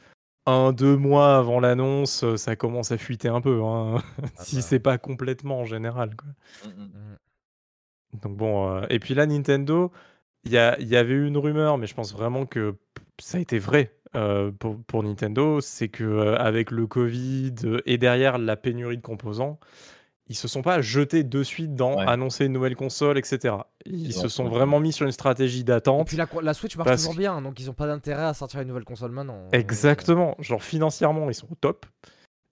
1-2 mois avant l'annonce, heu, ça commence à fuiter un peu, hein, Ah si bah. c'est pas complètement en général, quoi. Mmh mh. Mmh. Donc bon, et puis là, Nintendo, il y y avait eu une rumeur, mais je pense vraiment que ça a été vrai, pour pour Nintendo. C'est que, avec le covid, et derrière la pénurie de composants, ils se sont pas jetés de suite dans Ouais. annoncer une nouvelle console et cetera. Ils se sont vraiment mis sur une stratégie Et d'attente puis la, Switch marche toujours que bien, donc ils ont pas d'intérêt à sortir une nouvelle console maintenant. hein, exactement, genre financièrement, ils sont au top.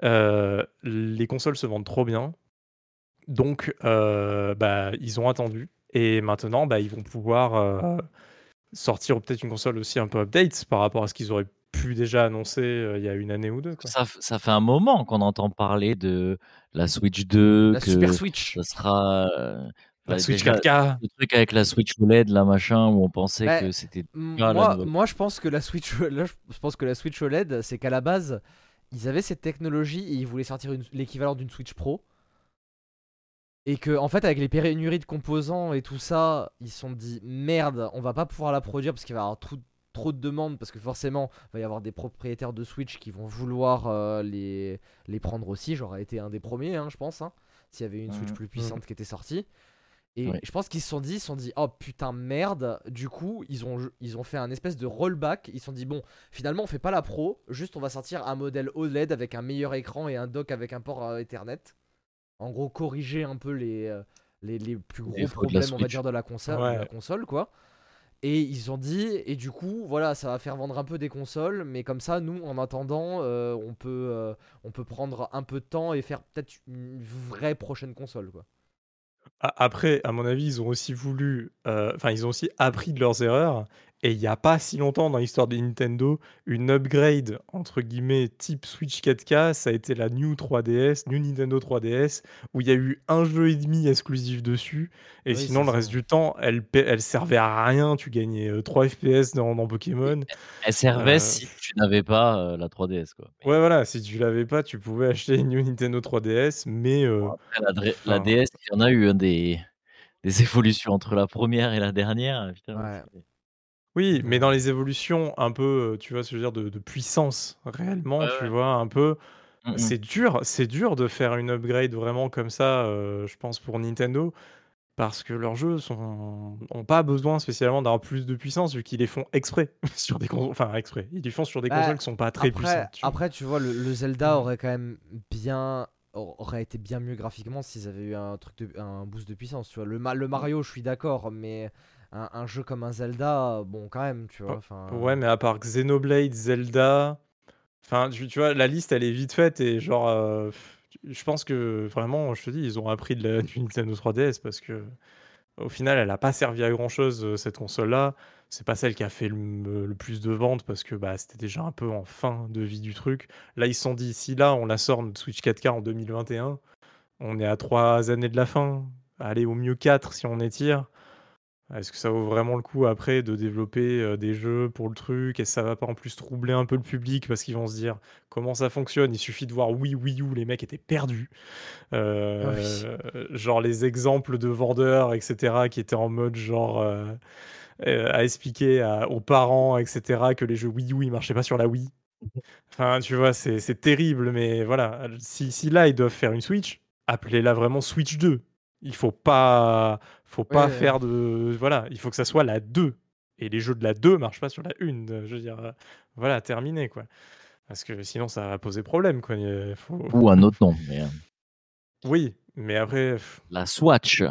Heu, les consoles se vendent trop bien. Donc heu, bah, ils ont attendu et maintenant, bah, ils vont pouvoir, heu, sortir peut-être une console aussi un peu update par rapport à ce qu'ils auraient pu déjà annoncer, heu, il y a 1 année ou 2 quoi. Ça fait un moment qu'on entend parler de la Switch 2, La Super Switch. ça sera, heu, La Switch déjà 4K. le truc avec la Switch OLED là, machin, où on pensait Bah, que c'était moi, moi, je pense que la Switch, là, je pense que la Switch OLED, c'est qu'à la base, ils avaient cette technologie et ils voulaient sortir une- l'équivalent d'une Switch Pro. Et que, en fait, avec les pénuries de composants et tout ça, ils se sont dit merde, on va pas pouvoir la produire parce qu'il va y avoir trop, trop de demandes. Parce que forcément, il va y avoir des propriétaires de Switch qui vont vouloir euh, les, les prendre aussi. J'aurais été un des premiers, hein, je pense, hein, s'il y avait une Switch Mhm. plus puissante qui était sortie. Et je pense qu'ils se sont dit, ils se sont dit, oh putain merde. Du coup, ils ont, ils ont fait un espèce de rollback. Ils se sont dit, bon, finalement, on fait pas la pro. Juste, on va sortir un modèle OLED avec un meilleur écran et un dock avec un port euh, Ethernet. En gros, corriger un peu les, euh, les, les plus gros problèmes, on va Switch. dire, de la, console, de la Ouais. console, quoi. Et ils ont dit, et du coup, voilà, ça va faire vendre un peu des consoles, mais comme ça, nous, en attendant, euh, on, peut, euh, on peut prendre un peu de temps et faire peut-être une vraie prochaine console, quoi. Après, à mon avis, ils ont aussi voulu, heu, enfin, ils ont aussi appris de leurs erreurs et il y a pas si longtemps dans l'histoire de Nintendo, une upgrade entre guillemets type Switch 4K, ça a été la New 3DS, New Nintendo 3DS, où il y a eu un jeu et demi exclusif dessus et Oui, sinon le ça. reste du temps, elle servait à rien, tu gagnais, heu, 3 FPS dans dans Pokémon. Elle servait Heu, si tu n'avais pas, heu, la 3DS quoi. Mais ouais, voilà, si tu l'avais pas, tu pouvais acheter une New Nintendo 3DS mais après la DS, il y en a eu, hein, des des évolutions entre la première et la dernière, putain Ouais. Oui, mais dans les évolutions un peu, tu vois ce que je veux dire, de de puissance réellement, ouais, tu ouais. vois? Un peu, Mmh mh. c'est dur c'est dur de faire une upgrade vraiment comme ça, heu, je pense pour Nintendo, parce que leurs jeux sont ont pas besoin spécialement d'avoir plus de puissance vu qu'ils les font exprès sur des consoles enfin exprès, ils les font sur des Bah, consoles qui sont pas très après, puissantes, tu vois? après, tu vois, le, le Zelda Mmh. aurait quand même bien. aurait été bien mieux graphiquement s'ils avaient eu un truc de, un boost de puissance, tu vois. Le, Ma- le Mario, je suis d'accord, mais un, un jeu comme un Zelda, bon, quand même, tu vois. Enfin, ouais, mais à part Xenoblade, Zelda, enfin tu tu vois, la liste elle est vite faite et genre, heu, je pense que vraiment, je te dis, ils ont appris de la du Nintendo 3DS parce que Au final, elle a pas servi à grand chose, heu, cette console-là. C'est pas celle qui a fait le me le plus de ventes parce que, bah, c'était déjà un peu en fin de vie du truc. Là, ils se sont dit: «Si là, on la sort notre Switch 4K en 2021, on est à 3 années de la fin, allez, au mieux 4 si on étire. Est-ce que ça vaut vraiment le coup après de développer, heu, des jeux pour le truc? Et ça va pas en plus troubler un peu le public? Parce qu'ils vont se dire: «Comment ça fonctionne?» il suffit de voir Wii, Wii U, les mecs étaient perdus. Ah oui. Heu, genre les exemples de vendeurs et cetera qui étaient en mode genre, heu, à expliquer à aux parents et cetera que les jeux Wii U, ils marchaient pas sur la Wii. Enfin, tu vois, c'est c'est terrible, mais voilà, si si là, ils doivent faire une Switch, appelez-la vraiment Switch 2. Il faut pas faut pas oui. faire de voilà, il faut que ça soit la 2 et les jeux de la 2 marchent pas sur la 1, heu, je veux dire, heu, voilà, terminé, quoi. Parce que sinon ça va poser problème, quoi, il faut ou un autre nom, mais, oui, mais après la Swatch. Ouais,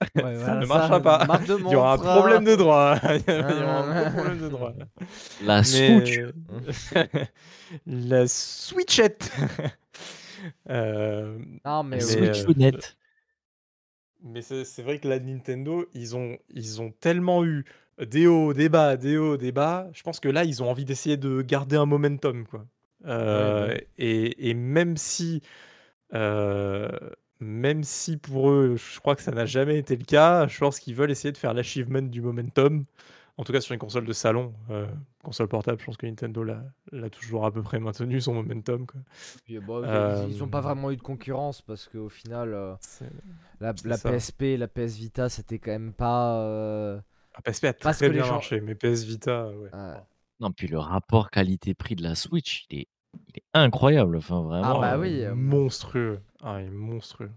Ça voilà, ne marchera pas. Marque de Il y aura un montre. problème de droit. Il y hein. aura un gros problème de droit. La Switch. Mais la Switchette. Hem, Non, La mais mais, oui. Mais c'est vrai que la Nintendo, ils ont ils ont tellement eu des hauts, des bas, des hauts, des bas. Je pense que là, ils ont envie d'essayer de garder un momentum, quoi. Euh, ouais. et, et même si, euh, même si pour eux, je crois que ça n'a jamais été le cas, je pense qu'ils veulent essayer de faire l'achievement du momentum. En tout cas, sur une console de salon, euh, console portable, je pense que Nintendo l'a l'a toujours à peu près maintenu son momentum. Quoi. Puis, bon, ils- Euh, ils ont pas vraiment eu de concurrence parce qu'au final, euh, la, la. PSP, la PS Vita, c'était quand même pas. euh, Ah, PSP a très les bien gens- marché, mais PS Vita, ouais. euh, Non, puis le rapport qualité-prix de la Switch, il est, il est incroyable. Enfin, vraiment. Ah bah euh, oui, euh, monstrueux. Ah, il est monstrueux.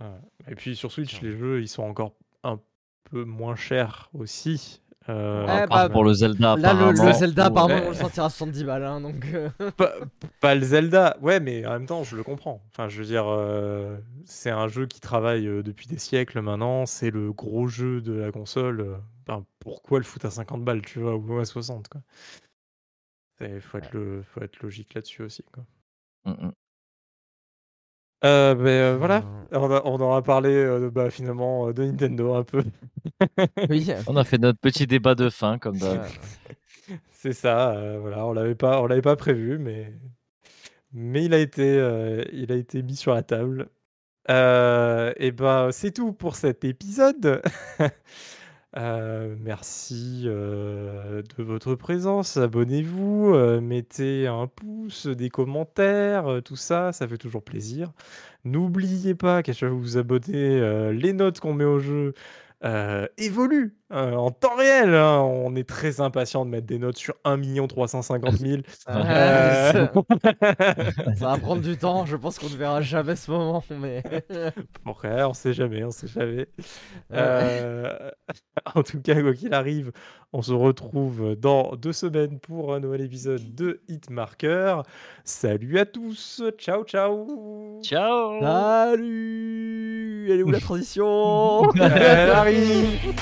Ouais. Et puis sur Switch, les jeux, ils sont encore un peu moins chers aussi. Euh, Eh à bah, part pour le Zelda, Là, le. Zelda, ouais. on le sortira à 70 balles, hein, donc. euh, pas, pas le Zelda, ouais, mais en même temps, je le comprends. Enfin, je veux dire, euh, c'est un jeu qui travaille euh, depuis des siècles maintenant. C'est le gros jeu de la console. ben, pourquoi le foutre à 50 balles, tu vois, ou à 60, quoi. Il faut, être le, faut être logique là-dessus aussi, quoi. Mm, mm. Euh, ben, euh, voilà, euh, on, a- on aura parlé euh, bah, finalement de Nintendo un peu. Oui. On a fait notre petit débat de fin, comme. C'est ça, euh, voilà, on l'avait pas, on l'avait pas prévu, mais mais il a été, euh, il a été mis sur la table. Euh, et ben c'est tout pour cet épisode. Euh, merci euh, de votre présence. Abonnez-vous, euh, mettez un pouce, des commentaires, tout ça, ça fait toujours plaisir. N'oubliez pas qu'à chaque fois que vous vous abonnez, les notes qu'on met au jeu euh, évoluent euh, en temps réel. hein. On est très impatient de mettre des notes sur 1 350 000. Euh, Ça va prendre du temps, je pense qu'on ne verra jamais ce moment, mais. Après, on sait jamais, on sait jamais. Euh, en tout cas, quoi qu'il arrive, on se retrouve dans deux semaines pour un nouvel épisode de Hitmarker. Salut à tous, ciao ciao. Ciao Salut Elle est où la transition? Elle arrive.